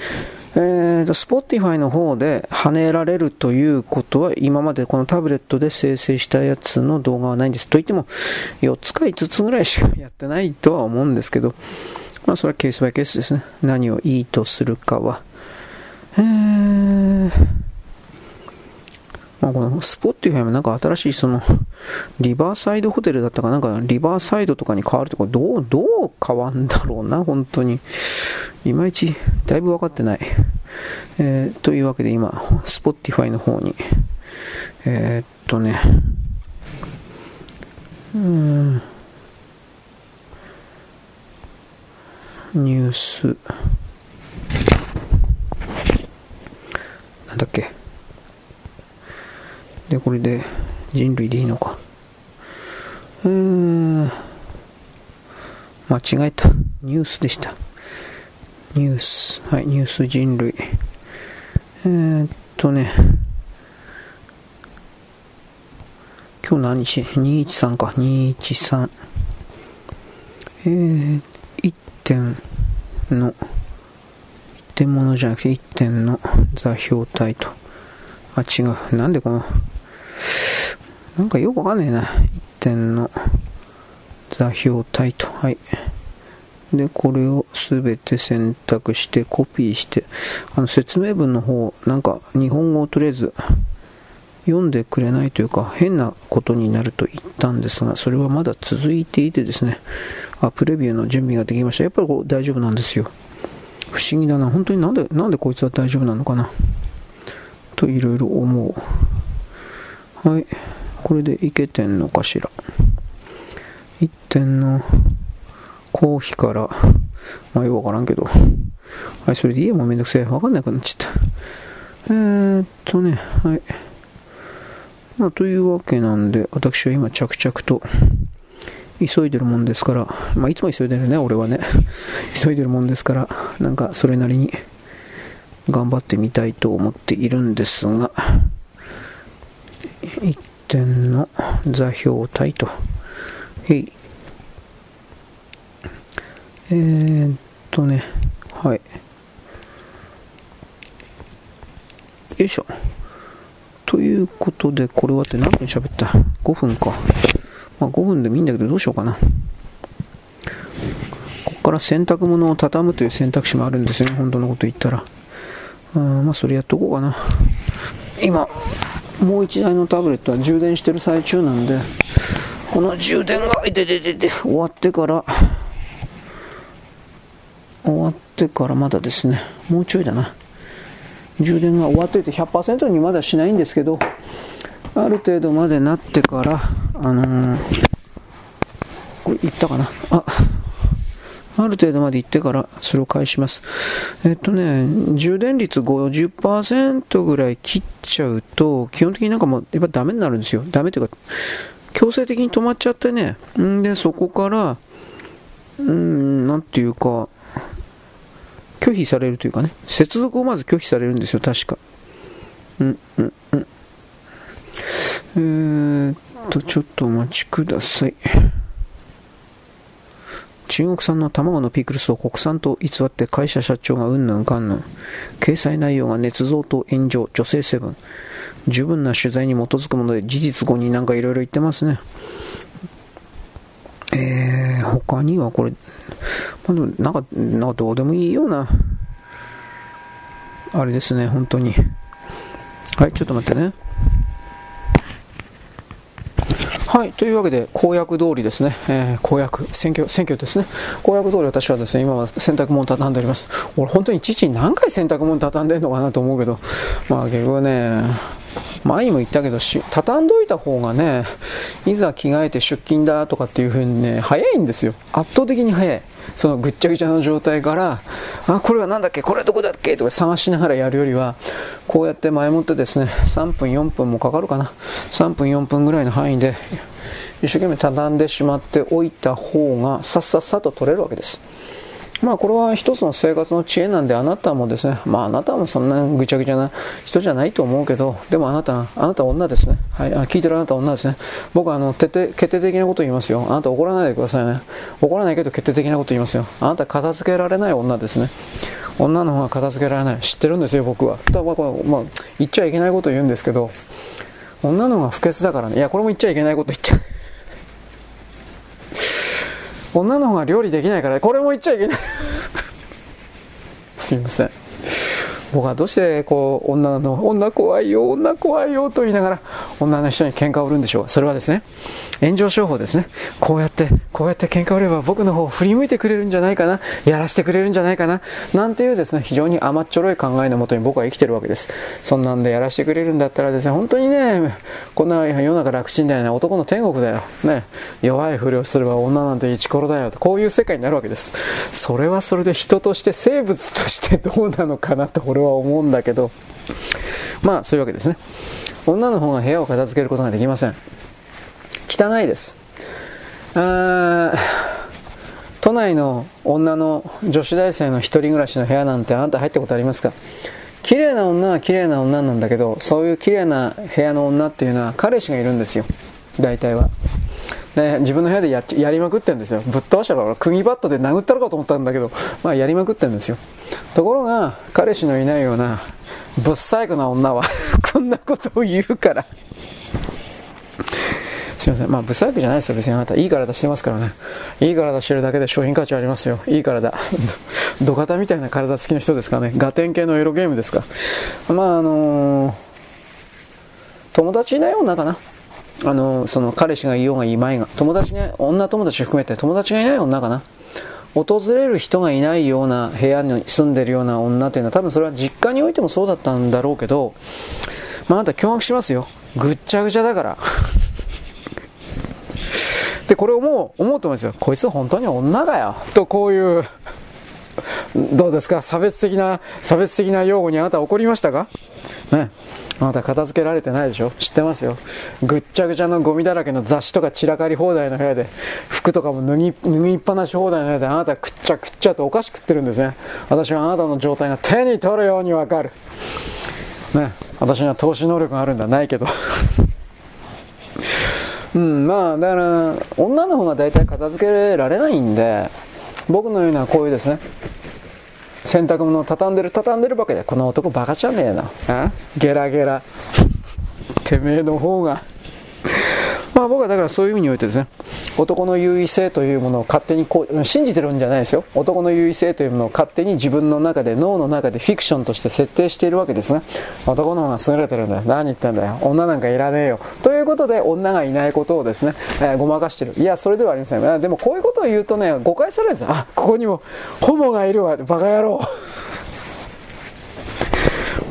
えーと、Spotify の方で跳ねられるということは、今までこのタブレットで生成したやつの動画はないんです。といっても、4つか5つぐらいしかやってないとは思うんですけど、まあ、それはケースバイケースですね。何をいいとするかは。えー、まあ、このスポッティファイもなんか新しいそのリバーサイドホテルだったかなんかリバーサイドとかに変わるとかどう、どう変わんだろうな、本当に。いまいちだいぶ分かってない。えー、というわけで今、スポッティファイの方に、えー、っとね、うん、ニュース、なんだっけ。で、これで人類でいいのか。うーん。間違えた。ニュースでした。ニュース。はい、ニュース人類。えー、っとね。今日何日 ?213 か。213。えー、1点の、1点ものじゃなくて1点の座標体と。あ、違う。なんでこの、なんかよくわかんねえな。1点の座標体と。はい。で、これをすべて選択してコピーして、あの説明文の方、なんか日本語をとりあえず読んでくれないというか変なことになると言ったんですが、それはまだ続いていてですね、あ、プレビューの準備ができました。やっぱりこう大丈夫なんですよ。不思議だな。本当になんで、なんでこいつは大丈夫なのかな。といろいろ思う。はい。これでいけてんのかしら。1点の公費から、まあよくわからんけど。はい、それでいいもうめんどくせえ。わかんなくなっちゃった。えー、っとね、はい。まあ、というわけなんで、私は今着々と急いでるもんですから、まあ、いつも急いでるね、俺はね。*laughs* 急いでるもんですから、なんかそれなりに頑張ってみたいと思っているんですが、1点の座標体と、へい。えー、っとね、はい。よいしょ。ということで、これはって何分喋った ?5 分か。まあ5分でもいいんだけど、どうしようかな。ここから洗濯物を畳むという選択肢もあるんですよね、本当のこと言ったら。あまあ、それやっとこうかな。今、もう1台のタブレットは充電してる最中なんで、この充電が、いてててて、終わってから、終わってからまだですね、もうちょいだな。充電が終わっていて100%にまだしないんですけど、ある程度までなってから、あのー、これいったかな？あ、ある程度まで行ってからそれを返します。えっとね、充電率50%ぐらい切っちゃうと、基本的になんかもうやっぱダメになるんですよ。ダメというか、強制的に止まっちゃってね。んで、そこから、うん、なんていうか、拒否されるというかね、接続をまず拒否されるんですよ、確か。うん、うん、うん。えー、っと、ちょっとお待ちください。中国産の卵のピクルスを国産と偽って会社社長がうんぬんかんぬん。掲載内容が捏造と炎上、女性セブン。十分な取材に基づくもので事実誤認なんかいろいろ言ってますね。えー、他にはこれ、まあ、なんか、なんかどうでもいいような、あれですね、本当に。はい、ちょっと待ってね。はい、というわけで、公約通りですね、えー、公約、選挙、選挙ですね、公約通り私はですね、今は洗濯物を畳んでおります。俺、本当に父に何回洗濯物畳んでるのかなと思うけど、まあ結局ね、前にも言ったけどし、畳んどいた方がね、いざ着替えて出勤だとかっていう風にね、早いんですよ。圧倒的に早い。そのぐっちゃぐちゃの状態から、あ、これは何だっけ？これはどこだっけ？とか探しながらやるよりは、こうやって前もってですね、3分4分もかかるかな。3分4分ぐらいの範囲で、一生懸命畳んでしまっておいた方が、さっさっさと取れるわけです。まあこれは一つの生活の知恵なんであなたもですね、まああなたもそんなぐちゃぐちゃな人じゃないと思うけど、でもあなた、あなた女ですね。はい、あ聞いてるあなた女ですね。僕はあの、徹底、決定的なこと言いますよ。あなた怒らないでくださいね。怒らないけど決定的なこと言いますよ。あなた片付けられない女ですね。女の方が片付けられない。知ってるんですよ、僕は。だまあ、まあ、言っちゃいけないこと言うんですけど、女の方が不潔だからね。いや、これも言っちゃいけないこと言っちゃう。女の方が料理できないから、これも言っちゃいけない *laughs* すいません。僕はどうしてこう女の女怖いよ女怖いよと言いながら女の人に喧嘩を売るんでしょう。それはですね炎上商法ですね。こうやってこうやって喧嘩を売れば僕の方を振り向いてくれるんじゃないかな。やらせてくれるんじゃないかな。なんていうですね非常に甘っちょろい考えのもとに僕は生きてるわけです。そんなんでやらせてくれるんだったらですね本当にねこんな世の中楽ちんだよね男の天国だよ。ね。弱いふりをすれば女なんてイチコロだよと。こういう世界になるわけです。それはそれで人として生物としてどうなのかなとは思うんだけど。まあそういうわけですね。女の方が部屋を片付けることができません。汚いです。あ都内の女の女子大生の一人暮らしの部屋なんてあなた入ったことありますか？綺麗な女は綺麗な女なんだけどそういう綺麗な部屋の女っていうのは彼氏がいるんですよ。大体はで自分の部屋でややりまくってるんですよぶっ飛ばしたら釘バットで殴ったろかと思ったんだけどまあやりまくってるんですよところが彼氏のいないようなぶっ細工な女は *laughs* こんなことを言うからすいません。まあ、不細工じゃないですよ。別にあなた、いい体してますからね。いい体してるだけで商品価値ありますよ。いい体。*laughs* 土方みたいな体つきの人ですかね。ガテン系のエロゲームですか。まあ、あのー、友達いない女かな。あの、その彼氏がいようがいまいが。友達ね、女友達含めて友達がいない女かな。訪れる人がいないような部屋に住んでるような女というのは多分それは実家においてもそうだったんだろうけど、まあ、あなた驚愕しますよ。ぐっちゃぐちゃだから。で、これをもう思うと思うんですよ。こいつ本当に女だよ。とこういう、どうですか？差別的な、差別的な用語にあなた怒りましたか？ね。あなた片付けられてないでしょ？知ってますよ。ぐっちゃぐちゃのゴミだらけの雑誌とか散らかり放題の部屋で、服とかも脱ぎ、脱ぎっぱなし放題の部屋であなたくっちゃくっちゃとお菓子食ってるんですね。私はあなたの状態が手に取るようにわかる。ね。私には投資能力があるんだ。ないけど。*laughs* うん、まあだから女の方が大体片付けられないんで僕のようなこういうですね洗濯物を畳んでる畳んでるばかりでこの男バカじゃねえな。ゲラゲラ。てめえの方が。まあ僕はだからそういう意味においてですね男の優位性というものを勝手にこう信じてるんじゃないですよ。男の優位性というものを勝手に自分の中で脳の中でフィクションとして設定しているわけですが男の方が優れてるんだよ。何言ってんだよ。女なんかいらねえよ。ということで女がいないことをですね、えー、ごまかしてる。いやそれではありません。でもこういうことを言うとね誤解されるんですあここにもホモがいるわ。バカ野郎。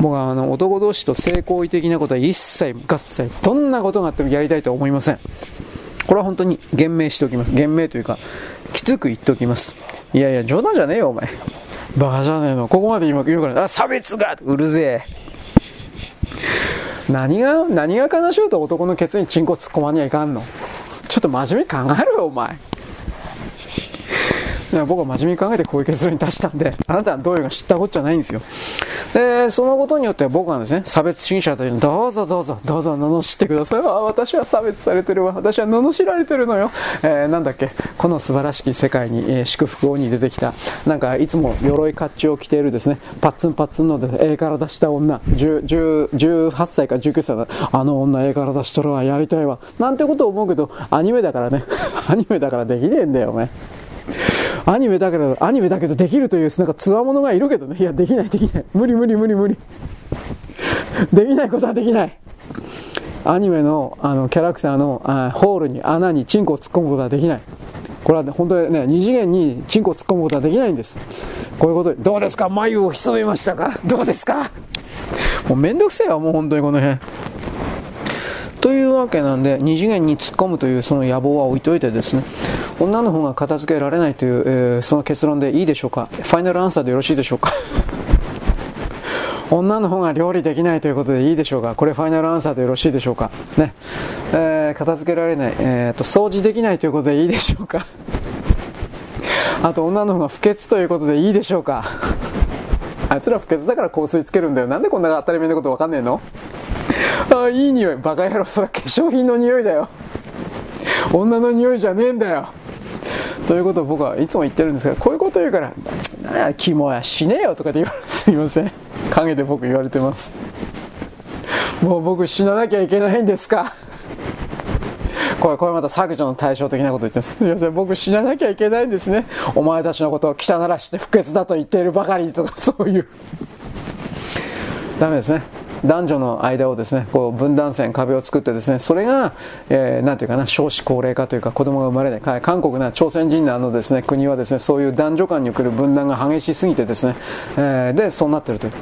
僕はあの男同士と性行為的なことは一切合切どんなことがあってもやりたいとは思いませんこれは本当に言明しておきます。言明というか、きつく言っておきます。いやいや、冗談じゃねえよ、お前。バカじゃねえの。ここまで今言うから、あ、差別がうるぜえ。何が、何が悲しいと男のケツにチンコ突っ込まにはいかんのちょっと真面目に考えろよ、お前。僕は真面目に考えてこういう結論に達したんで、あなたはどういうか知ったこっちゃないんですよ。で、そのことによって僕はですね、差別主義者というのどうぞどうぞ、どうぞ罵ってください。あ私は差別されてるわ。私は罵られてるのよ。えー、なんだっけ、この素晴らしき世界に、えー、祝福をに出てきた、なんかいつも鎧甲冑を着ているですね、パッツンパッツンので、ええ体した女、18歳か19歳だ、あの女ええ体しとるわ、やりたいわ。なんてことを思うけど、アニメだからね、*laughs* アニメだからできねえんだよ、お前。アニメだけど、アニメだけどできるという、なんかつわものがいるけどね。いや、できない、できない。無理無理無理無理。できないことはできない。アニメのあのキャラクターのあホールに穴にチンコを突っ込むことはできない。これは、ね、本当にね、二次元にチンコを突っ込むことはできないんです。こういうことで、どうですか？眉を潜めましたか？どうですか？もうめんどくせえわ、もう本当にこの辺。というわけなんで、二次元に突っ込むというその野望は置いといてですね、女の方が片付けられないという、えー、その結論でいいでしょうか？ファイナルアンサーでよろしいでしょうか？*laughs* 女の方が料理できないということでいいでしょうか？これファイナルアンサーでよろしいでしょうか？ね、えー、片付けられない、えーと、掃除できないということでいいでしょうか？*laughs* あと女の方が不潔ということでいいでしょうか？*laughs* あいつら不潔だから香水つけるんだよ。なんでこんな当たり前のことわかんねえの？あいい匂い。バカ野郎それは化粧品の匂いだよ。女の匂いじゃねえんだよ。ということを僕はいつも言ってるんですがこういうこと言うから「なや肝や死ねよ」とかって言われてすいません。陰で僕言われてます。もう僕死ななきゃいけないんですか？これこれまた削除の対照的なこと言ってます。すいません。僕死ななきゃいけないんですね。お前たちのことを汚らして不潔だと言っているばかりとかそういう。ダメですね。男女の間をですね、こう分断線、壁を作ってですね、それが、えー、なんていうかな、少子高齢化というか子供が生まれない、韓国な朝鮮人のあのですね、国はですね、そういう男女間における分断が激しすぎてですね、えー、で、そうなってるという。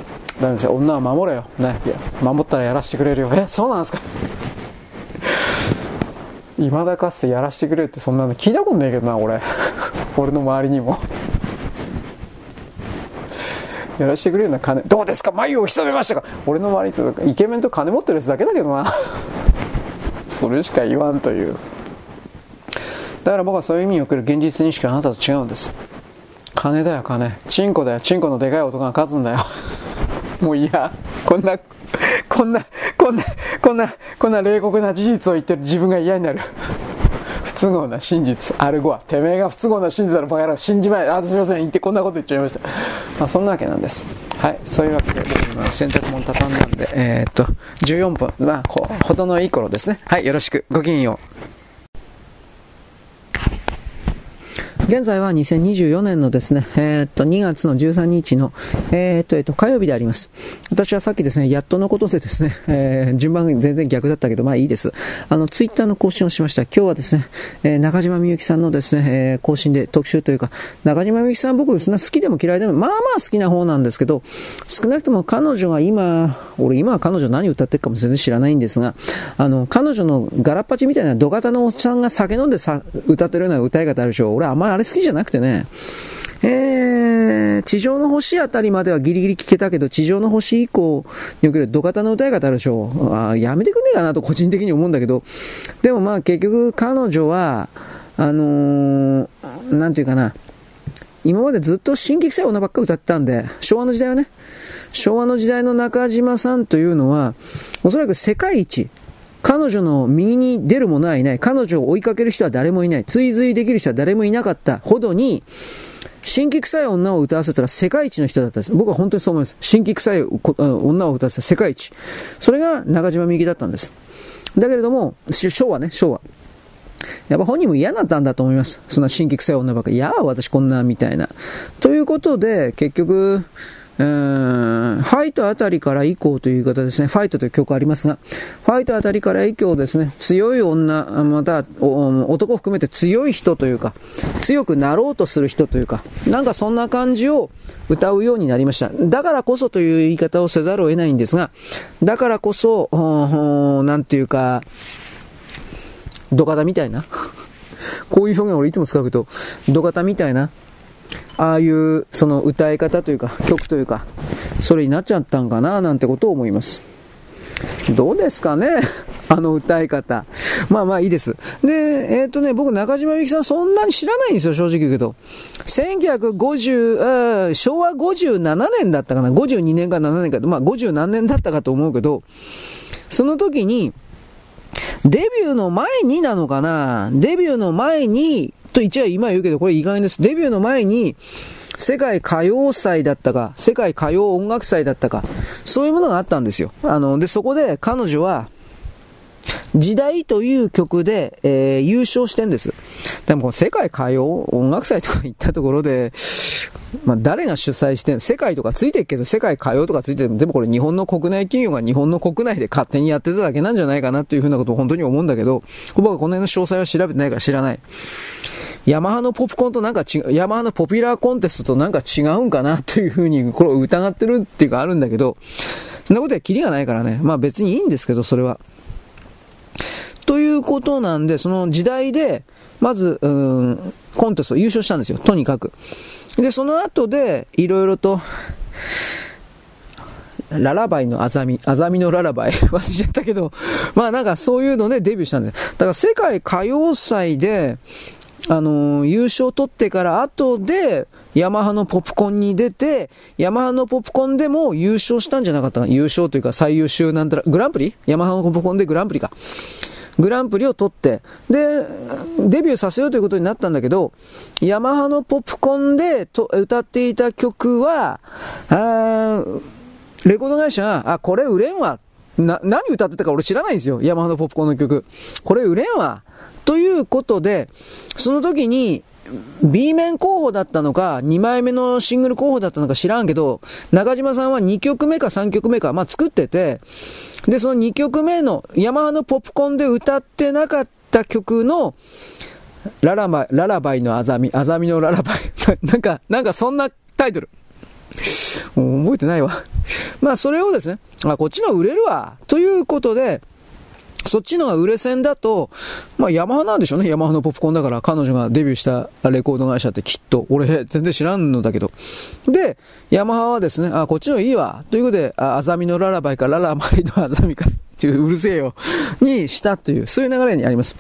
ダメです、女は守れよ。ね、守ったらやらせてくれるよ。え、そうなんですか？*laughs* いまだかつてやらせてくれるってそんなの聞いたことねえけどな、俺。*laughs* 俺の周りにも。やらせてくれるような金。どうですか？眉を潜めましたか？俺の周りにイケメンと金持ってるやつだけだけどな。*laughs* それしか言わんという。だから僕はそういう意味における現実認識はあなたと違うんです。金だよ金。チンコだよ。チンコのでかい男が勝つんだよ。*laughs* もういや。こんなこんなこんなこんなこんな冷酷な事実を言ってる自分が嫌になる。都合な真実アルゴアてめえが不都合な真実だろバカ野郎。信じまえ。あすいません。言ってこんなこと言っちゃいました。まあそんなわけなんです。はい。そういうわけで僕今洗濯物畳んだんでえー、っと14分。まあこうほどのいい頃ですね。はい。よろしく。ごきげんよう。現在は2024年のですね、えー、っと、2月の13日の、えー、っと、えー、っと、火曜日であります。私はさっきですね、やっとのことでですね、えー、順番全然逆だったけど、まあいいです。あの、ツイッターの更新をしました。今日はですね、えー、中島みゆきさんのですね、えー、更新で特集というか、中島みゆきさん僕そんな好きでも嫌いでも、まあまあ好きな方なんですけど、少なくとも彼女が今、俺今は彼女何歌ってるかも全然知らないんですが、あの、彼女のガラッパチみたいな土方のおっちゃんが酒飲んでさ、歌ってるような歌い方あるでしょ。俺あんまりあれ好きじゃなくてね、えー、地上の星あたりまではギリギリ聞けたけど、地上の星以降における土方の歌い方あるでしょ。あやめてくんねえかなと個人的に思うんだけど、でもまあ結局彼女は、あのー、なんていうかな、今までずっと新規臭い女ばっか歌ってたんで、昭和の時代はね、昭和の時代の中島さんというのは、おそらく世界一、彼女の右に出る者はいない。彼女を追いかける人は誰もいない。追随できる人は誰もいなかったほどに、新規臭い女を歌わせたら世界一の人だったんです。僕は本当にそう思います。新規臭い女を歌わせた世界一。それが中島みゆきだったんです。だけれども、昭和ね、昭和。やっぱ本人も嫌だったんだと思います。そんな新規臭い女ばっかり。いや、私こんな、みたいな。ということで、結局、ファイトあたりから以降という言い方ですね。ファイトという曲ありますが、ファイトあたりから以降ですね、強い女、また男含めて強い人というか、強くなろうとする人というか、なんかそんな感じを歌うようになりました。だからこそという言い方をせざるを得ないんですが、だからこそ、なんていうか、土方みたいな。こういう表現を俺いつも使うけど、土方みたいな、ああいうその歌い方というか曲というか、それになっちゃったんかななんてことを思います。どうですかね？*laughs* あの歌い方。まあまあいいです。で、えっ、ー、とね、僕中島みゆきさんそんなに知らないんですよ、正直言うけど。1950、昭和57年だったかな ?52 年か7年か、まあ50何年だったかと思うけど、その時に、デビューの前になのかな？デビューの前に、と一応今言うけど、これ意外です。デビューの前に、世界歌謡祭だったか、世界歌謡音楽祭だったか、そういうものがあったんですよ。あの、で、そこで彼女は、時代という曲で、えー、優勝してんです。でも、世界歌謡音楽祭とか行ったところで、まあ、誰が主催してん世界とかついてるけど、世界歌謡とかついてるでもこれ日本の国内企業が日本の国内で勝手にやってただけなんじゃないかなっていうふうなことを本当に思うんだけど、僕はこの辺の詳細は調べてないから知らない。ヤマハのポップコーンとなんか違う、ヤマハのポピュラーコンテストとなんか違うんかなというふうに、これを疑ってるっていうかあるんだけど、そんなことはキリがないからね。まあ別にいいんですけど、それは。ということなんで、その時代で、まず、うん、コンテスト優勝したんですよ。とにかく。で、その後で、いろいろと、ララバイのあざみ、あざみのララバイ *laughs* 忘れちゃったけど、まあなんかそういうのでデビューしたんです。だから世界歌謡祭で、あのー、優勝取ってから後で、ヤマハのポップコンに出て、ヤマハのポップコンでも優勝したんじゃなかったか優勝というか最優秀なんたら、グランプリ？ヤマハのポップコンでグランプリか。グランプリを取って、で、デビューさせようということになったんだけど、ヤマハのポップコンでと歌っていた曲は、レコード会社が、あ、これ売れんわ。な、何歌ってたか俺知らないんですよ。ヤマハのポップコーンの曲。これ売れんわ。ということで、その時に、B 面候補だったのか、2枚目のシングル候補だったのか知らんけど、中島さんは2曲目か3曲目か、まあ、作ってて、で、その2曲目の、ヤマハのポップコンで歌ってなかった曲の、ララバイ、ララバイのあざみ、あざみのララバイ。*laughs* なんか、なんかそんなタイトル。*laughs* 覚えてないわ。*laughs* まあそれをですね、あ、こっちの売れるわ。ということで、そっちのが売れ線だと、まあヤマハなんでしょうね。ヤマハのポップコーンだから彼女がデビューしたレコード会社ってきっと。俺全然知らんのだけど。で、ヤマハはですね、あ、こっちのいいわ。ということで、あ、アザミのララバイかララバイのアザミか。っていううるせえよ。にしたという、そういう流れにあります。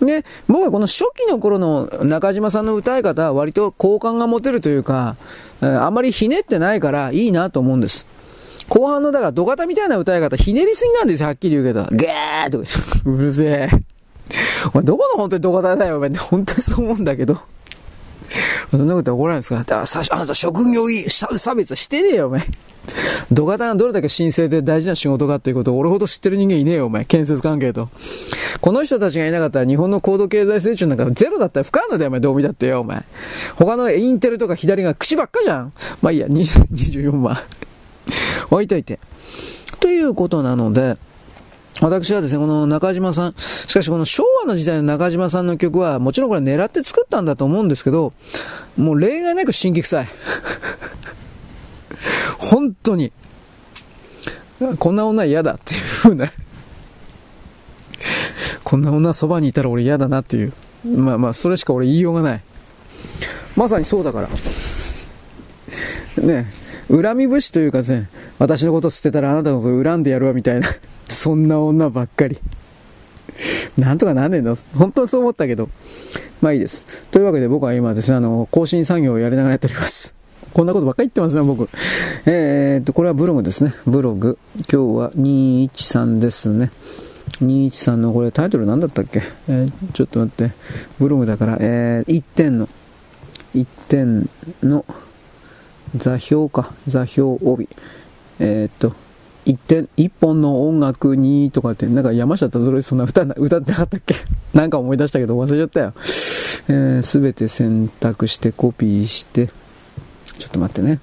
で、僕はこの初期の頃の中島さんの歌い方は割と好感が持てるというか、あまりひねってないからいいなと思うんです。後半の、だから、土方みたいな歌い方、ひねりすぎなんですよ、はっきり言うけど。ゲーとか、*laughs* うるせえ。お前、どこの本当に土方だよ、お前。本当にそう思うんだけど。そんなこと怒らないですか？ださあなた職業いい、差別してねえよ、お前。土方がどれだけ神聖で大事な仕事かっていうことを俺ほど知ってる人間いねえよ、お前。建設関係と。この人たちがいなかったら日本の高度経済成長なんかゼロだったら不可能だよ、お前。どう見だってよ、お前。他のインテルとか左が口ばっかじゃん。まあいいや、24万。置いといて。ということなので、私はですね、この中島さん、しかしこの昭和の時代の中島さんの曲は、もちろんこれ狙って作ったんだと思うんですけど、もう例外なく新規臭い。本当に。こんな女嫌だっていう風な。こんな女そばにいたら俺嫌だなっていう。まあまあ、それしか俺言いようがない。まさにそうだから。ね恨み節というかね、私のこと捨てたらあなたのこと恨んでやるわみたいな、そんな女ばっかり。なんとかなんねんの本当にそう思ったけど。まあいいです。というわけで僕は今ですね、あの、更新作業をやりながらやっております。こんなことばっかり言ってますね、僕。えー、っと、これはブログですね。ブログ。今日は213ですね。213のこれタイトル何だったっけ？えー、ちょっと待って。ブログだから、えー、1点の、1点の、座標か、座標帯。えー、っと、一点、一本の音楽にとかって、なんか山下達郎そんな歌、歌ってなかったっけ？なんか思い出したけど忘れちゃったよ。えす、べて選択してコピーして、ちょっと待ってね。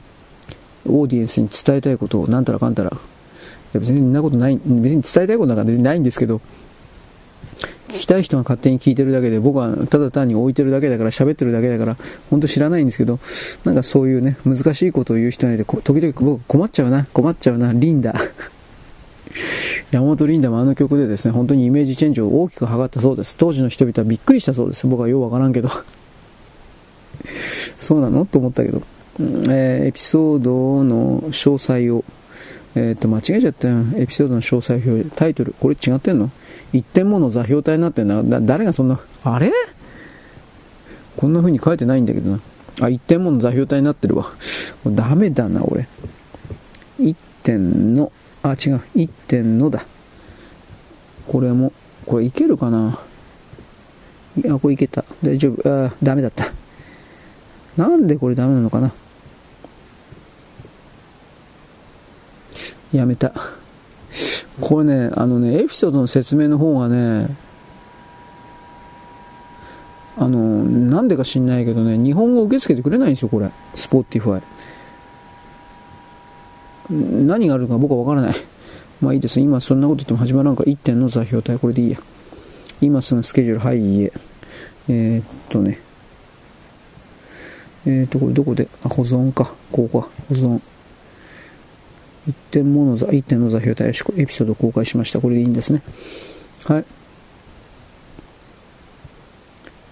オーディエンスに伝えたいことをなんたらかんたら。いや別にそんなことない、別に伝えたいことなんかないんですけど、聞きたい人が勝手に聞いてるだけで、僕はただ単に置いてるだけだから、喋ってるだけだから、ほんと知らないんですけど、なんかそういうね、難しいことを言う人がいて、時々僕困っちゃうな、困っちゃうな、リンダ。山本リンダもあの曲でですね、本当にイメージチェンジを大きく図ったそうです。当時の人々はびっくりしたそうです。僕はようわからんけど。そうなの？と思ったけど。えー、エピソードの詳細を、えっ、ー、と、間違えちゃったよ。エピソードの詳細表、タイトル、これ違ってんの？一点もの座標体になってんな。だ、誰がそんな、あれ？こんな風に書いてないんだけどな。あ、一点もの座標体になってるわ。ダメだな、俺。一点の、あ、違う。一点のだ。これも、これいけるかな？いや、これいけた。大丈夫。あ、ダメだった。なんでこれダメなのかな？やめた。これね、あのね、エピソードの説明の方がね、あの、なんでか知んないけどね、日本語受け付けてくれないんですよ、これ。スポーティファイ。何があるか僕はわからない。まあいいです。今そんなこと言っても始まらんか。1点の座標体、これでいいや。今すぐスケジュール、はい、いいえ。えー、っとね。えー、っと、これどこで、あ、保存か。ここか。保存。一点もの座、一点の座標体エピソード公開しました。これでいいんですね。はい。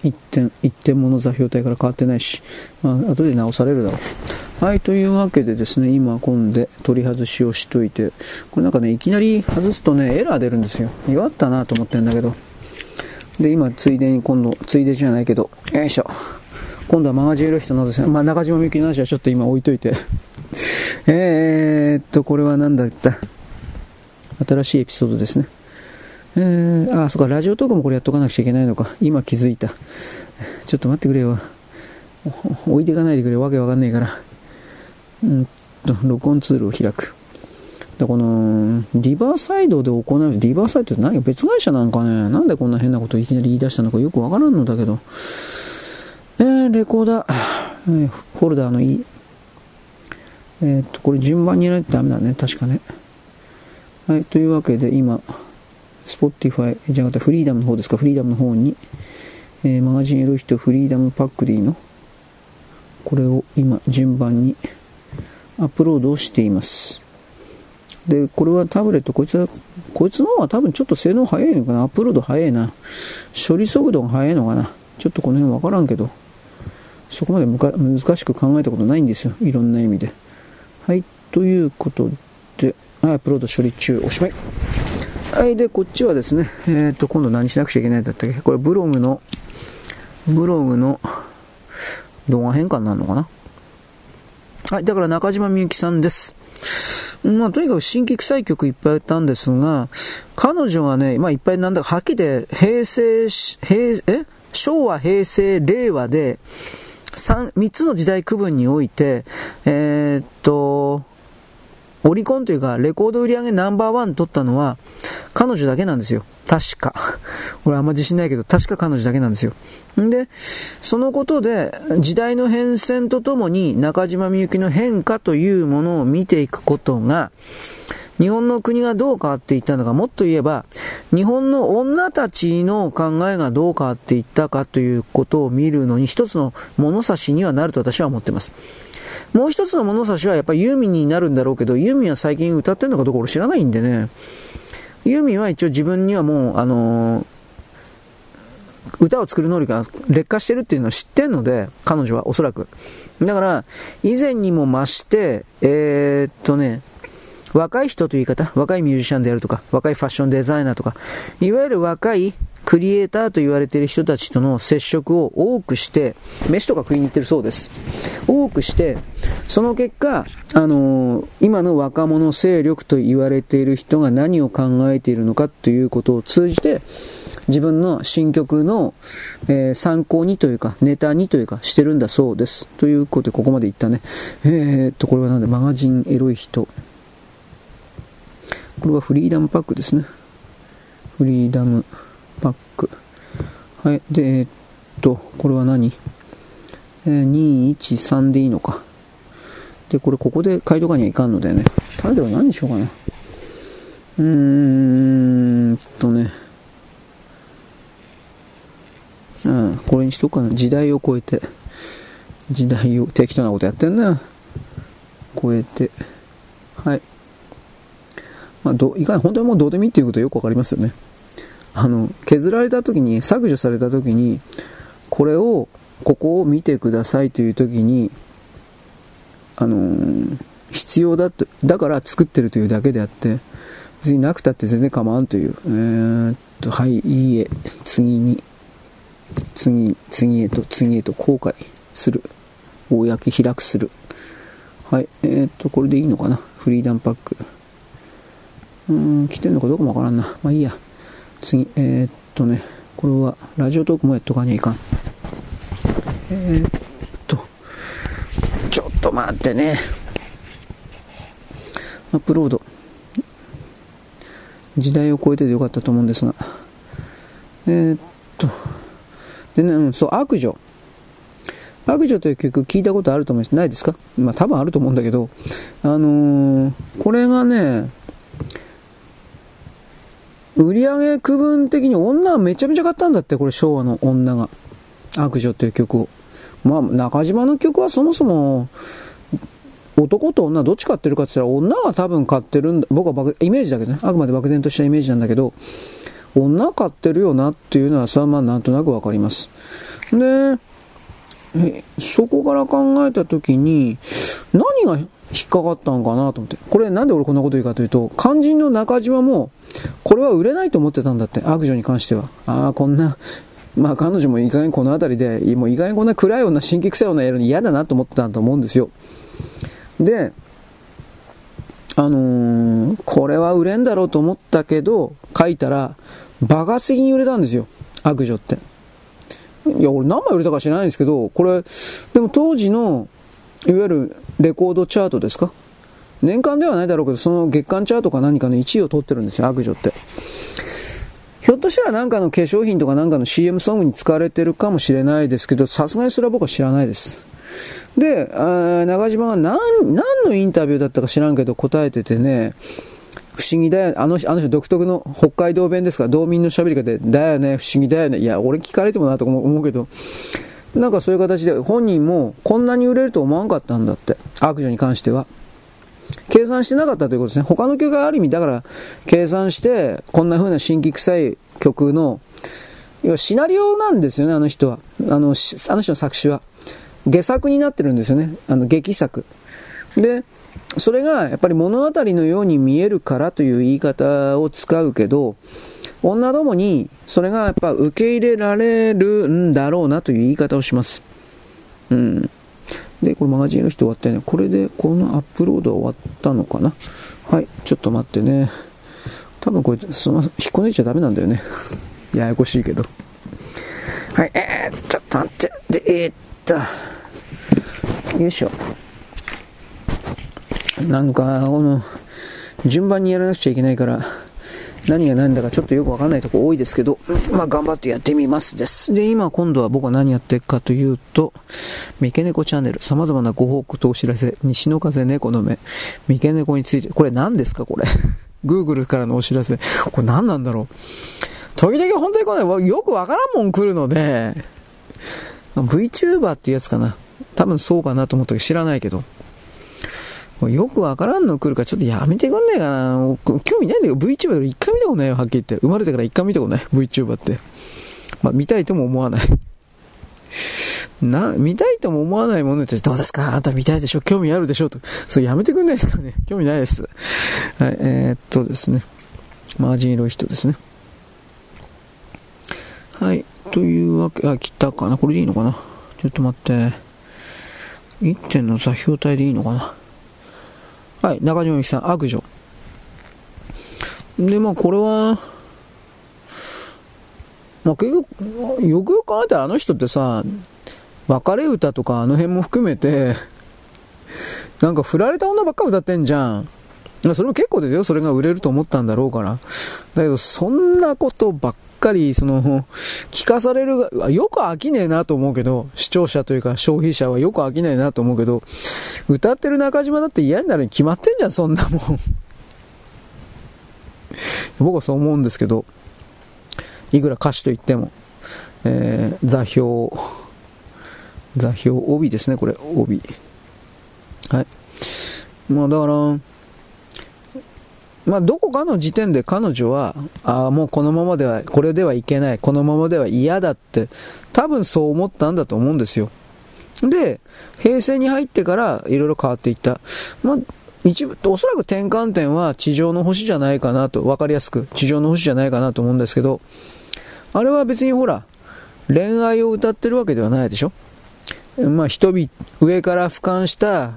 一点、一点もの座標体から変わってないし、まあ、後で直されるだろう。はい、というわけでですね、今今度取り外しをしといて、これなんかね、いきなり外すとね、エラー出るんですよ。弱ったなと思ってるんだけど。で、今、ついでに今度、ついでじゃないけど、よいしょ。今度はマガジエロ人のですね、まあ、中島みゆきの話はちょっと今置いといて、えーっと、これは何だった？新しいエピソードですね。えー、あ、そっか、ラジオトークもこれやっとかなくちゃいけないのか。今気づいた。ちょっと待ってくれよ。置いていかないでくれ。わけわかんないから。うんと、録音ツールを開く。で、この、リバーサイドで行う、リバーサイドって何か別会社なんかね、なんでこんな変なこといきなり言い出したのかよくわからんのだけど、えー、レコーダー、えー、フォルダーのいい。えー、っと、これ順番にやらないとダメだね、確かね。はい、というわけで今、Spotify、じゃなくてフリーダムの方ですか、フリーダムの方に、えー、マガジンエロい人フリーダムパックでいいのこれを今順番にアップロードをしています。で、これはタブレット、こいつは、こいつの方は多分ちょっと性能早いのかなアップロード早いな。処理速度が早いのかなちょっとこの辺わからんけど、そこまで難しく考えたことないんですよ。いろんな意味で。はい、ということで、アップロード処理中、おしまい。はい、で、こっちはですね、えっ、ー、と、今度何しなくちゃいけないんだったっけ？これブログの、ブログの動画変換になるのかな？はい、だから中島みゆきさんです。まあ、とにかく新規臭い曲いっぱい歌ったんですが、彼女がね、まあ、いっぱいなんだか、はっきりで、平成、平、え？昭和、平成、令和で、三、三つの時代区分において、えー、っと、オリコンというか、レコード売り上げナンバーワン取ったのは、彼女だけなんですよ。確か。*laughs* 俺あんま自信ないけど、確か彼女だけなんですよ。んで、そのことで、時代の変遷とともに中島みゆきの変化というものを見ていくことが、日本の国がどう変わっていったのか、もっと言えば、日本の女たちの考えがどう変わっていったかということを見るのに一つの物差しにはなると私は思っています。もう一つの物差しはやっぱりユーミンになるんだろうけど、ユーミンは最近歌ってんのかどうか俺知らないんでね。ユーミンは一応自分にはもう、あのー、歌を作る能力が劣化してるっていうのは知ってんので、彼女はおそらく。だから、以前にも増して、えー、っとね、若い人という言い方、若いミュージシャンであるとか、若いファッションデザイナーとか、いわゆる若いクリエイターと言われている人たちとの接触を多くして、飯とか食いに行ってるそうです。多くして、その結果、あのー、今の若者勢力と言われている人が何を考えているのかということを通じて、自分の新曲の、えー、参考にというか、ネタにというか、してるんだそうです。ということで、ここまで言ったね。えー、っと、これはなんで、マガジンエロい人。これはフリーダムパックですね。フリーダムパック。はい。で、えー、っと、これは何？えー、2、1、3でいいのか。で、これここで書いとかにはいかんのでね。タイトル何にしようかな。うーんとね。うん、これにしとくかな。時代を超えて。時代を、適当なことやってんな。超えて。はい。まあ、ど、いかに本当にもうどうでもいいっていうことはよくわかりますよね。あの、削られた時に、削除された時に、これを、ここを見てくださいという時に、あのー、必要だと、だから作ってるというだけであって、別になくたって全然構わんという。えー、っと、はい、いいえ、次に、次、次へと、次へと後悔する。公開くする。はい、えー、っと、これでいいのかな？フリーダムパック。うん、来てんのかどうかもわからんな。まあいいや。次、えー、っとね、これは、ラジオトークもやっとかにゃいかん。えー、っと、ちょっと待ってね。アップロード。時代を超えててよかったと思うんですが。えー、っと、でね、うん、そう、悪女。悪女という曲聞いたことあると思います。ないですか？まあ多分あると思うんだけど、あのー、これがね、売上区分的に女はめちゃめちゃ買ったんだって、これ昭和の女が。悪女という曲を。まあ、中島の曲はそもそも、男と女どっち買ってるかって言ったら女が多分買ってるんだ。僕はイメージだけどね。あくまで漠然としたイメージなんだけど、女買ってるよなっていうのはさ、まあなんとなくわかります。で、そこから考えたときに、何が引っかかったのかなと思って。これなんで俺こんなこと言うかというと、肝心の中島も、これは売れないと思ってたんだって、悪女に関しては。ああ、こんな、まあ彼女もいい加減この辺りで、もういい加減こんな暗いような新規臭いようなやるの嫌だなと思ってたんだと思うんですよ。で、あのー、これは売れんだろうと思ったけど、書いたら、爆発的に売れたんですよ。悪女って。いや、俺何枚売れたか知らないんですけど、これ、でも当時の、いわゆるレコードチャートですか年間ではないだろうけど、その月間チャートか何かの1位を取ってるんですよ、悪女って。ひょっとしたらなんかの化粧品とかなんかの CM ソングに使われてるかもしれないですけど、さすがにそれは僕は知らないです。で、あ中島が何、何のインタビューだったか知らんけど答えててね、不思議だよ。あの人、あの人独特の北海道弁ですか？ら、道民の喋り方で、だよね、不思議だよね。いや、俺聞かれてもなと思うけど、なんかそういう形で本人もこんなに売れると思わんかったんだって。悪女に関しては。計算してなかったということですね。他の曲がある意味、だから、計算して、こんな風な新規臭い曲の、要はシナリオなんですよね、あの人は。あの、あの人の作詞は。下作になってるんですよね。あの、劇作。で、それがやっぱり物語のように見えるからという言い方を使うけど、女どもにそれがやっぱ受け入れられるんだろうなという言い方をします。うん。で、これマガジンの人終わったよね。これでこのアップロードは終わったのかな？はい、ちょっと待ってね。多分これ、その、引っこ抜いちゃダメなんだよね。*laughs* ややこしいけど。はい、えー、ちょっと待って。で、えー、っと、よいしょ。なんか、この、順番にやらなくちゃいけないから、何が何だかちょっとよくわかんないとこ多いですけど、まあ頑張ってやってみますです。で、今今度は僕は何やってるかというと、三毛猫チャンネル、様々なご報告とお知らせ、西の風猫の目、三毛猫について、これ何ですかこれ？*laughs* Google からのお知らせ。これ何なんだろう？時々本当にこれよくわからんもん来るので、VTuber っていうやつかな。多分そうかなと思ったけど知らないけど。よくわからんの来るからちょっとやめてくんねえかな。興味ないんだよ。VTuber で一回見たことないよ、はっきり言って。生まれてから一回見たことない。VTuber って。まあ、見たいとも思わない。な、見たいとも思わないものってどうですか？あなた見たいでしょ？興味あるでしょ？と。それやめてくんないですかね興味ないです。はい、えー、っとですね。マージン色い人ですね。はい。というわけ、あ、来たかな？これでいいのかな？ちょっと待って。1点の座標体でいいのかな？はい、中島みきさん、悪女。で、まあ、これは、まあ、結局、よくよく考えたらあの人ってさ、別れ歌とかあの辺も含めて、なんか振られた女ばっか歌ってんじゃん。それも結構ですよ。それが売れると思ったんだろうから。だけど、そんなことばっかり、その、聞かされるが、よく飽きねえなと思うけど、視聴者というか消費者はよく飽きねえなと思うけど、歌ってる中島だって嫌になるに決まってんじゃん、そんなもん。*laughs* 僕はそう思うんですけど、いくら歌手と言っても、えー、座標、座標、帯ですね、これ、帯。はい。まあだから、まあ、どこかの時点で彼女は、ああ、もうこのままでは、これではいけない、このままでは嫌だって、多分そう思ったんだと思うんですよ。で、平成に入ってからいろいろ変わっていった。まあ、一部、おそらく転換点は地上の星じゃないかなと、わかりやすく、地上の星じゃないかなと思うんですけど、あれは別にほら、恋愛を歌ってるわけではないでしょまあ人々、上から俯瞰した、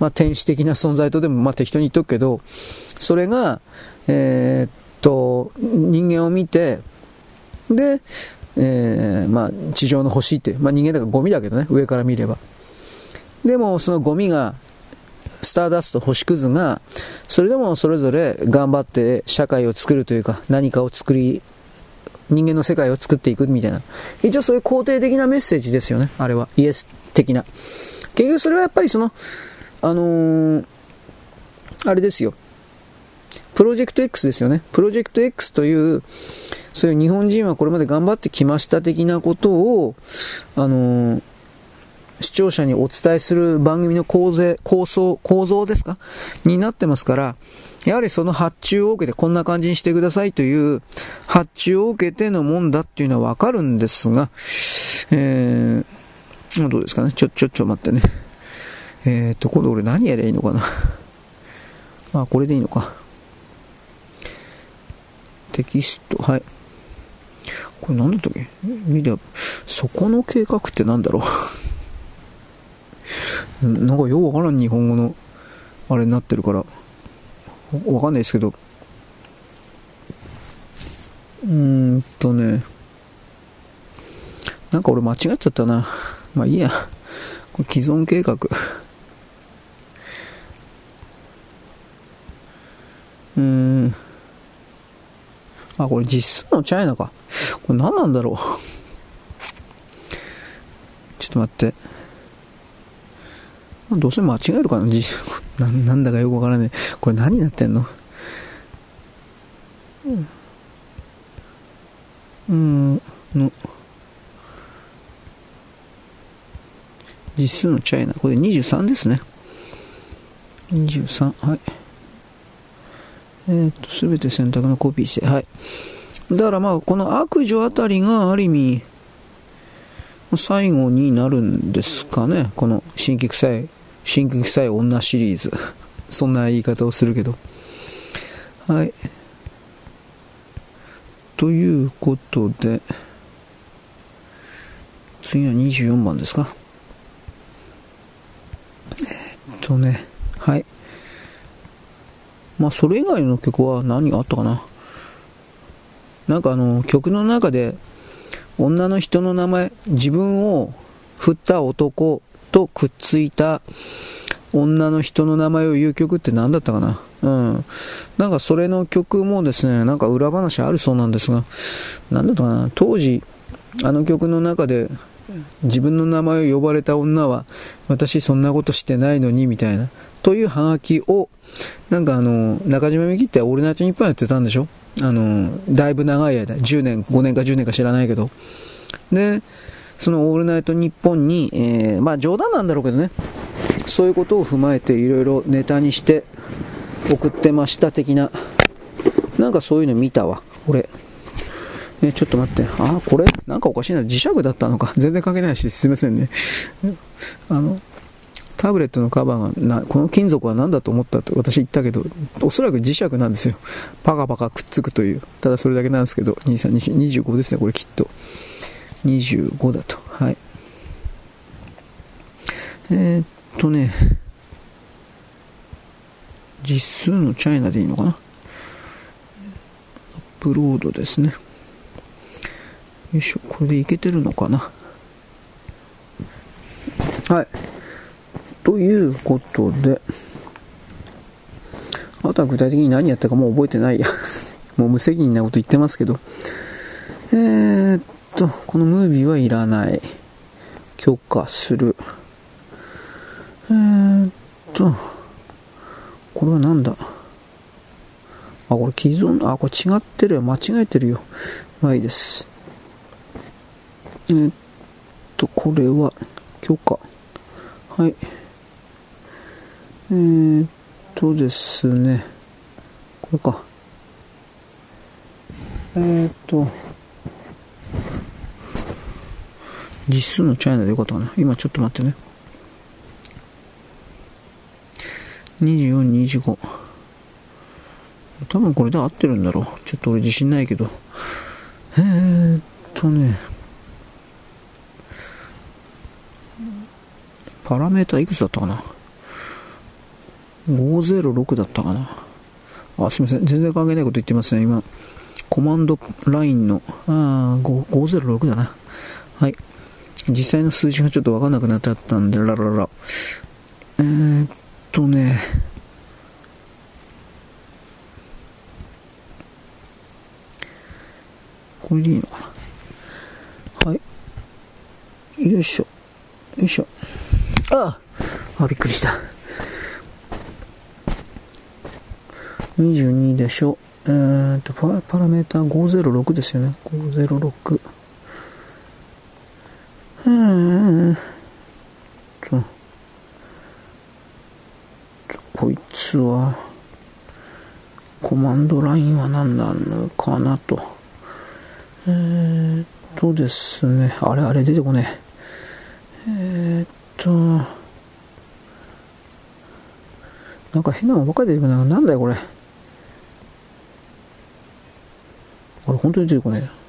まあ天使的な存在とでもまあ適当に言っとくけど、それが、えー、っと、人間を見て、で、えー、まあ、地上の星って、まあ人間だからゴミだけどね、上から見れば。でも、そのゴミが、スターダスト、星屑が、それでもそれぞれ頑張って社会を作るというか、何かを作り、人間の世界を作っていくみたいな。一応そういう肯定的なメッセージですよね、あれは。イエス的な。結局それはやっぱりその、あのー、あれですよ。プロジェクト X ですよね。プロジェクト X という、そういう日本人はこれまで頑張ってきました的なことを、あのー、視聴者にお伝えする番組の構成、構想、構造ですか？になってますから、やはりその発注を受けてこんな感じにしてくださいという発注を受けてのもんだっていうのはわかるんですが、えー、どうですかね？ちょ、ちょ、ちょ待ってね。えーと、今度俺何やりゃいいのかな？あ、これでいいのか。テキスト、はい。これ何だったっけ？見て、そこの計画って何だろう？*laughs* なんかようわからん日本語の、あれになってるから、わかんないですけど、うーんとね、なんか俺間違っちゃったな。まあいいや。これ既存計画。うーん。あ、これ実数のチャイナか。これ何なんだろう。ちょっと待って。どうせ間違えるかな実ななんだかよくわからない。これ何になってんのうん。の。実数のチャイナ。これ23ですね。23。はい。えー、っと、すべて選択のコピーして。はい。だからまあ、この悪女あたりがある意味、最後になるんですかね。*laughs* この新規臭い、新規臭い女シリーズ。*laughs* そんな言い方をするけど。はい。ということで、次は24番ですか。え、っとね、はい。まあ、それ以外の曲は何があったかな。なんかあの、曲の中で、女の人の名前、自分を振った男とくっついた女の人の名前を言う曲って何だったかなうん。なんかそれの曲もですね、なんか裏話あるそうなんですが、何だったかな当時、あの曲の中で自分の名前を呼ばれた女は、私そんなことしてないのに、みたいな、というハガキを、なんかあの、中島みきってオールナイトニッポンやってたんでしょ？あの、だいぶ長い間、10年、5年か10年か知らないけど。で、そのオールナイトニッポンに、えー、まあ冗談なんだろうけどね、そういうことを踏まえていろいろネタにして送ってました的な、なんかそういうの見たわ、俺。えちょっと待って。あ、これなんかおかしいな。磁石だったのか。全然関係ないし、すいませんね。あの、タブレットのカバーがな、この金属は何だと思ったって私言ったけど、おそらく磁石なんですよ。パカパカくっつくという。ただそれだけなんですけど、23、25ですね、これきっと。25だと。はい。えー、っとね、実数のチャイナでいいのかな？アップロードですね。よいしょ、これでいけてるのかな？はい。ということで、あとは具体的に何やったかもう覚えてないや。*laughs* もう無責任なこと言ってますけど。えー、っと、このムービーはいらない。許可する。えー、っと、これはなんだ？あ、これ既存、あ、これ違ってるよ。間違えてるよ。まあいいです。えー、っと、これは許可。はい。えー、っとですね。これか。えー、っと、実数のチャイナでよかったかな。今ちょっと待ってね。24、25。多分これで合ってるんだろう。ちょっと俺自信ないけど。えーっとね。パラメータいくつだったかな ?506 だったかなあ、すみません。全然関係ないこと言ってますね、今。コマンドラインの、あ506だな。はい。実際の数字がちょっとわかんなくなっちゃったんで、ラララ。えー、っとね、これでいいのかな。はい。よいしょ。よいしょ。ああ、びっくりした。22でしょ。えーと、パパラメータ506ですよね。506。うーん。と、こいつは、コマンドラインは何なのかなと。えーとですね。あれあれ出てこねえ。えーっと、なんか変なもんばっかり出てくるな。なんだよ、これ。あれ、本当に出てこねえ。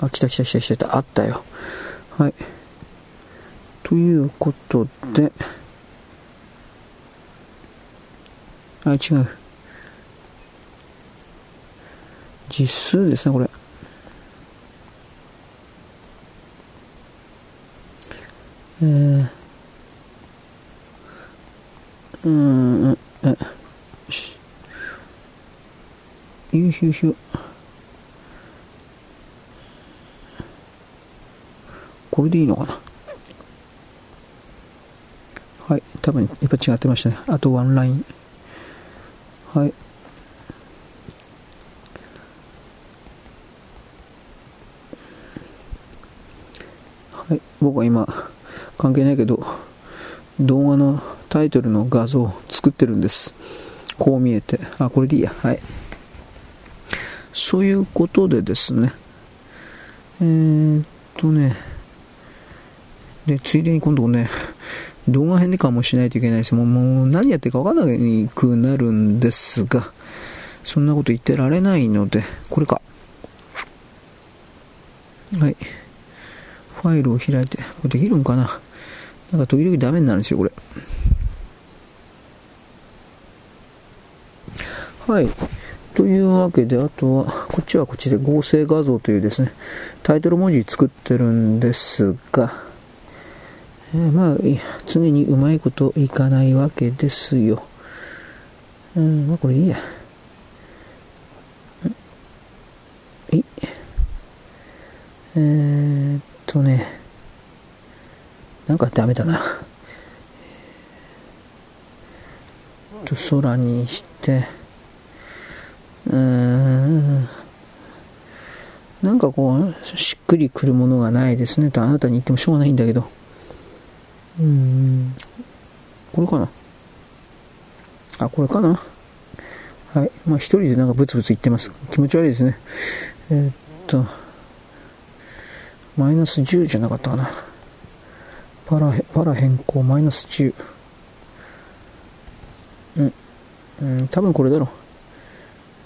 あ、来た来た来た来た来た。あったよ。はい。ということで、あ、違う。実数ですね、これ。えー、うーん、え、ヒュヒュヒュ。これでいいのかな？はい。多分、やっぱ違ってましたね。あとワンライン。はい。はい。僕は今、関係ないけど、動画のタイトルの画像を作ってるんです。こう見えて。あ、これでいいや。はい。そういうことでですね。えー、っとね。で、ついでに今度ね、動画編でかもしないといけないですもうもう何やってるかわからなくなるんですが、そんなこと言ってられないので、これか。はい。ファイルを開いて、これできるんかななんか時々ダメになるんですよ、これ。はい。というわけで、あとは、こっちはこっちで合成画像というですね、タイトル文字作ってるんですが、えー、まあ、常にうまいこといかないわけですよ。うん、まあこれいいや。はい。えー、っとね、なんかダメだな。と空にして、うん、なんかこう、しっくりくるものがないですねとあなたに言ってもしょうがないんだけど。うん、これかな？あ、これかな？はい。まあ一人でなんかブツブツ言ってます。気持ち悪いですね。えー、っと、マイナス10じゃなかったかな。パラ、パラ変更マイナス10。うん。うん、多分これだろう。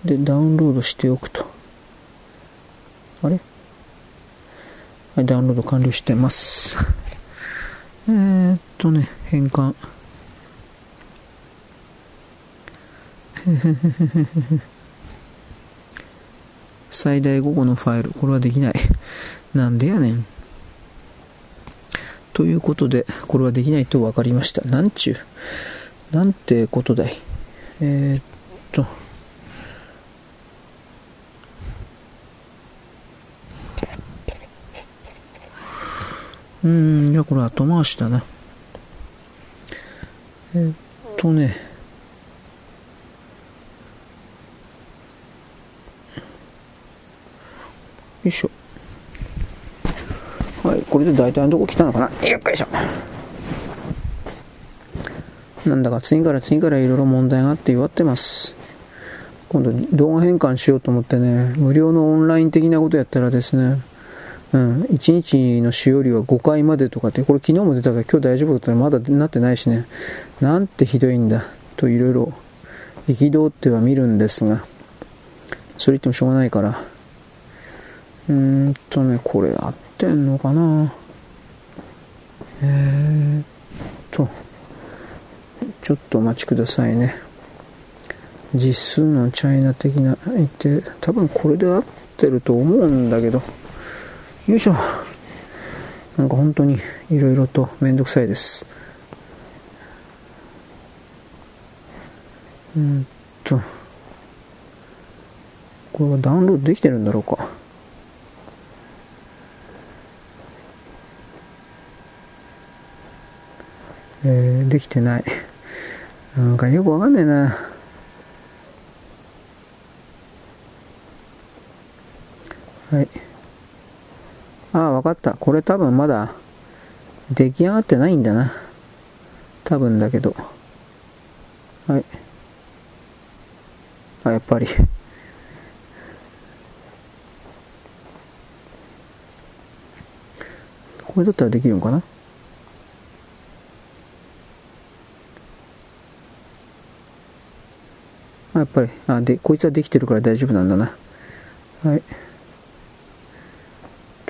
で、ダウンロードしておくと。あれ？はい、ダウンロード完了してます。えー、っとね、変換。最大5個のファイル。これはできない。なんでやねん。ということで、これはできないと分かりました。なんちゅう？なんてことだい。えー、っと。うん、いや、これ後回しだな。え、っとね。よいしょ。はい、これで大体のとこ来たのかなよっいしょ。なんだか次から次からいろいろ問題があって祝ってます。今度動画変換しようと思ってね、無料のオンライン的なことやったらですね、うん、1日の使用量は5回までとかって、これ昨日も出たから今日大丈夫だったらまだなってないしね、なんてひどいんだ、といろいろ憤っては見るんですが、それ言ってもしょうがないから、うーんとね、これあってんのかな。えーっと、ちょっとお待ちくださいね。実数のチャイナ的な、言って、多分これで合ってると思うんだけど、よいしょ。なんか本当に色々とめんどくさいです。うんと、これはダウンロードできてるんだろうか。えー、できてない。なんかよくわかんねえな。はい。ああ、わかった。これ多分まだ出来上がってないんだな。多分だけど。はい。あ、やっぱり。これだったらできるのかな？あやっぱり、あ、で、こいつはできてるから大丈夫なんだな。はい。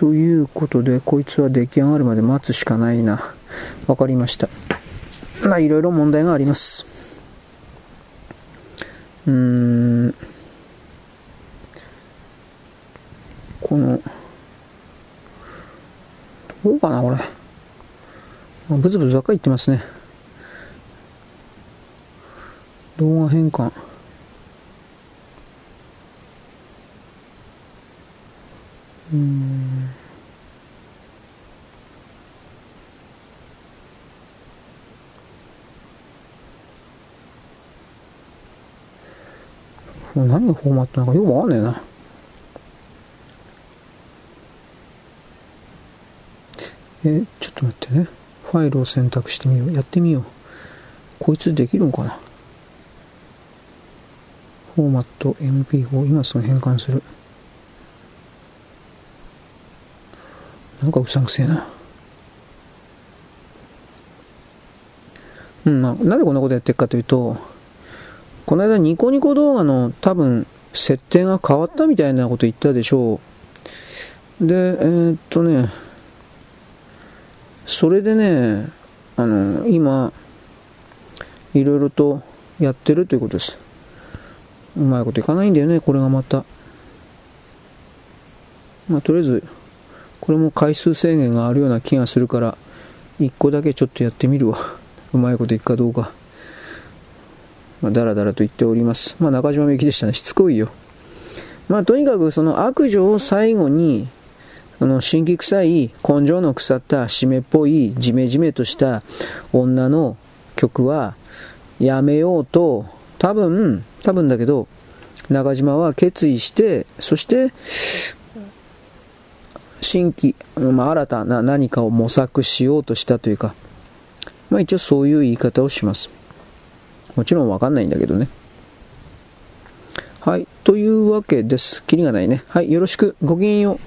ということで、こいつは出来上がるまで待つしかないな。わかりました。まあ、いろいろ問題があります。うーん。この、どうかな、これ。ブツブツばっかり言ってますね。動画変換。うん何がフォーマットなのかよくわかんねえな。え、ちょっと待ってね。ファイルを選択してみよう。やってみよう。こいつできるのかなフォーマット MP4 今すぐ変換する。なんかうさんくせえな。うん、まあ、なんでこんなことやってるかというと、この間ニコニコ動画の多分設定が変わったみたいなこと言ったでしょう。で、えー、っとね、それでね、あの、今、いろいろとやってるということです。うまいこといかないんだよね、これがまた。まあ、とりあえず、これも回数制限があるような気がするから、一個だけちょっとやってみるわ。*laughs* うまいこといくかどうか。まあ、だらだらと言っております。まあ、中島みゆきでしたね。しつこいよ。まあ、とにかくその悪女を最後に、その神気臭い、根性の腐った湿っぽい、ジメジメとした女の曲はやめようと、多分、多分だけど、中島は決意して、そして、新規、まあ、新たな何かを模索しようとしたというか、まあ一応そういう言い方をします。もちろんわかんないんだけどね。はい。というわけです。キリがないね。はい。よろしく。ごきげんよう。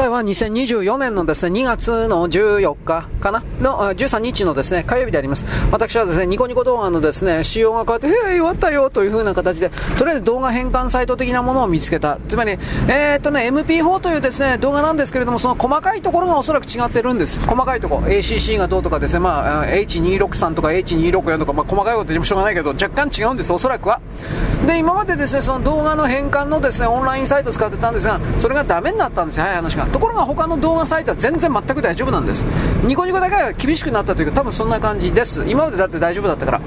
在は2024年のですね、2月の14日かな？の、13日のですね、火曜日であります。私はですね、ニコニコ動画のですね、仕様が変わって、へえ、終わったよという風な形で、とりあえず動画変換サイト的なものを見つけた。つまり、えー、っとね、MP4 というですね、動画なんですけれども、その細かいところがおそらく違ってるんです。細かいところ。ACC がどうとかですね、まあ、H263 とか H264 とか、まあ、細かいことでもしょうがないけど、若干違うんです、おそらくは。で、今までですね、その動画の変換のですね、オンラインサイト使ってたんですが、それがダメになったんですよ、早い話が。ところが他の動画サイトは全然全く大丈夫なんです。ニコニコだけが厳しくなったというか、多分そんな感じです。今までだって大丈夫だったから。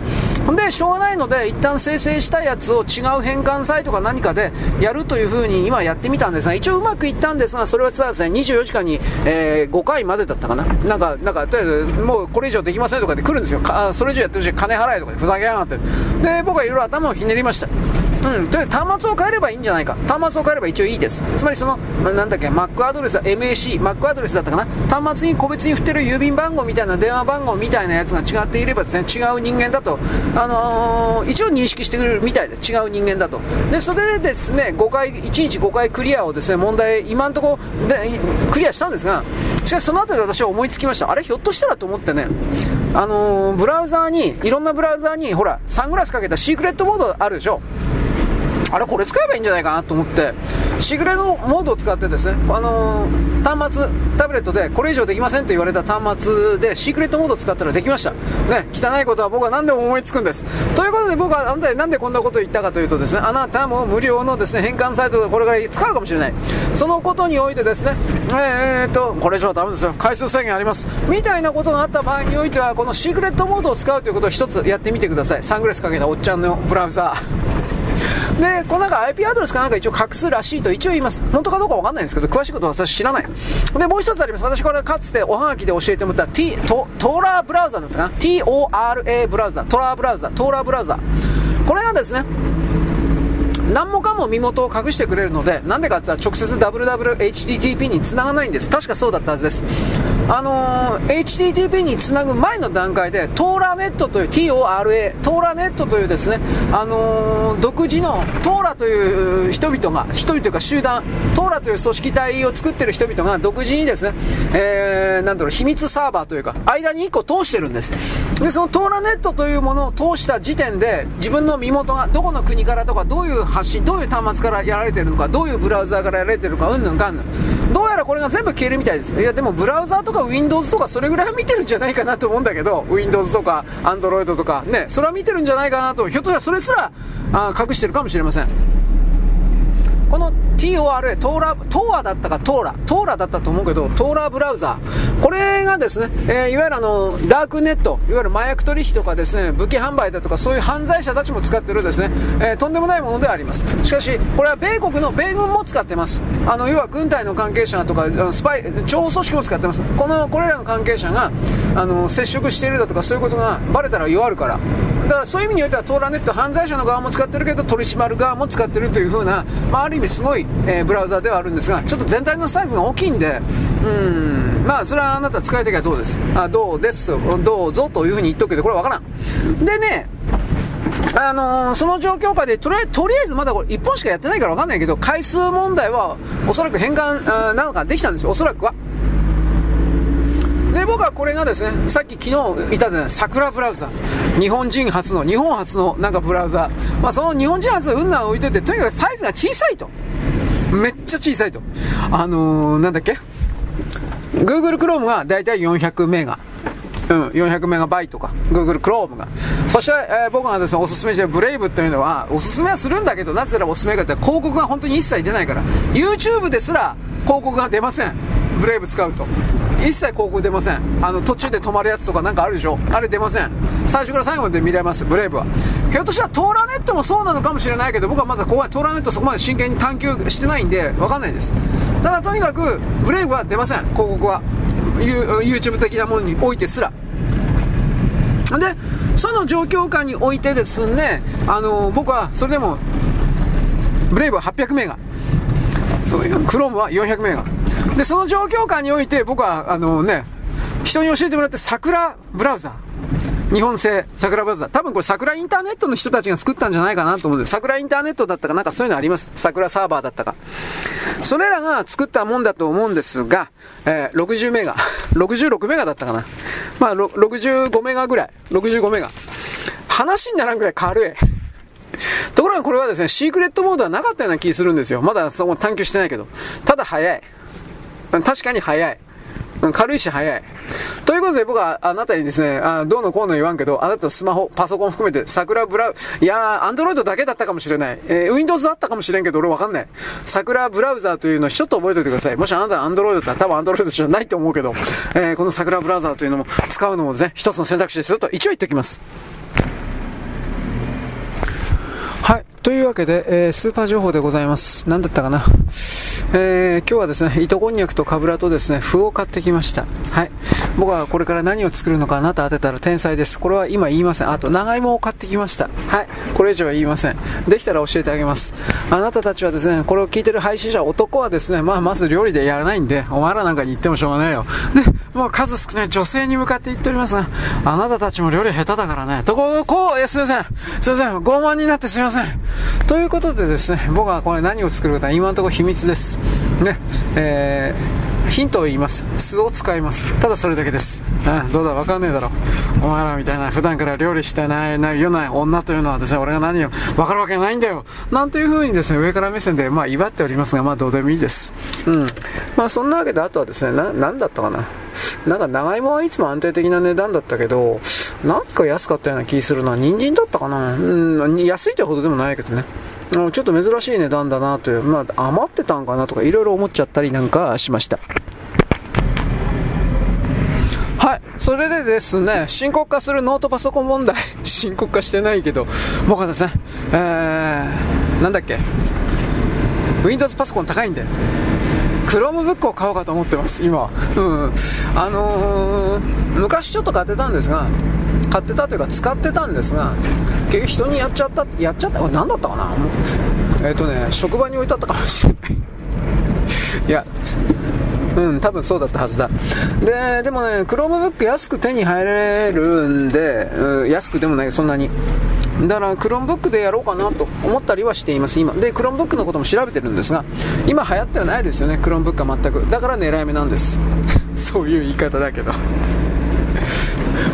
ほんで、しょうがないので、一旦生成したやつを違う変換サイトか何かでやるという風に今やってみたんですが、一応うまくいったんですが、それはですね、24時間に、えー、5回までだったかな。なんか、なんか、とりあえず、もうこれ以上できませんとかで来るんですよ。それ以上やってるし、金払えとかでふざけやがって。で、僕はいろいろ頭をひねりました。うん、とりあえず端末を変えればいいんじゃないか。端末を変えれば一応いいです。つまりその、なんだっけ、Mac アドレス、MAC、Mac アドレスだったかな。端末に個別に振ってる郵便番号みたいな電話番号みたいなやつが違っていればですね、違う人間だと、あのー、一応認識してくれるみたいです。違う人間だと。で、それでですね、5回、1日5回クリアをですね、問題、今んとこで、クリアしたんですが、しかしその後で私は思いつきました。あれ、ひょっとしたらと思ってね、あのー、ブラウザーに、いろんなブラウザーに、ほら、サングラスかけたシークレットモードあるでしょ。あれこれ使えばいいんじゃないかなと思って。シグレのモードを使ってですね、あのー、端末タブレットでこれ以上できませんと言われた端末でシークレットモードを使ったらできました。ね汚いことは僕は何でも思いつくんです。ということで僕はなんでなんでこんなことを言ったかというとですねあなたも無料のですね変換サイトでこれから使うかもしれない。そのことにおいてですねえー、っとこれ以上はダメですよ。回数制限あります。みたいなことがあった場合においてはこのシークレットモードを使うということを一つやってみてください。サングラスかけたおっちゃんのブラウザー。で、このなんか IP アドレスかなんか一応隠すらしいと一応言います。本当かどうかわかんないんですけど、詳しいことは私知らない。で、もう一つあります。私これかつておはがきで教えてもらった T、トトーラーブラウザだったかな ?TORA ブラウザ、トラーブラウザ、トーラーブラウザ。これがですね、何もかも身元を隠してくれるので、なんでかって言ったら直接 WWHTTP に繋がないんです。確かそうだったはずです。あのー、HTTP につなぐ前の段階で、トーラネットという、TORA、トーラネットというですね、あのー、独自の、トーラという人々が、人々というか集団、トーラという組織体を作ってる人々が独自にですね、えー、なんだろう、秘密サーバーというか、間に1個通してるんです。で、そのトーラネットというものを通した時点で、自分の身元がどこの国からとか、どういう発信、どういう端末からやられてるのか、どういうブラウザーからやられてるのか、うんぬんかんぬん。どうやらこれが全部消えるみたいです。いや、でもブラウザーとか Windows とかそれぐらいは見てるんじゃないかなと思うんだけど、Windows とか Android とか、ね、それは見てるんじゃないかなと、ひょっとしたらそれすらあ隠してるかもしれません。この TORA、トーラ、トーアだったかトーラ、トーラだったと思うけど、トーラブラウザー。これがですね、えー、いわゆるあの、ダークネット、いわゆる麻薬取引とかですね、武器販売だとか、そういう犯罪者たちも使ってるですね、えー、とんでもないものであります。しかし、これは米国の米軍も使ってます。あの、要は軍隊の関係者とか、スパイ、諜報組織も使ってます。この、これらの関係者が、あの、接触しているだとか、そういうことがバレたら弱るから。だからそういう意味においては、トーラネット犯罪者の側も使ってるけど、取り締まる側も使ってるという風な、まあ、ある意味すごい、えー、ブラウザではあるんですが、ちょっと全体のサイズが大きいんで、うん、まあ、それはあなた使いたきゃどうです？あ、どうですと、どうぞという風に言っとくけど、これわからん。でね、あのー、その状況下でとりあえず、とりあえずまだこれ1本しかやってないからわかんないけど、回数問題はおそらく変換なのかできたんですよ、おそらくは。で、僕はこれがですね、さっき昨日言ったじゃない、桜ブラウザ。日本人初の、日本初のなんかブラウザ。まあその日本人初の運難を置いといて、とにかくサイズが小さいと。めっちゃ小さいと。あのー、なんだっけ ?Google Chrome がだいたい400メガ。うん、400メガバイトか。Google Chrome が。そして、えー、僕がですね、おすすめしてるブレイブというのは、おすすめはするんだけど、なぜならおすすめかって広告が本当に一切出ないから。YouTube ですら広告が出ません。ブレイブ使うと。一切広告出ません。あの、途中で止まるやつとかなんかあるでしょあれ出ません。最初から最後まで見れます、ブレイブは。ひょっとしたらトーラネットもそうなのかもしれないけど、僕はまだここトーラネットそこまで真剣に探求してないんで、わかんないです。ただとにかく、ブレイブは出ません、広告は。YouTube 的なものにおいてすら。で、その状況下においてですね、あの僕はそれでも、ブレイブは800メガ、クロームは400メガ。で、その状況下において、僕は、あのね、人に教えてもらって、桜ブラウザ。日本製桜ブラウザー。多分これ桜インターネットの人たちが作ったんじゃないかなと思うんです、桜インターネットだったかな？んかそういうのあります。桜サーバーだったか。それらが作ったもんだと思うんですが、えー、60メガ。*laughs* 66メガだったかな。まあ、65メガぐらい。65メガ。話にならんぐらい軽い。ところがこれはですね、シークレットモードはなかったような気するんですよ。まだそこ探求してないけど。ただ早い。確かに早い。軽いし早い。ということで僕はあなたにですね、あどうのこうの言わんけど、あなたのスマホ、パソコン含めて、桜ブラウ、いやー、アンドロイドだけだったかもしれない。えー、Windows あったかもしれんけど、俺わかんない。桜ブラウザーというのをちょっと覚えておいてください。もしあなたアンドロイドだったら、多分アンドロイドじゃないと思うけど、えー、この桜ブラウザーというのも使うのもですね、一つの選択肢ですよと一応言っておきます。はい。というわけで、えー、スーパー情報でございます。何だったかな。えー、今日はですね、糸こんにゃくとかぶらとですね、麩を買ってきました。はい。僕はこれから何を作るのかあなた当てたら天才です。これは今言いません。あと、長芋を買ってきました。はい。これ以上は言いません。できたら教えてあげます。あなたたちはですね、これを聞いてる配信者、男はですね、まあ、まず料理でやらないんで、お前らなんかに言ってもしょうがないよ。で、もう数少ない女性に向かって言っておりますが、あなたたちも料理下手だからね。とこ、こう、え、すいません。すいません。傲慢になってすいません。ということでですね、僕はこれ何を作るか今のところ秘密です。ね、えー、ヒントを言います。酢を使います。ただそれだけです。うん、どうだ、わかんねえだろ。お前らみたいな、普段から料理してない、ない、よな女というのはですね、俺が何を、わかるわけないんだよ。なんていう風にですね、上から目線で、まあ、威張っておりますが、まあ、どうでもいいです。うん。まあ、そんなわけで、あとはですね、な、なんだったかな。なんか、長芋はいつも安定的な値段だったけど、なんか安かったような気するな。人参だったかな。うん、安いってほどでもないけどね。ちょっと珍しい値段だなという、まあ、余ってたんかなとかいろいろ思っちゃったりなんかしました。はい。それでですね、深刻化するノートパソコン問題。*laughs* 深刻化してないけど、僕はですね、えー、なんだっけ、Windows パソコン高いんで、Chromebook を買おうかと思ってます、今。うん。あのー、昔ちょっと買ってたんですが、買ってたというか使ってたんですが結局人にやっちゃったやっちゃった何だったかな？えっ、ー、とね職場に置いてあったかもしれない *laughs* いやうん、多分そうだったはずだ。で、でもね、Chromebook 安く手に入れるんで、うん、安くでもない、そんなに。だから、Chromebook でやろうかなと思ったりはしています、今。で、Chromebook のことも調べてるんですが、今流行ってはないですよね、Chromebook は全く。だから狙い目なんです。*laughs* そういう言い方だけど。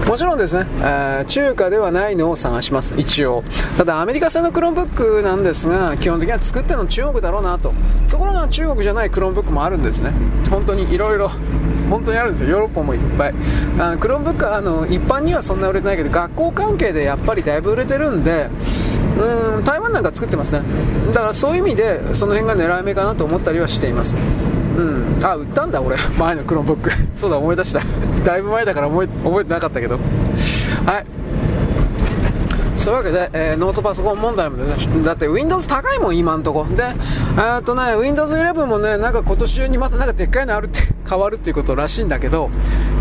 もちろんですね、え、中華ではないのを探します、一応。ただ、アメリカ製のクローンブックなんですが、基本的には作ってるの中国だろうなと。ところが中国じゃないクローンブックもあるんですね。本当にいろいろ。本当にあるんですよ、ヨーロッパもいっぱい。あのクローンブックはあの一般にはそんな売れてないけど、学校関係でやっぱりだいぶ売れてるんで、うん台湾なんか作ってますね。だからそういう意味でその辺が狙い目かなと思ったりはしています。うん。あ売ったんだ俺。*laughs* 前のクローンブックそうだ思い出した。*laughs* だいぶ前だから覚え覚えてなかったけど。はい。そういうわけで、えー、ノートパソコン問題もね、だって Windows 高いもん、今んとこ。で、えっとね、Windows 11もね、なんか今年中にまたなんかでっかいのあるって、*laughs* 変わるっていうことらしいんだけど、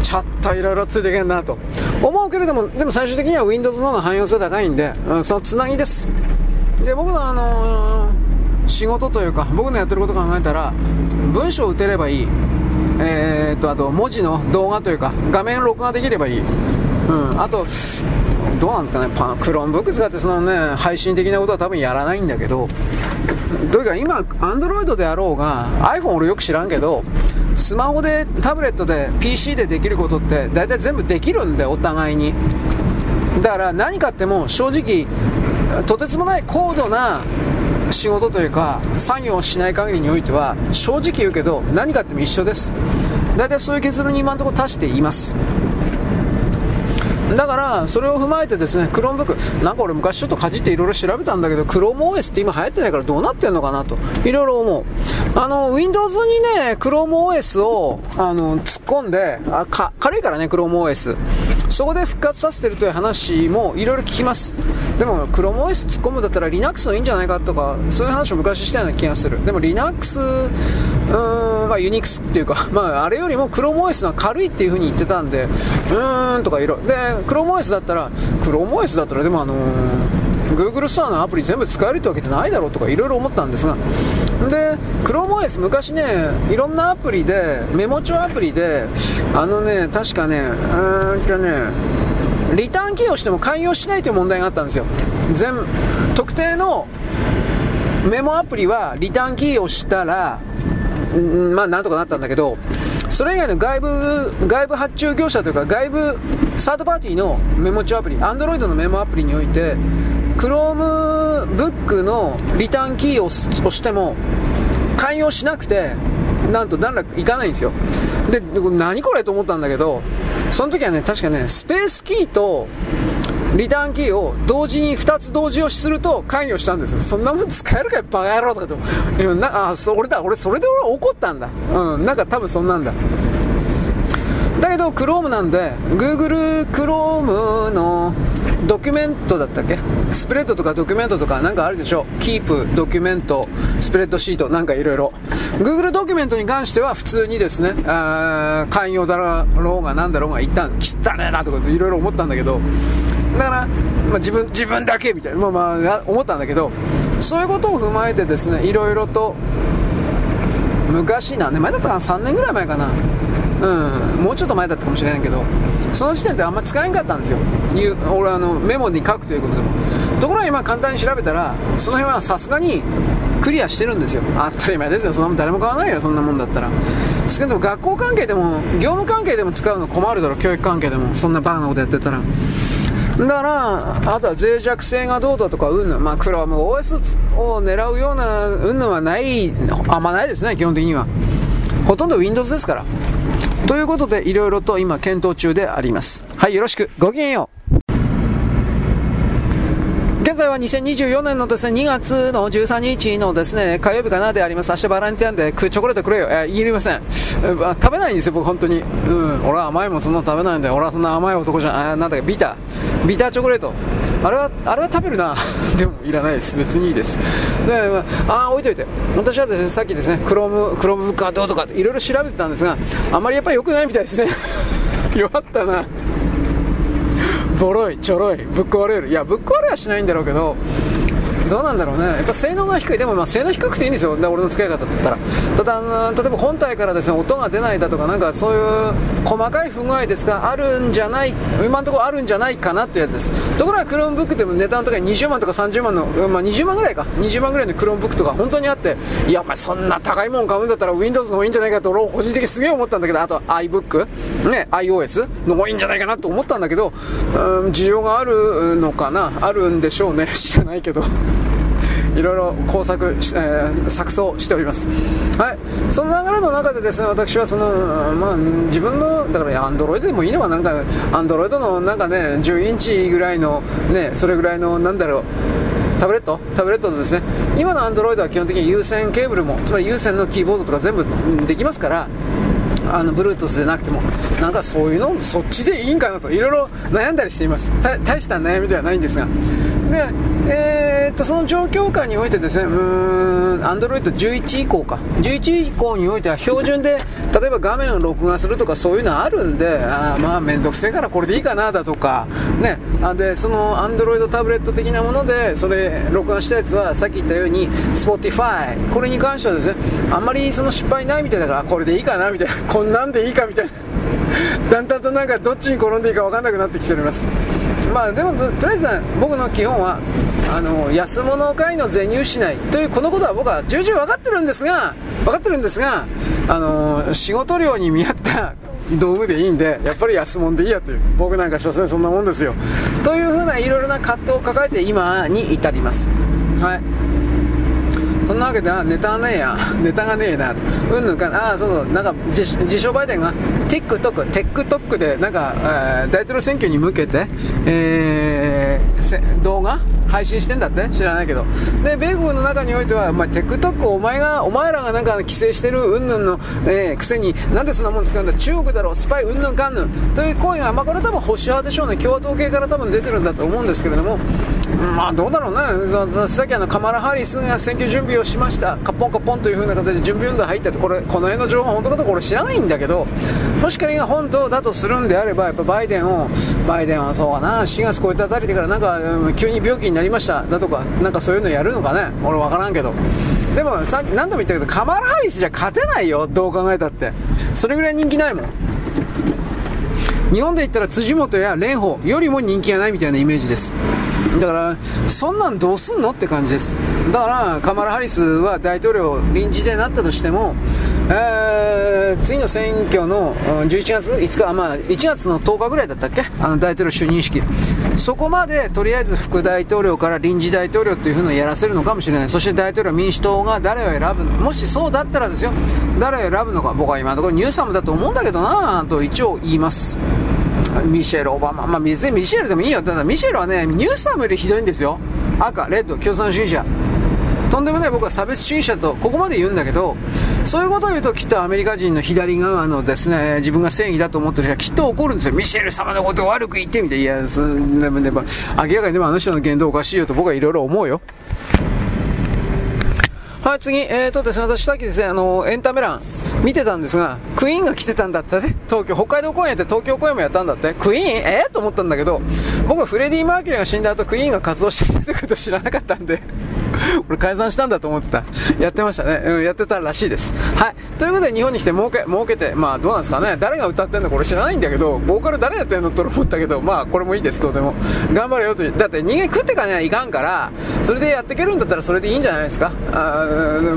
ちょっといろいろついていけんなと。思うけれども、でも最終的には Windows の方が汎用性高いんで、うん、そのつなぎです。で、僕のあのー、仕事というか、僕のやってること考えたら、文章を打てればいい。えー、っと、あと文字の動画というか、画面録画できればいい。うん、あと、どうなんですかね、パクローンブック使ってそのね、配信的なことは多分やらないんだけど、というか今、アンドロイドであろうが、iPhone 俺よく知らんけど、スマホで、タブレットで、PC でできることって大体全部できるんで、お互いに。だから何買っても正直、とてつもない高度な仕事というか作業をしない限りにおいては正直言うけど何買っても一緒です。大体そういう結論に今のところ達しています。だからそれを踏まえてですねクロームブックなんか俺昔ちょっとかじっていろいろ調べたんだけどクローム OS って今流行ってないからどうなってんのかなといろいろ思う。あの Windows にねクローム OS をあの突っ込んであか軽いからねクローム OS そこで復活させてるという話もいろいろ聞きます。でも ChromeOS 突っ込むだったら Linux のいいんじゃないかとかそういう話を昔したような気がする。でも Linux うーんまあユニクスっていうか *laughs* まああれよりも ChromeOS が軽いっていう風に言ってたんでうーんとかいろで ChromeOS だったら ChromeOS だったらでもあのー Google ストアのアプリ全部使えるってわけじゃないだろうとかいろいろ思ったんですがで ChromeOS 昔ねいろんなアプリでメモ帳アプリであのね確かねうんとねリターンキーをしても寛容しないという問題があったんですよ。全特定のメモアプリはリターンキーをしたらんまあなんとかなったんだけどそれ以外の外部外部発注業者というか外部サードパーティーのメモ帳アプリ Android のメモアプリにおいて Chromebook のリターンキーを押しても寛容しなくてなんと段落いかないんですよ。で何これと思ったんだけどその時はね確かねスペースキーとリターンキーを同時に2つ同時押しすると関与したんですよ。そんなもん使えるかよバカ野郎とかってなあそ俺だ。俺それで俺怒ったんだ。うんなんか多分そんなんだ。だけど Chrome なんで Google Chrome のドキュメントだったっけ？スプレッドとかドキュメントとかなんかあるでしょ Keep ドキュメントスプレッドシートなんかいろいろ。Google ドキュメントに関しては普通にですねあ寛容だろうがなんだろうが言ったんです。汚ねえなとかいろいろ思ったんだけど。だから、まあ、自分自分だけみたいな、まあまあ、思ったんだけどそういうことを踏まえてですねいろいろと昔何年前だったかな3年ぐらい前かな。うんもうちょっと前だったかもしれないけどその時点であんま使えんかったんですよ。俺あのメモに書くということでも。ところが今簡単に調べたらその辺はさすがにクリアしてるんですよ。当たり前ですよ。そんなもん誰も買わないよそんなもんだったら。ですけど学校関係でも業務関係でも使うの困るだろ教育関係でも。そんなバカなことやってたら。だからあとは脆弱性がどうだとかうんぬんまあクローム OS を狙うようなうんぬんはないあんまないですね基本的にはほとんど Windows ですからということで、いろいろと今検討中であります。はい、よろしく。ごきげんよう。在は2024年のですね、2月の13日のですね、火曜日かなであります。明日バランティアンでチョコレートくれよ。えー、言いません。食べないんですよ、僕本当に。うん、俺は甘いもんそんな食べないんで、俺はそんな甘い男じゃん。あなんだっけ、ビター。ビターチョコレート。あれは、あれは食べるな。*laughs* でもいらないです。別にいいです。で、あ、あ置いといて。私はですね、さっきですね、クローム、クロームブックはどうとかいろいろ調べてたんですが、あまりやっぱり良くないみたいですね。*laughs* 弱ったな。ボロいちょろいぶっ壊れる。いやぶっ壊れはしないんだろうけどどうなんだろうね、やっぱ性能が低い、でもまあ性能低くていいんですよ、俺の使い方だったら、ただ、あの例えば本体からですね音が出ないだとか、なんかそういう細かい不具合ですが、あるんじゃない、今のところあるんじゃないかなっていうやつです、ところがクロームブックでも値段とか20万とか30万の、まあ、20万ぐらいか、20万ぐらいのクロームブックとか本当にあって、いや、お前、そんな高いもん買うんだったら Windows の方がいいんじゃないかと、俺、個人的にすげえ思ったんだけど、あと iBook、ね、iOS の方がいいんじゃないかなと思ったんだけど、うん、需要があるのかな、あるんでしょうね、知らないけど。いろいろ工作、えー、錯綜しております。はい、その流れの中でですね、私はその、まあ、自分の、だからアンドロイドでもいいのは、なんか、アンドロイドのなんかね、10インチぐらいの、ね、それぐらいの、なんだろう、タブレット？タブレットですね今の Android は基本的に有線ケーブルもつまり有線のキーボードとか全部できますからあの Bluetooth じゃなくてもなんかそういうのそっちでいいんかなといろいろ悩んだりしています。大した悩みではないんですが。で、えー、っとその状況下においてですねうーん Android 11以降か。11以降においては標準で例えば画面を録画するとかそういうのあるんであまあ面倒くせえからこれでいいかなだとかね。あでその Android タブレット的なものでそれ録画したやつはさっき言ったように Spotify これに関してはですねあんまりその失敗ないみたいだからこれでいいかなみたいなこんなんでいいかみたいな。だんだんとなんかどっちに転んでいいか分かんなくなってきております。まあでもとりあえず僕の基本はあの安物買いの全入しないというこのことは僕は重々分かってるんですが分かってるんですがあの仕事量に見合った道具でいいんでやっぱり安物でいいやという僕なんか所詮そんなもんですよ。というふうないろいろな葛藤を抱えて今に至ります。はい。そんなわけで、ネタがねえや、*laughs* ネタがねえなと、うんぬんかああ、そうそう、なんか自称バイデンが TikTok、TikTok でなんか、えー、大統領選挙に向けて、えー、動画？配信してんだって？知らないけど。で、米国の中においては、まあ、TikTok お前が、お前らがなんか規制してるうんぬんの、えー、くせに、なんでそんなもん使うんだ、中国だろう、スパイうんぬんかんぬん。という声が、まあ、これ多分保守派でしょうね、共和党系から多分出てるんだと思うんですけれども、まあどうだろうね、さっきあのカマラ・ハリスが選挙準備をしました、カッポンカッポンという風な形で準備運動入ってて、これこの辺の情報本当かどうか俺知らないんだけど、もし仮が本当だとするんであれば、やっぱバイデンを、バイデンはそうかな、4月超えたあたりでからなんか、急に病気になりましただとか、なんかそういうのやるのかね、俺分からんけど。でもさ何度も言ったけど、カマラ・ハリスじゃ勝てないよ、どう考えたって。それぐらい人気ないもん。日本で言ったら辻元や蓮舫よりも人気がないみたいなイメージです。だから、そんなんどうすんのって感じです。だから、カマラ・ハリスは大統領臨時でなったとしても、えー、次の選挙の11月5日、まあ、1月の10日ぐらいだったっけ？あの大統領就任式。そこまでとりあえず副大統領から臨時大統領というのをやらせるのかもしれない。そして大統領民主党が誰を選ぶの？もしそうだったらですよ、誰を選ぶのか、僕は今のところニューサムだと思うんだけどなと一応言います。ミシェル・オバマ、まあ、別にミシェルでもいいよ。ただ、ミシェルはね、ニューサムよりひどいんですよ。赤、レッド、共産主義者。とんでもない僕は差別主義者とここまで言うんだけどそういうことを言うときっとアメリカ人の左側のですね自分が正義だと思ってる人はきっと怒るんですよミシェル様のことを悪く言ってみていやでもでも明らかにでもあの人の言動おかしいよと僕はいろいろ思うよはい、次、えーとですね、私さっきですね、あの、エンタメ欄、見てたんですが、クイーンが来てたんだってね、東京、北海道公演やって東京公演もやったんだって、クイーン？え？ー、と思ったんだけど、僕はフレディ・マーキュリーが死んだ後、クイーンが活動してたってこと知らなかったんで *laughs* 俺解散したんだと思ってた。やってましたね。うん、やってたらしいです。はい。ということで日本に来て儲け、儲けて、まあどうなんですかね。誰が歌ってんのこれ知らないんだけど、ボーカル誰やってんのと思ったけど、まあこれもいいです、とても。頑張れよと。だって人間食ってかないかんから、それでやっていけるんだったらそれでいいんじゃないですか。あ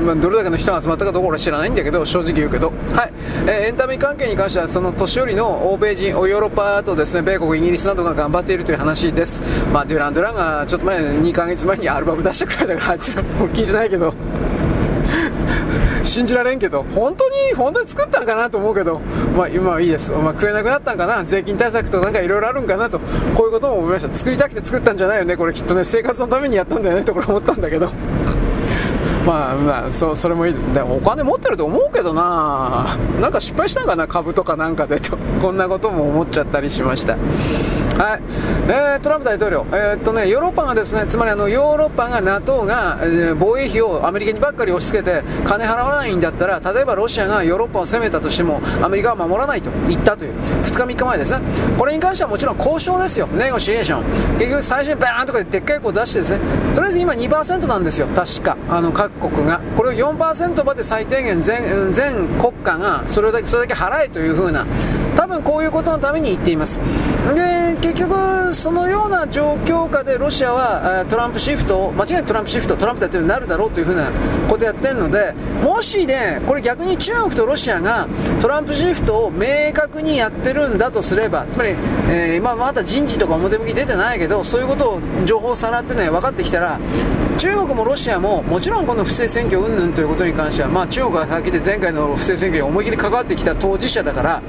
まあ、どれだけの人が集まったかどうか俺知らないんだけど、正直言うけど。はい。えー、エンタメ関係に関しては、その年寄りの欧米人、ヨーロッパとですね、米国、イギリスなどが頑張っているという話です。まあデュラン・ドゥランがちょっと前、2ヶ月前にアルバム出したくらいだから、あいつらもう聞いてないけど。*laughs* 信じられんけど。本当に本当に作ったんかなと思うけど。まあ今はいいです、まあ、食えなくなったんかな。税金対策となんかいろいろあるんかなと。こういうことも思いました。作りたくて作ったんじゃないよね。これきっとね生活のためにやったんだよね。とこれ思ったんだけど。まあまあそそれもいいです。でお金持ってると思うけどな。なんか失敗したんかな株とかなんかでと。こんなことも思っちゃったりしました。はい。えー、トランプ大統領、えー、っとね、ヨーロッパがですねつまりあのヨーロッパが NATO が、えー、防衛費をアメリカにばっかり押し付けて金払わないんだったら例えばロシアがヨーロッパを攻めたとしてもアメリカは守らないと言ったという2日、3日前ですね。これに関してはもちろん交渉ですよ、ネゴシエーション。結局最初にバーンとかででっかい声出してですね。とりあえず今2%なんですよ、確か。あの各国が。これを4%まで最低限全全国家がそれだけそれだけ払えというふうな。多分こういうことのために言っています。で結局そのような状況下でロシアはトランプシフトを間違いなくトランプシフトトランプ大統領になるだろうというふうなことをやってるのでもしねこれ逆に中国とロシアがトランプシフトを明確にやってるんだとすればつまり、えー、まあ、まだ人事とか表向き出てないけどそういうことを情報をさらってね分かってきたら中国もロシアももちろんこの不正選挙云々ということに関しては、まあ、中国が先で前回の不正選挙に思い切り関わってきた当事者だから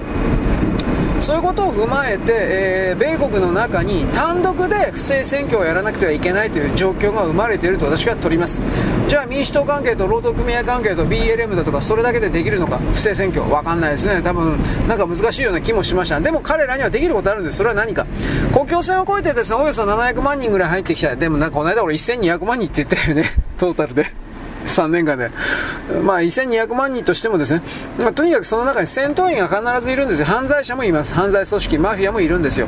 そういうことを踏まえて、えー、米国の中に単独で不正選挙をやらなくてはいけないという状況が生まれていると私は取ります。じゃあ民主党関係と労働組合関係と BLM だとかそれだけでできるのか不正選挙わかんないですね。多分なんか難しいような気もしました。でも彼らにはできることあるんです。それは何か。国境線を越えてですねおよそ700万人ぐらい入ってきた。でもなんかこの間俺1200万人って言ったよね。*laughs* トータルで。3年間で、まあ、1200万人としてもですね、まあ、とにかくその中に戦闘員が必ずいるんですよ。犯罪者もいます。犯罪組織マフィアもいるんですよ。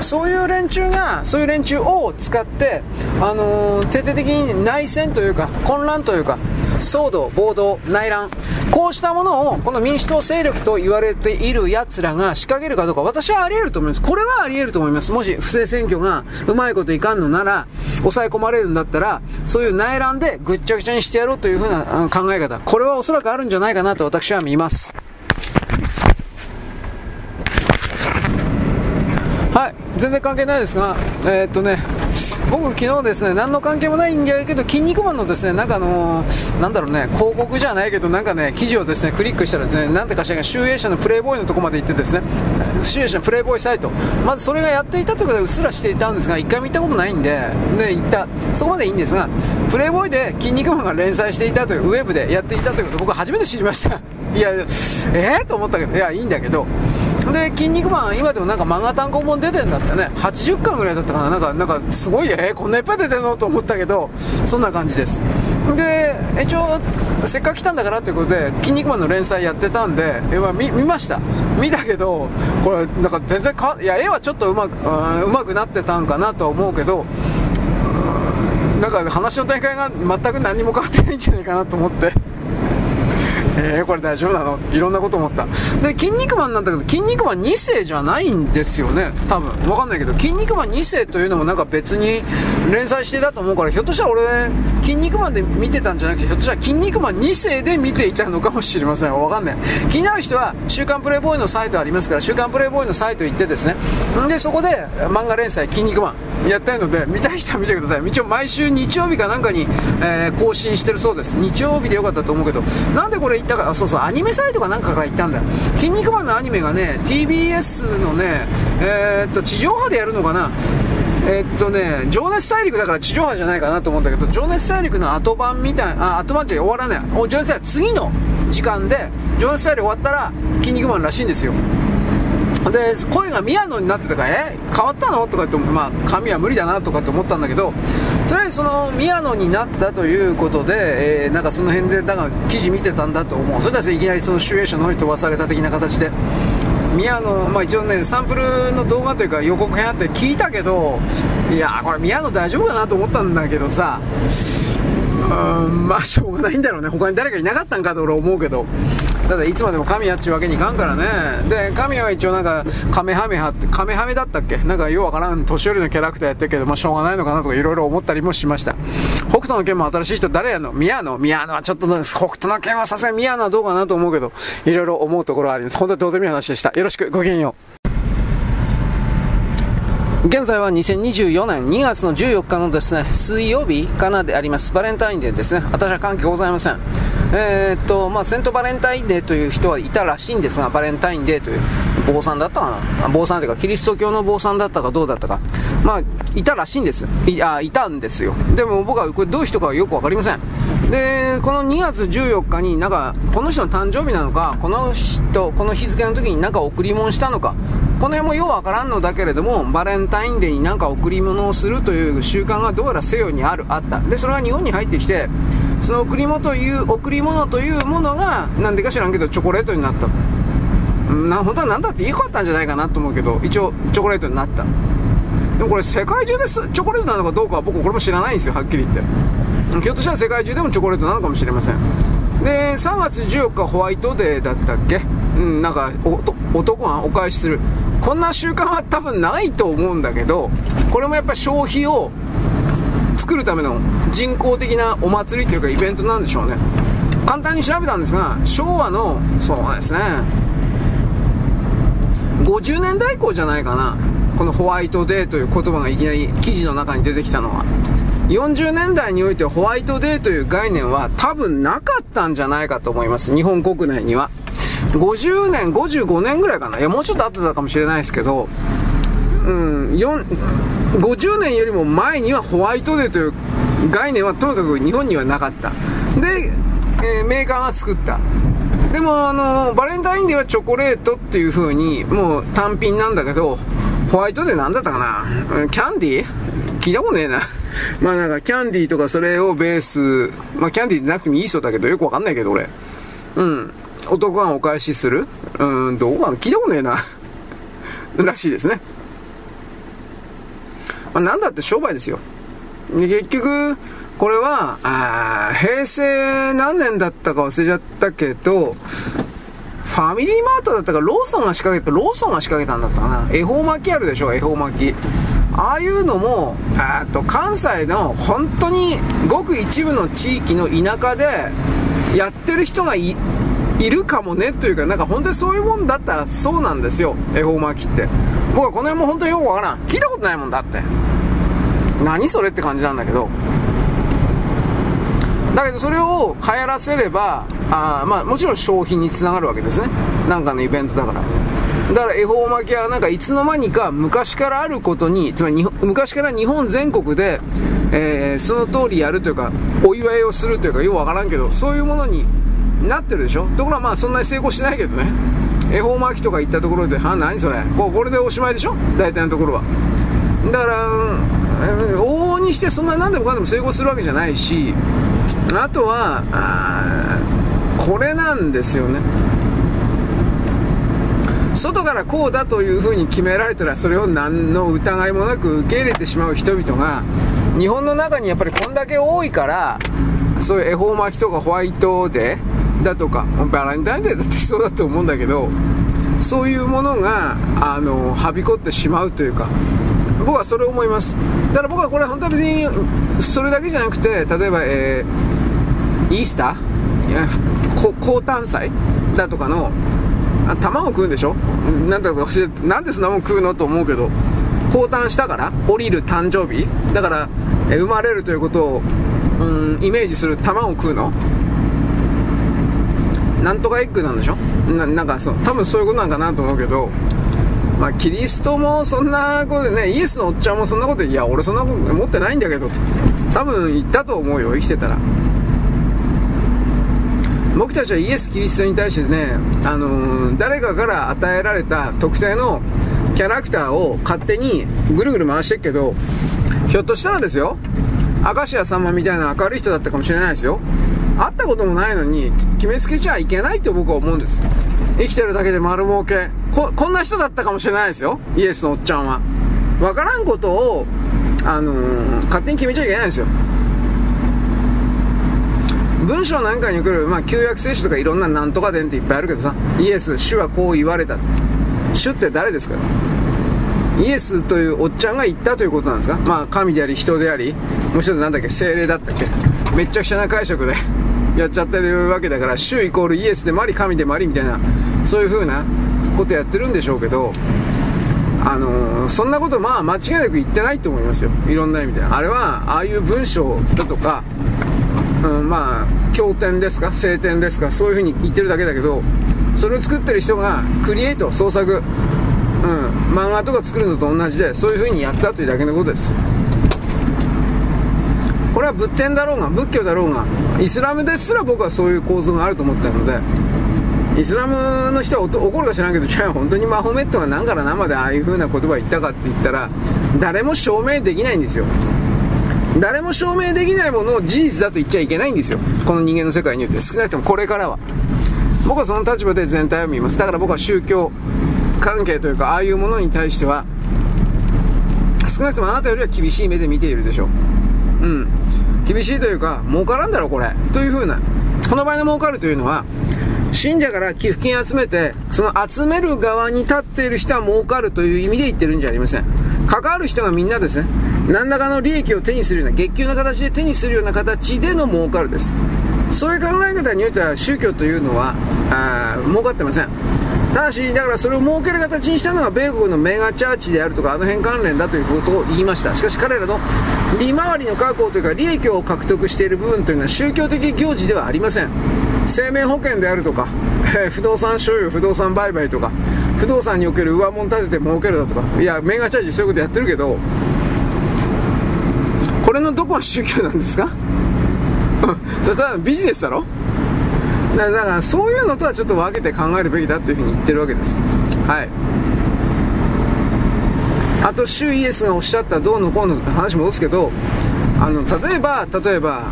そういう連中がそういう連中を使って、あのー、徹底的に内戦というか混乱というか騒動、暴動、内乱、こうしたものをこの民主党勢力と言われている奴らが仕掛けるかどうか、私はあり得ると思います。これはあり得ると思います。もし不正選挙がうまいこといかんのなら、抑え込まれるんだったら、そういう内乱でぐっちゃぐちゃにしてやろうというふうな考え方、これはおそらくあるんじゃないかなと私は見ます。はい、全然関係ないですが、えー、っとね、僕、昨日ですね、何の関係もないんだけど、筋肉マンのですね、なんかあのー、なんだろうね、広告じゃないけど、なんかね、記事をですね、クリックしたらですね、なんてかしらが、集英社のプレイボーイのとこまで行ってですね、集英社のプレイボーイサイト、まずそれがやっていたということで、うっすらしていたんですが、一回も行ったことないんで、で、行った。そこまでいいんですが、プレイボーイで筋肉マンが連載していたという、ウェブでやっていたということ僕は初めて知りました。いや、えー、と思ったけど、いや、いいんだけど、で、筋肉マン、今でもなんか漫画単行本出てんだってね、80巻ぐらいだったかな、なんか、なんかすごい、えー、こんないっぱい出てんのと思ったけど、そんな感じです。で、一応、せっかく来たんだからということで、筋肉マンの連載やってたんで、えまあ、見見ました。見たけど、これ、なんか全然か、いや、絵はちょっとうまく、うまくなってたんかなとは思うけど、なんか話の展開が全く何も変わってないんじゃないかなと思って。えー、これ大丈夫なの？いろんなこと思った。で、筋肉マンなんだけど、筋肉マン2世じゃないんですよね。多分。わかんないけど、筋肉マン2世というのもなんか別に連載してたと思うから、ひょっとしたら俺、筋肉マンで見てたんじゃなくて、ひょっとしたら筋肉マン2世で見ていたのかもしれません。わかんない。気になる人は、週刊プレイボーイのサイトありますから、週刊プレイボーイのサイト行ってですね。んで、そこで漫画連載、筋肉マンやってるので、見たい人は見てください。一応毎週日曜日かなんかに、えー、更新してるそうです。日曜日でよかったと思うけど、なんでこれだからそうそうアニメサイトかなんかから行ったんだよ「筋肉マン」のアニメがね TBS のねえー、っと地上波でやるのかなえ、っとね、情熱大陸だから地上波じゃないかなと思うんだけど、情熱大陸の後版みたいな、あ、後版じゃ終わらない。お情熱大陸、次の時間で、情熱大陸終わったら、筋肉マンらしいんですよ。で、声が宮野になってたから、え変わったの？とか言って、まあ、髪は無理だなとかって思ったんだけど、とりあえずその宮野になったということで、えー、なんかその辺でだが記事見てたんだと思う。それでいきなりその集英社の方に飛ばされた的な形で。宮野、まあ、一応ねサンプルの動画というか予告編あって聞いたけどいやこれ宮野大丈夫かなと思ったんだけどさうんまあしょうがないんだろうね。他に誰かいなかったんかと俺思うけど。ただいつまでも神やっちゅうわけにいかんからね。で神は一応なんかカメハメハってカメハメだったっけ？なんかようわからん年寄りのキャラクターやってるけどまあしょうがないのかなとかいろいろ思ったりもしました。北斗の剣も新しい人誰やの？宮野宮野はちょっと北斗の剣はさすがに宮野はどうかなと思うけどいろいろ思うところはあります。本当にどうでもいい話でした。よろしく。ごきげんよう。現在は2024年2月の14日のですね、水曜日かなであります。バレンタインデーですね。私は関係ございません。えー、っと、まあ、セントバレンタインデーという人はいたらしいんですが、バレンタインデーという坊さんだったかな坊さんというか、キリスト教の坊さんだったかどうだったか。まあ、いたらしいんです。いあいたんですよ。でも僕はこれどういう人かはよくわかりません。で、この2月14日になんか、この人の誕生日なのか、この人、この日付の時になんか贈り物したのか、この辺もようわからんのだけれども、バレンタインデーになんか贈り物をするという習慣がどうやら西洋にある、あった。で、それが日本に入ってきて、その贈り物という、贈り物というものが、なんでか知らんけど、チョコレートになった。な、本当は何だっていいかったんじゃないかなと思うけど、一応、チョコレートになった。でもこれ世界中です、チョコレートなのかどうかは僕これも知らないんですよ、はっきり言って。ひょっとしたら世界中でもチョコレートなのかもしれません。で、3月14日ホワイトデーだったっけ？うん、なんか、男がお返しする。こんな習慣は多分ないと思うんだけど、これもやっぱ消費を作るための人工的なお祭りというかイベントなんでしょうね。簡単に調べたんですが、昭和の、そうですね、50年代以降じゃないかな。このホワイトデーという言葉がいきなり記事の中に出てきたのは。40年代においてホワイトデーという概念は多分なかったんじゃないかと思います。日本国内には。50年、55年ぐらいかな。いや、もうちょっと後だかもしれないですけど、うん、50年よりも前にはホワイトデーという概念はとにかく日本にはなかった。で、えー、メーカーが作った。でも、あの、バレンタインデーはチョコレートっていう風に、もう単品なんだけど、ホワイトデーなんだったかなキャンディー？聞いたことねえな。まあなんかキャンディーとかそれをベース、まあキャンディーでなくてもいいそうだけど、よくわかんないけど俺。うん。男がお返しする？うん、どうかな聞いたことねえな。らしいですね。まあなんだって商売ですよ。で結局、これは、あ平成何年だったか忘れちゃったけど、ファミリーマートだったかローソンが仕掛けた、ローソンが仕掛けたんだったかな。恵方巻きあるでしょ、恵方巻き。ああいうのも、っと関西の本当にごく一部の地域の田舎でやってる人がいるかもねというか、なんか本当にそういうもんだったらそうなんですよ、恵方巻きって。僕はこの辺も本当によくわからん。聞いたことないもんだって。何それって感じなんだけど。だけどそれを流行らせれば、あまあもちろん商品につながるわけですね。なんかのイベントだから。だから恵方巻きはなんかいつの間にか昔からあることに、つまり昔から日本全国で、えー、その通りやるというか、お祝いをするというか、よくわからんけど、そういうものになってるでしょ？ところがまあそんなに成功しないけどね。恵方巻きとか行ったところで、は何それ？ここれでおしまいでしょ？大体のところは。だから、往々にしてそんな何でもかんでも成功するわけじゃないし、あとは、あこれなんですよね。外からこうだというふうに決められたらそれを何の疑いもなく受け入れてしまう人々が日本の中にやっぱりこんだけ多いからそういう恵方巻きとかホワイトデーだとかバレンタインデーだってそうだと思うんだけどそういうものがあのはびこってしまうというか僕はそれを思います。だから僕はこれ本当は別にそれだけじゃなくて例えば、えー、イースターいや高誕祭だとかのあ卵食うんでしょ？なんだか忘れなんでそんなもん食うの？と思うけど降誕したから降りる誕生日？だからえ生まれるということをうんイメージする卵を食うの？なんとかエッグなんでしょ？ななんかそう多分そういうことなんかなと思うけどまあ、キリストもそんなことでね、イエスのおっちゃんもそんなこと、いや、俺そんなこと持ってないんだけど、多分言ったと思うよ、生きてたら。僕たちはイエス・キリストに対してね、あのー、誰かから与えられた特定のキャラクターを勝手にぐるぐる回してるけど、ひょっとしたらですよ、明石家さんまみたいな明るい人だったかもしれないですよ。会ったこともないのに決めつけちゃいけないと僕は思うんです。生きてるだけで丸儲け。こ、こんな人だったかもしれないですよ。イエスのおっちゃんは。わからんことを、あのー、勝手に決めちゃいけないんですよ。文章なんかに来る、まあ、旧約聖書とかいろんななんとか伝っていっぱいあるけどさ、イエス、主はこう言われた。主って誰ですか？イエスというおっちゃんが言ったということなんですか？まあ、神であり、人であり、もう一つなんだっけ、精霊だったっけ？めっちゃくちゃな解釈で *laughs* やっちゃってるわけだから、主イコールイエスでもあり、神でもありみたいな、そういう風なことやってるんでしょうけど、あのー、そんなことまあ間違いなく言ってないと思いますよ。いろんな意味で。あれは、ああいう文章だとか、うん、まあ経典ですか？聖典ですか？そういう風に言ってるだけだけどそれを作ってる人がクリエイト創作、うん、漫画とか作るのと同じでそういう風にやったというだけのことです。これは仏典だろうが仏教だろうがイスラムですら僕はそういう構造があると思ってるのでイスラムの人は怒るか知らんけどじゃあ本当にマホメットが何から何までああいう風な言葉言ったかって言ったら誰も証明できないんですよ。誰も証明できないものを事実だと言っちゃいけないんですよ。この人間の世界において。少なくともこれからは。僕はその立場で全体を見ます。だから僕は宗教関係というかああいうものに対しては少なくともあなたよりは厳しい目で見ているでしょう。うん。厳しいというか儲からんだろこれ。という風な。この場合の儲かるというのは信者から寄付金集めてその集める側に立っている人は儲かるという意味で言ってるんじゃありません。関わる人がみんなですね何らかの利益を手にするような月給の形で手にするような形での儲かるです。そういう考え方においては宗教というのはあ儲かってません。ただしだからそれを儲ける形にしたのは米国のメガチャーチであるとかあの辺関連だということを言いました。しかし彼らの利回りの確保というか利益を獲得している部分というのは宗教的行事ではありません。生命保険であるとか、え *laughs* 不動産所有不動産売買とか不動産における上物立てて儲けるだとか。いやメガチャージそういうことやってるけどこれのどこが宗教なんですか？*laughs* それただビジネスだろ？だからそういうのとはちょっと分けて考えるべきだっていうふうに言ってるわけです。はい。あとシュイエスがおっしゃったどうのこうの話戻すけどあの例えば例えば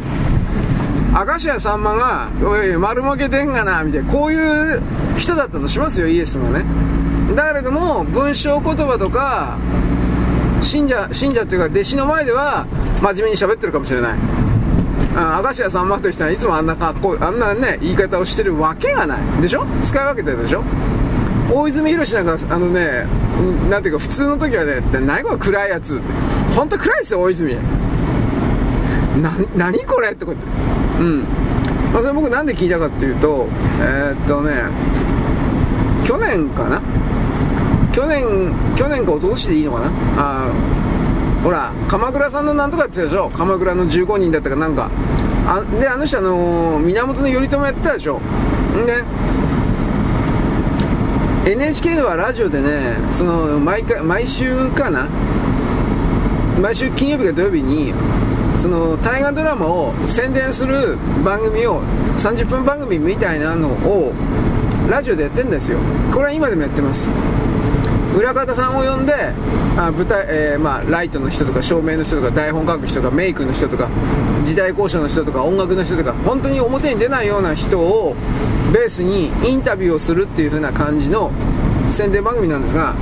明石家さんまが「おい丸儲けでんがな」みたいなこういう人だったとしますよイエスがね。だけども文章言葉とか信者信者っていうか弟子の前では真面目に喋ってるかもしれない。あ明石家さんまという人はいつもあんな格好あんなね言い方をしてるわけがない。でしょ？使い分けてるでしょ？大泉洋なんかあのねなんていうか普通の時はね何この暗いやつ本当暗いですよ大泉な何これ？ってこうやって。うん。まあそれ僕なんで聞いたかっていうとえー、っとね去年かな？去年去年か一昨年でいいのかな？あほら鎌倉さんのなんとかって言ってたでしょ？鎌倉の15人だったかなんか。あであの人あの源頼朝やってたでしょ？んで NHK ではラジオでねその毎回毎週かな？毎週金曜日か土曜日にその大河ドラマを宣伝する番組を30分番組みたいなのをラジオでやってんですよ。これは今でもやってます。裏方さんを呼んであ舞台、えー、まあ、ライトの人とか照明の人とか台本書く人とかメイクの人とか時代交渉の人とか音楽の人とか本当に表に出ないような人をベースにインタビューをするっていう風な感じの宣伝番組なんですが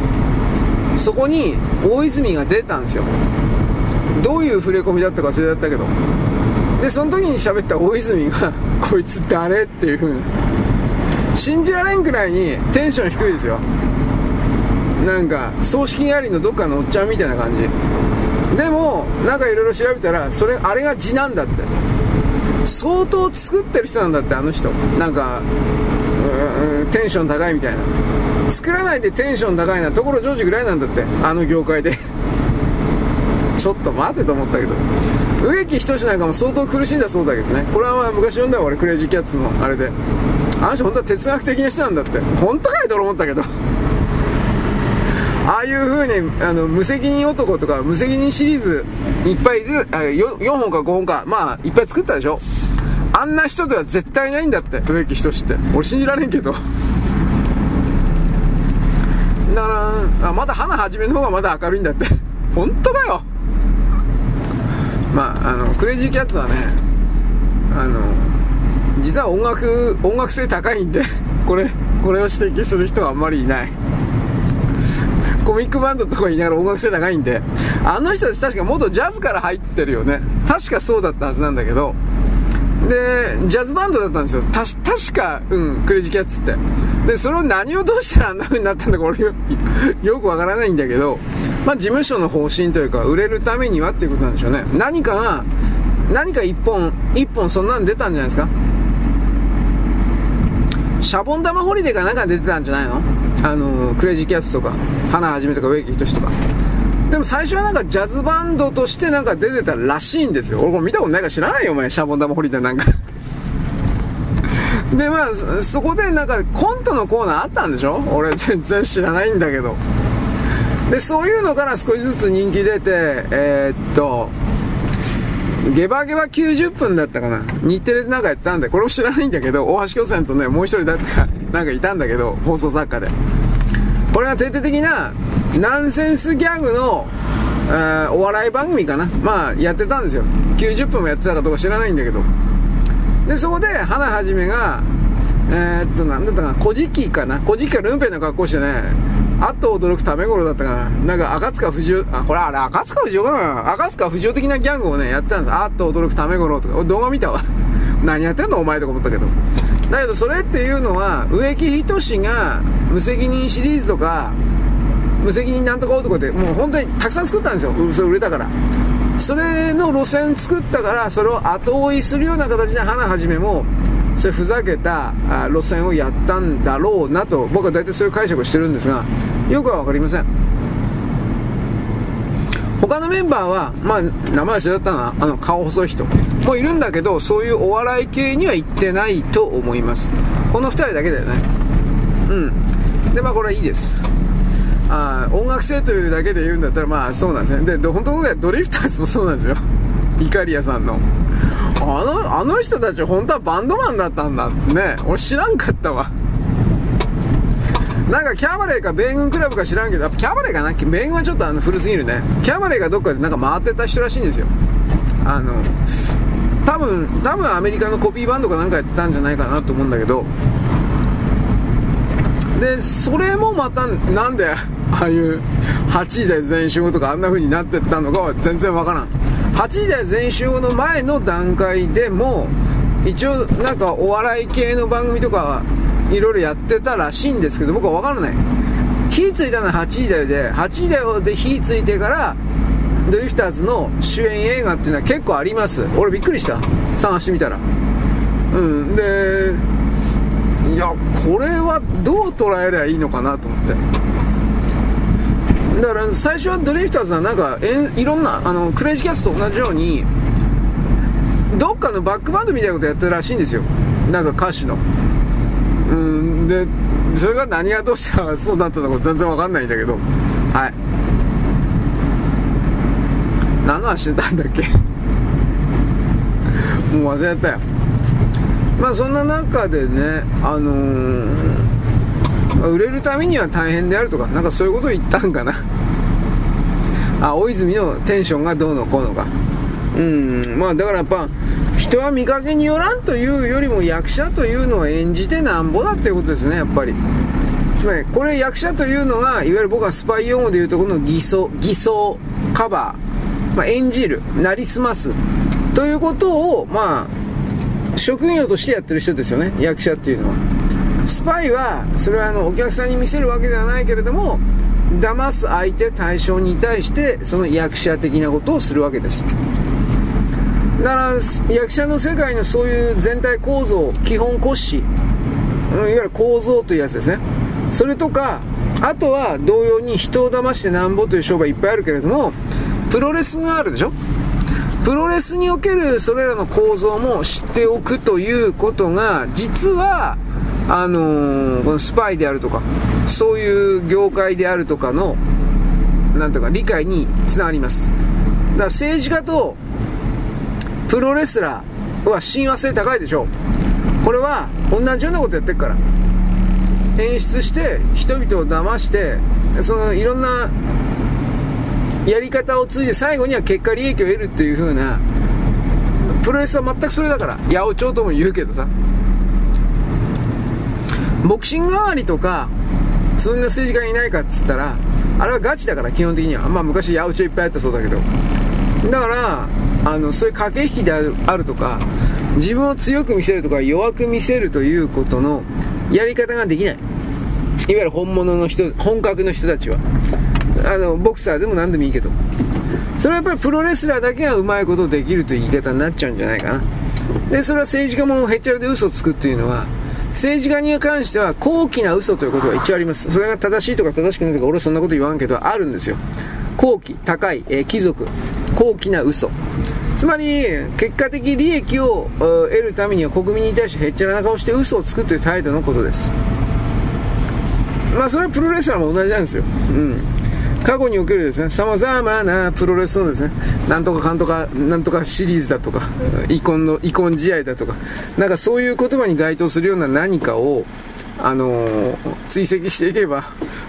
そこに大泉が出たんですよ。どういう触れ込みだったか忘れちゃったけど。でその時に喋った大泉が *laughs* こいつ誰っていう風な信じられんくらいにテンション低いですよ。なんか葬式ありのどっかのおっちゃんみたいな感じ。でもなんかいろいろ調べたらそれあれが字なんだって。相当作ってる人なんだってあの人。なんかテンション高いみたいな。作らないでテンション高いなところジョージぐらいなんだって。あの業界で。ちょっと待てと思ったけど。植木仁なんかも相当苦しんだそうだけどね。これはまあ昔読んだよ俺。クレイジーキャッツのあれで。あの人本当は哲学的な人なんだって。本当かいと思ったけど。ああいう風にあの無責任男とか無責任シリーズいっぱいであ 4, 4本か5本か。まあいっぱい作ったでしょ。あんな人では絶対ないんだって植木仁って。俺信じられんけど。だからあまだ花始めの方がまだ明るいんだって。本当かよ。まああのクレイジーキャッツはねあの実は音楽音楽性高いんで *laughs* これこれを指摘する人はあんまりいないコミックバンドとか言いながら音楽性高いんで、あの人たち確か元ジャズから入ってるよね。確かそうだったはずなんだけど、で、ジャズバンドだったんですよ。た確か、うん、クレイジーキャッツって。で、それを何をどうしたらあんな風になったんだか俺よよくわからないんだけど、まあ事務所の方針というか、売れるためにはっていうことなんでしょうね。何かが、何か一本、一本そんなん出たんじゃないですか。シャボン玉ホリデーかなんか出てたんじゃないの？あのクレイジーキャッツとか花はじめとか植木仁とか。でも最初はなんかジャズバンドとしてなんか出てたらしいんですよ。俺これ見たことないから知らないよお前。シャボン玉ホリデーなんか。でまあそこでなんかコントのコーナーあったんでしょ？俺全然知らないんだけど。でそういうのから少しずつ人気出てえー、っとゲバゲバ90分だったかな。日テレでなんかやったんでこれも知らないんだけど大橋巨泉とねもう一人だったかなんかいたんだけど放送作家で。これが徹底的なナンセンスギャグのお笑い番組かな。まあやってたんですよ。90分もやってたかどうか知らないんだけど。でそこで花はじめがえー、っとなんだったかな。古事記かな。古事記かルンペンの格好してねあっと驚くため頃だったかな。なんか赤塚不二夫、あ、これあれ赤塚不二夫かな赤塚不二夫的なギャグをね、やってたんです。あっと驚くため頃とか。動画見たわ。何やってんのお前とか思ったけど。だけどそれっていうのは、植木仁が無責任シリーズとか、無責任なんとか男で、もう本当にたくさん作ったんですよ。それ売れたから。それの路線作ったから、それを後追いするような形で花はじめも、それふざけた路線をやったんだろうなと僕は大体そういう解釈をしてるんですがよくは分かりません他のメンバーは、まあ、名前忘れちゃったな、あの、顔細い人もいるんだけど、そういうお笑い系には行ってないと思います。この2人だけだよね。うん。で、まあ、これはいいです。あ音楽性というだけで言うんだったら、まあ、そうなんですね。で、本当はドリフターズもそうなんですよ。イカリアさんの。あの、あの人たち本当はバンドマンだったんだね。俺知らんかったわ。なんかキャバレーか米軍クラブか知らんけど、キャバレーかな？米軍はちょっとあの古すぎるね。キャバレーがどっかでなんか回ってた人らしいんですよ。あの、多分、多分アメリカのコピーバンドかなんかやってたんじゃないかなと思うんだけど、で、それもまた、なんで、ああいう8時台全員集合とかあんな風になってったのかは全然わからん。8時台全集合の前の段階でも、一応なんかお笑い系の番組とかいろいろやってたらしいんですけど、僕は分からない。火ついたのは8時だよで、8時だよで火ついてから、ドリフターズの主演映画っていうのは結構あります。俺びっくりした。探してみたら。うん。で、いや、これはどう捉えればいいのかなと思って。だから最初はドリフターズはなんかえいろんなあのクレイジーキャストと同じようにどっかのバックバンドみたいなことやってるらしいんですよ。なんか歌手の。うんでそれが何がどうしたらそうなったのか全然わかんないんだけど。はい。何の話してたんだっけ？*laughs* もう忘れたよ。まあそんな中でねあのー、あ売れるためには大変であるとかなんかそういうことを言ったんかな。あ大泉のテンションがどうのこうのか。うんまあだからやっぱ人は見かけによらんというよりも役者というのを演じてなんぼだっていうことですねやっぱり。つまりこれ役者というのがいわゆる僕はスパイ用語でいうとこの偽装偽装カバー、まあ、演じるなりすますということをまあ職業としてやってる人ですよね役者っていうのは。スパイはそれはあのお客さんに見せるわけではないけれども騙す相手対象に対してその役者的なことをするわけです。だから役者の世界のそういう全体構造基本骨子いわゆる構造というやつですね。それとかあとは同様に人を騙してなんぼという商売いっぱいあるけれどもプロレスがあるでしょ？プロレスにおけるそれらの構造も知っておくということが実はあのー、このスパイであるとかそういう業界であるとかのなんとか理解につながります。だから政治家とプロレスラーは親和性高いでしょう。これは同じようなことやってるから。演出して人々を騙してそのいろんなやり方を通じて最後には結果利益を得るっていう風なプロレスは全くそれだから。八百長とも言うけどさ。ボクシング代わりとかそんな政治家いないかっつったらあれはガチだから基本的には。まあ昔八百長いっぱいあったそうだけど。だからあのそういう駆け引きであるとか自分を強く見せるとか弱く見せるということのやり方ができない。いわゆる本物の人本格の人たちは。あのボクサーでも何でもいいけど。それはやっぱりプロレスラーだけがうまいことできるという言い方になっちゃうんじゃないかな。でそれは政治家もへっちゃらで嘘つくっていうのは政治家に関しては高貴な嘘ということが一応あります。それが正しいとか正しくないとか俺はそんなこと言わんけどあるんですよ。高貴高い、えー、貴族。高貴な嘘。つまり結果的利益を得るためには国民に対してへっちゃらな顔して嘘をつくという態度のことです。まあそれはプロレスラーも同じなんですよ。うん。過去におけるですね様々なプロレスのですねなんとかかんとかなんとかシリーズだとか遺恨の遺恨試合だとかなんかそういう言葉に該当するような何かをあのー、追跡していけば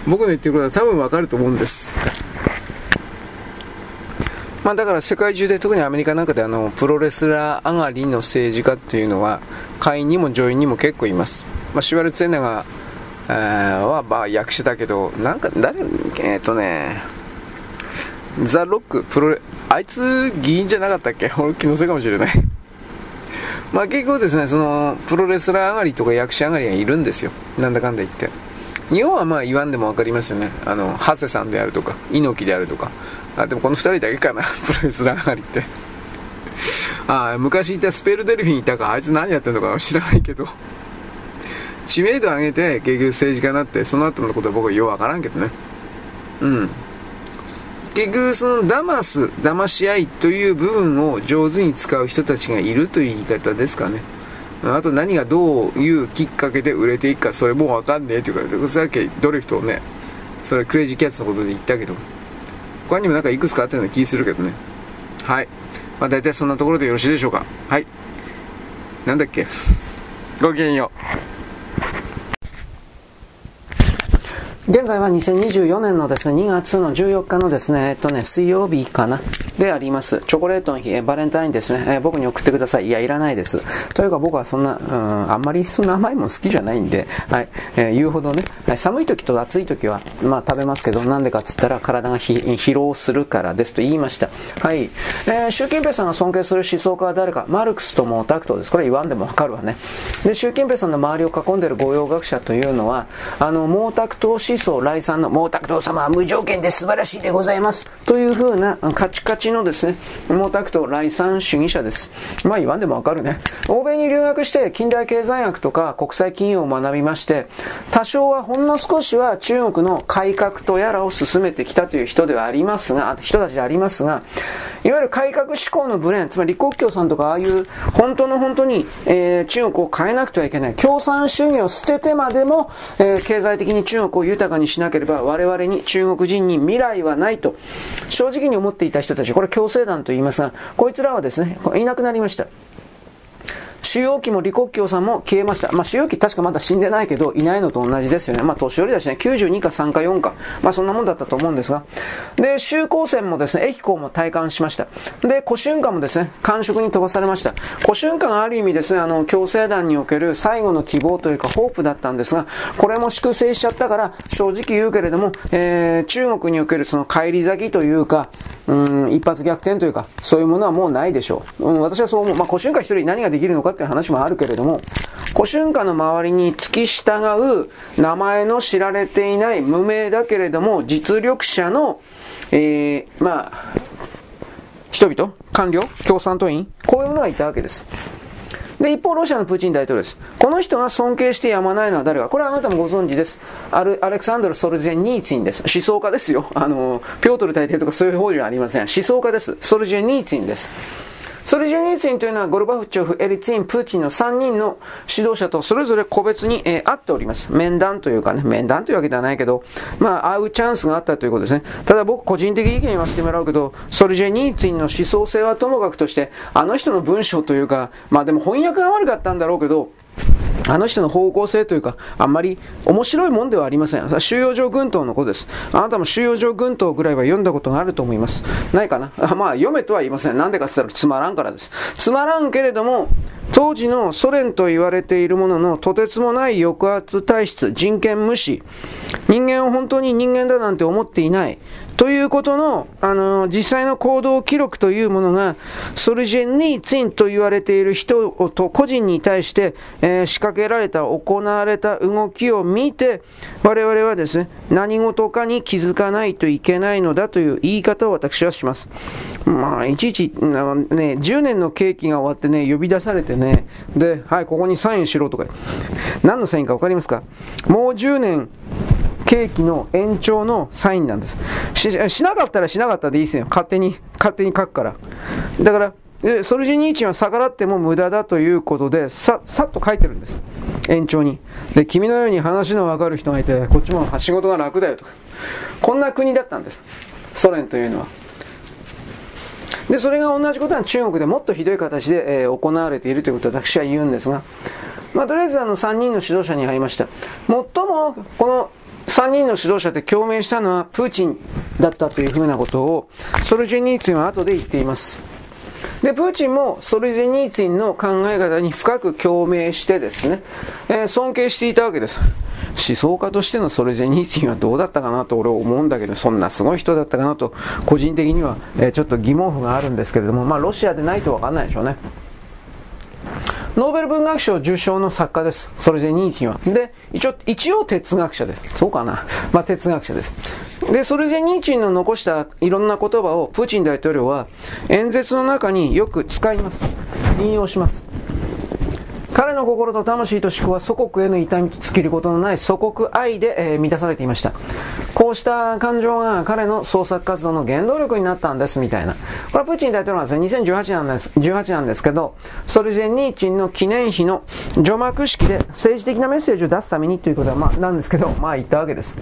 僕の言ってることは多分わかると思うんです。まあ、だから世界中で特にアメリカなんかであのプロレスラー上がりの政治家っていうのは会員にも上院にも結構います、まあ、シュワルツェネガーはまあ役者だけどなんか誰えっ、ー、とねザ・ロックプロレあいつ議員じゃなかったっけ？*laughs* 俺気のせいかもしれない。*laughs* まあ結構ですねそのプロレスラー上がりとか役者上がりがいるんですよ。なんだかんだ言って。日本はまあ言わんでも分かりますよね。あの長谷さんであるとか猪木であるとか。あでもこの2人だけかな *laughs* プロレスラー上がりって。あ昔いたスペルデルフィンいたか。あいつ何やってんのか知らないけど。知名度上げて結局政治家になってその後のことは僕はよう分からんけどねうん結局その騙す、騙し合いという部分を上手に使う人たちがいるという言い方ですかね。あと何がどういうきっかけで売れていくか、それもうわかんねえというか、さっきドリフトをね、それクレイジーキャッツのことで言ったけど、他にもなんかいくつかあったような気するけどね。はい。まあ大体そんなところでよろしいでしょうか。はい。なんだっけ。ごきげんよう。現在は2024年のですね、2月の14日のですね、えっとね、水曜日かなであります。チョコレートの日、えバレンタインですね、え僕に送ってください。いや、いらないです。というか僕はそんな、うん、あんまりそんな甘いもん好きじゃないんで、はい、えー、言うほどね、寒い時と暑い時は、まあ食べますけど、なんでかっつったら体が疲労するからですと言いました。はい。えー、習近平さんが尊敬する思想家は誰かマルクスと毛沢東です。これ言わんでもわかるわね。で、習近平さんの周りを囲んでいる御用学者というのは、あの、毛沢東思想来賛の毛沢東様は無条件で素晴らしいでございます。というふうなカチカチのですね、毛沢東来賛主義者です。まあ言わんでもわかるね。欧米に留学して近代経済学とか国際金融を学びまして、多少はほんの少しは中国の改革とやらを進めてきたという人ではありますが、人たちでありますが、いわゆる改革志向のブレーン、つまり李克強さんとかああいう本当の本当に、えー、中国を変えなくてはいけない。共産主義を捨ててまでも、えー、経済的に中国を豊かにしなければ我々に中国人に未来はないと正直に思っていた人たち、これ共生団と言いますが、こいつらはですね、いなくなりました。主要期も李克強さんも消えました。まあ、主要期確かまだ死んでないけど、いないのと同じですよね。まあ、年寄りだしね、92か3か4か。まあ、そんなもんだったと思うんですが。で、修光線もですね、駅校も体感しました。で、古春夏もですね、感触に飛ばされました。古春夏がある意味ですね、あの、共生団における最後の希望というか、ホープだったんですが、これも粛清しちゃったから、正直言うけれども、えー、中国におけるその帰り咲きというか、うん、一発逆転というか、そういうものはもうないでしょう。うん、私はそう思う。まあ、古春華一人何ができるのかっていう話もあるけれども、古春華の周りに付き従う名前の知られていない無名だけれども実力者の、えー、まあ、人々、官僚、共産党員、こういうものがいたわけです。で、一方、ロシアのプーチン大統領です。この人が尊敬してやまないのは誰か。これはあなたもご存知です。アルアレクサンドル・ソルジェニーツィンです。思想家ですよ。あの、ピョートル大帝とかそういう方じゃありません。思想家です。ソルジェニーツィンです。ソルジェニーツィンというのはゴルバフチョフ、エリツィン、プーチンの3人の指導者とそれぞれ個別に、えー、会っております。面談というかね、面談というわけではないけど、まあ会うチャンスがあったということですね。ただ僕個人的意見言わせてもらうけど、ソルジェニーツィンの思想性はともかくとして、あの人の文章というか、まあでも翻訳が悪かったんだろうけど、あの人の方向性というか、あんまり面白いもんではありません。収容所群島のことです。あなたも収容所群島ぐらいは読んだことがあると思います。ないかな？あ *laughs* まあ、読めとは言いません。なんでかって言ったらつまらんからです。つまらんけれども、当時のソ連と言われているもののとてつもない抑圧体質、人権無視、人間を本当に人間だなんて思っていない、ということの、あの、実際の行動記録というものが、ソルジェニーツィンと言われている人と個人に対して、えー、仕掛けられた、行われた動きを見て、我々はですね、何事かに気づかないといけないのだという言い方を私はします。まあ、いちいち、ね、10年の刑期が終わってね、呼び出されてね、で、はい、ここにサインしろとか、何のサインか分かりますか？もう10年、刑期の延長のサインなんですし。しなかったらしなかったでいいですよ。勝手に、勝手に書くから。だから、ソルジニーチンは逆らっても無駄だということで、さ、さっと書いてるんです。延長に。で、君のように話のわかる人がいて、こっちも仕事が楽だよとか。こんな国だったんです。ソ連というのは。で、それが同じことは中国でもっとひどい形で、えー、行われているということを私は言うんですが、まあ、とりあえずあの3人の指導者に会いました。最も、この3人の指導者で共鳴したのはプーチンだったというふうなことをソルジェニーツィンは後で言っています。で、プーチンもソルジェニーツィンの考え方に深く共鳴してですね、えー、尊敬していたわけです。思想家としてのソルジェニーツィンはどうだったかなと俺は思うんだけど、そんなすごい人だったかなと、個人的には、えー、ちょっと疑問符があるんですけれども、まあロシアでないとわかんないでしょうね。ノーベル文学賞受賞の作家です。それでニーチンは。で、一応、一応哲学者です。そうかな。まあ、哲学者です。で、それでニーチンの残したいろんな言葉をプーチン大統領は演説の中によく使います。引用します。彼の心と魂と思考は祖国への痛みと尽きることのない祖国愛で、えー、満たされていました。こうした感情が彼の創作活動の原動力になったんです、みたいな。これはプーチン大統領はですね、2018なんです、18なんですけど、ソルジェニーチンの記念碑の除幕式で政治的なメッセージを出すためにということは、まあ、なんですけど、まあ言ったわけです。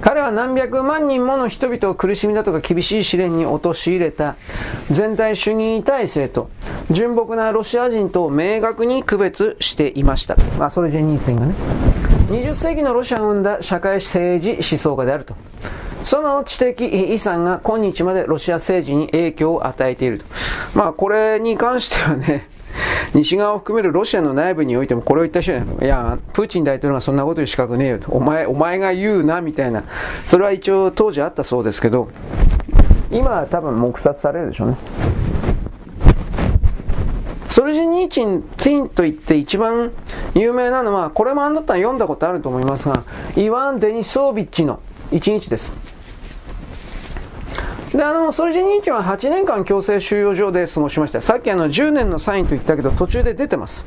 彼は何百万人もの人々を苦しみだとか厳しい試練に陥れた全体主義体制と純朴なロシア人と明確に区別していました。まあ、それジェニーセンがね。20世紀のロシアが生んだ社会政治思想家であると。その知的遺産が今日までロシア政治に影響を与えていると。まあ、これに関してはね、西側を含めるロシアの内部においてもこれを言った人いや、プーチン大統領がそんなこと言う資格ねえよと。お前、お前が言うな、みたいな。それは一応当時あったそうですけど、今は多分黙殺されるでしょうね。ソルジニーチン、ツインと言って一番有名なのは、これもあんだったら読んだことあると思いますが、イワン・デニソービッチの一日です。で、あの、ソルジェニーチは8年間強制収容所で過ごしました。さっきあの、10年のサインと言ったけど、途中で出てます。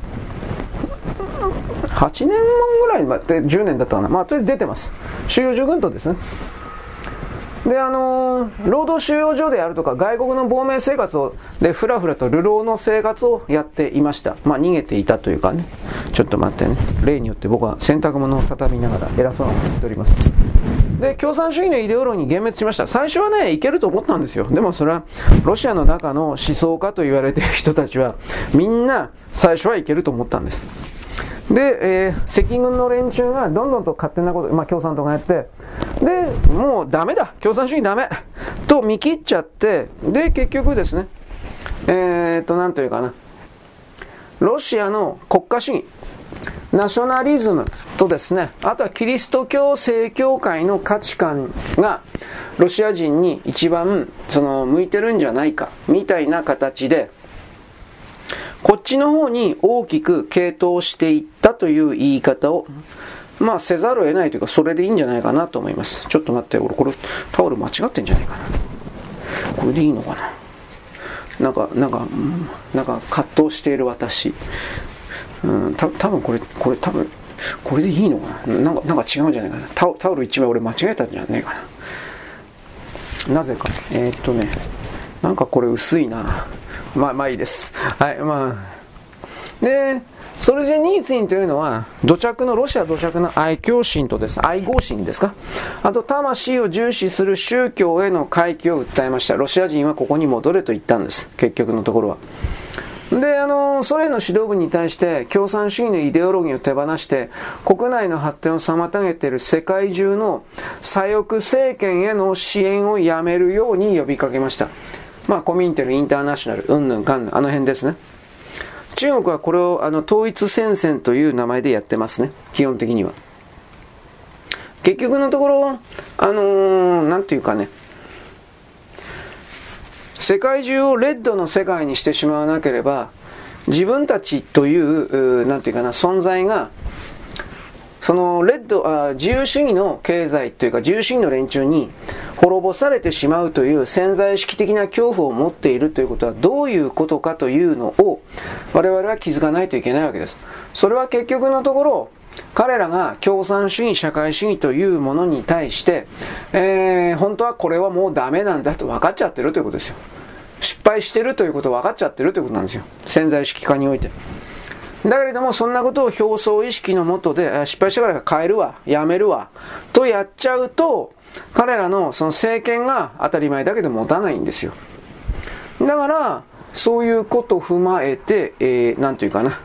8年もぐらいまで10年だったかな。まあ、とりあえず出てます。収容所軍とですね。で、あのー、労働収容所であるとか、外国の亡命生活を、で、ふらふらと流浪の生活をやっていました。まあ、逃げていたというかね。ちょっと待ってね。例によって僕は洗濯物を畳みながら偉そうなこと言っております。で、共産主義のイデオロギーに幻滅しました。最初はね、いけると思ったんですよ。でもそれは、ロシアの中の思想家と言われている人たちは、みんな最初はいけると思ったんです。で、えー、赤軍の連中がどんどんと勝手なこと、まあ共産党がやって、で、もうダメだ共産主義ダメと見切っちゃって、で、結局ですね、えー、っと、なんというかな、ロシアの国家主義、ナショナリズムとですね、あとはキリスト教正教会の価値観がロシア人に一番その向いてるんじゃないかみたいな形で、こっちの方に大きく傾倒していったという言い方を、まあせざるを得ないというか、それでいいんじゃないかなと思います。ちょっと待って、俺これタオル間違ってんじゃないかな。これでいいのかな。なんか、なんか、なんか葛藤している私。うん、た多分これ、これ多分、これでいいのかな？なんか、なんか違うんじゃないかな？タタオル1枚俺間違えたんじゃねえかな？なぜか。えー、っとね、なんかこれ薄いな。まあまあいいです。はい、まあ。で、ソルジェニーツィンというのは、土着の、ロシア土着の愛嬌心とです、愛好心ですか？あと、魂を重視する宗教への回帰を訴えました。ロシア人はここに戻れと言ったんです。結局のところは。で、あの、ソ連の指導部に対して共産主義のイデオロギーを手放して、国内の発展を妨げている世界中の左翼政権への支援をやめるように呼びかけました。まあ、コミンテル、インターナショナル、うんぬんかんぬん、あの辺ですね。中国はこれをあの統一戦線という名前でやってますね。基本的には。結局のところ、あのー、なんていうかね、世界中をレッドの世界にしてしまわなければ、自分たちという、なんていうかな、存在が、そのレッドあ、自由主義の経済というか自由主義の連中に滅ぼされてしまうという潜在意識的な恐怖を持っているということはどういうことかというのを我々は気づかないといけないわけです。それは結局のところ、彼らが共産主義、社会主義というものに対して、えー、本当はこれはもうダメなんだと分かっちゃってるということですよ。失敗してるということ分かっちゃってるということなんですよ。潜在意識化において。だけれども、そんなことを表層意識のもとで、失敗したから変えるわ、やめるわ、とやっちゃうと、彼らのその政権が当たり前だけど持たないんですよ。だから、そういうことを踏まえて、えー、なんていうかな。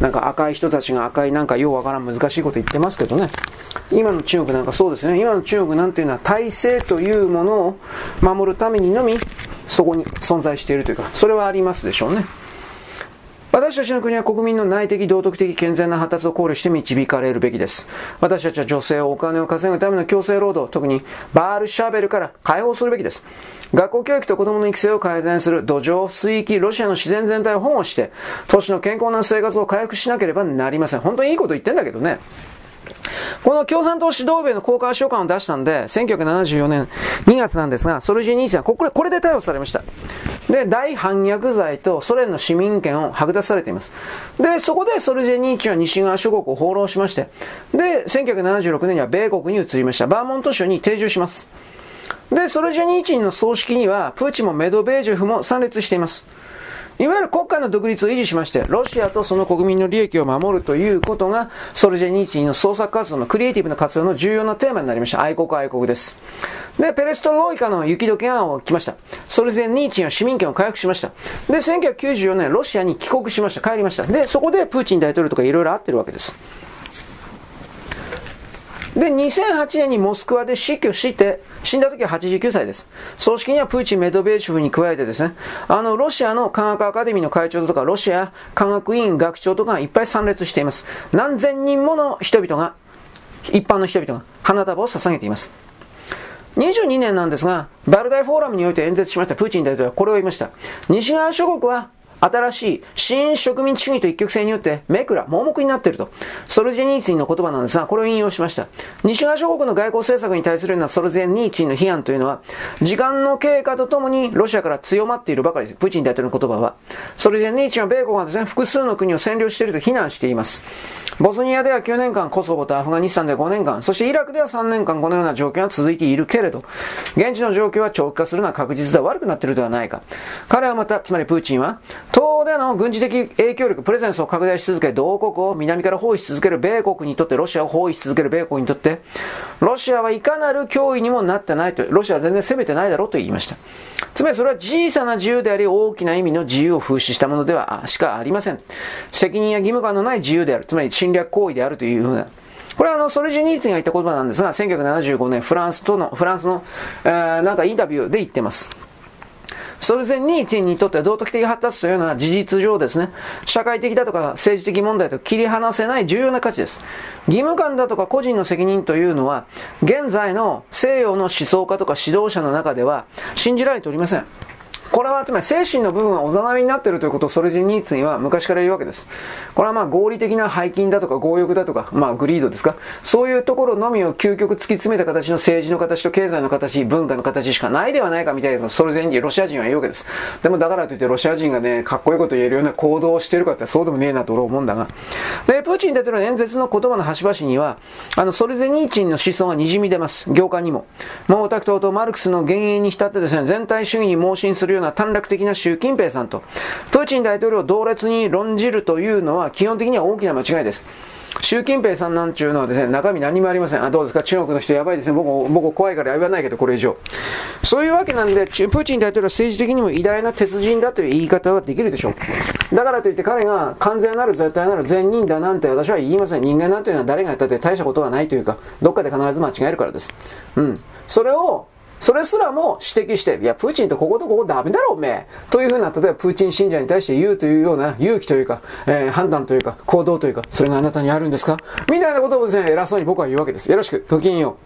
なんか赤い人たちが赤いなんかようわからん難しいこと言ってますけどね。今の中国なんかそうですね。今の中国なんていうのは体制というものを守るためにのみ、そこに存在しているというか、それはありますでしょうね。私たちの国は国民の内的、道徳的、健全な発達を考慮して導かれるべきです。私たちは女性をお金を稼ぐための強制労働、特にバールシャベルから解放するべきです。学校教育と子供の育成を改善する土壌、水域、ロシアの自然全体を保護して、都市の健康な生活を回復しなければなりません。本当にいいこと言ってんだけどね。この共産党指導部への公開書簡を出したんで、1974年2月なんですが、ソルジェニーチはこれこれで逮捕されました。で、大反逆罪とソ連の市民権を剥奪されています。で、そこでソルジェニーチは西側諸国を放浪しまして、で、1976年には米国に移りました。バーモント州に定住します。で、ソルジェニーチンの葬式には、プーチンもメドベージェフも参列しています。いわゆる国家の独立を維持しまして、ロシアとその国民の利益を守るということが、ソルジェニーチンの創作活動のクリエイティブな活動の重要なテーマになりました。愛国愛国です。で、ペレストロイカの雪解け案を来ました。ソルジェニーチンは市民権を回復しました。で、1994年、ロシアに帰国しました。帰りました。で、そこでプーチン大統領とかいろいろ会ってるわけです。で、2008年にモスクワで死去して、死んだ時は89歳です。葬式にはプーチン・メドベーシェフに加えてですね、あの、ロシアの科学アカデミーの会長とか、ロシア科学院学長とかがいっぱい参列しています。何千人もの人々が、一般の人々が花束を捧げています。22年なんですが、バルダイフォーラムにおいて演説しましたプーチン大統領はこれを言いました。西側諸国は新しい新植民地主義と一極性によって目くら、盲目になっていると。ソルジェニーツィンの言葉なんですが、これを引用しました。西側諸国の外交政策に対するようなソルジェニーツィンの批判というのは、時間の経過とともにロシアから強まっているばかりです。プーチン大統領の言葉は。ソルジェニーツィンは米国がですね、複数の国を占領していると非難しています。ボスニアでは9年間、コソボとアフガニスタンでは5年間、そしてイラクでは3年間このような状況が続いているけれど、現地の状況は長期化するのは確実で悪くなっているではないか。彼はまた、つまりプーチンは、東での軍事的影響力、プレゼンスを拡大し続け、同国を南から包囲し続ける米国にとって、ロシアを包囲し続ける米国にとって、ロシアはいかなる脅威にもなってないと、ロシアは全然攻めてないだろうと言いました。つまりそれは小さな自由であり、大きな意味の自由を風刺したものではしかありません。責任や義務感のない自由である、つまり侵略行為であるというふうな。これはあの、ソルジニーツが言った言葉なんですが、1975年、フランスとの、フランスの、えー、なんかインタビューで言ってます。それ前にチンにとっては道徳的発達というのは事実上ですね、社会的だとか政治的問題と切り離せない重要な価値です。義務感だとか個人の責任というのは、現在の西洋の思想家とか指導者の中では信じられておりません。これはつまり精神の部分はおざなりになっているということをソレジニーツには昔から言うわけです。これはまあ合理的な背筋だとか強欲だとか、まあグリードですか？そういうところのみを究極突き詰めた形の政治の形と経済の形、文化の形しかないではないかみたいなソレジニー、ロシア人は言うわけです。でもだからといってロシア人がね、かっこいいこと言えるような行動をしているかってそうでもねえなと俺思うんだが。で、プーチン大統領の演説の言葉の端々には、あの、ソレゼニーチンの思想が滲み出ます。行間にも。毛沢東とマルクスの幻影に浸ってですね、全体主義に盲信するような短絡的な習近平さんと、プーチン大統領を同列に論じるというのは基本的には大きな間違いです。習近平さんなんちゅうのはですね、中身何もありません。あ、どうですか？中国の人やばいですね。僕、僕怖いから言わないけど、これ以上。そういうわけなんで、プーチン大統領は政治的にも偉大な鉄人だという言い方はできるでしょう。だからといって彼が完全なる絶対なる善人だなんて私は言いません。人間なんていうのは誰がやったって大したことがないというか、どっかで必ず間違えるからです。うん。それを、それすらも指摘して、いや、プーチンとこことここダメだろ、おめえ。というふうな、例えばプーチン信者に対して言うというような勇気というか、えー、判断というか、行動というか、それがあなたにあるんですか？みたいなことをですね、偉そうに僕は言うわけです。よろしく、ごきげんよう。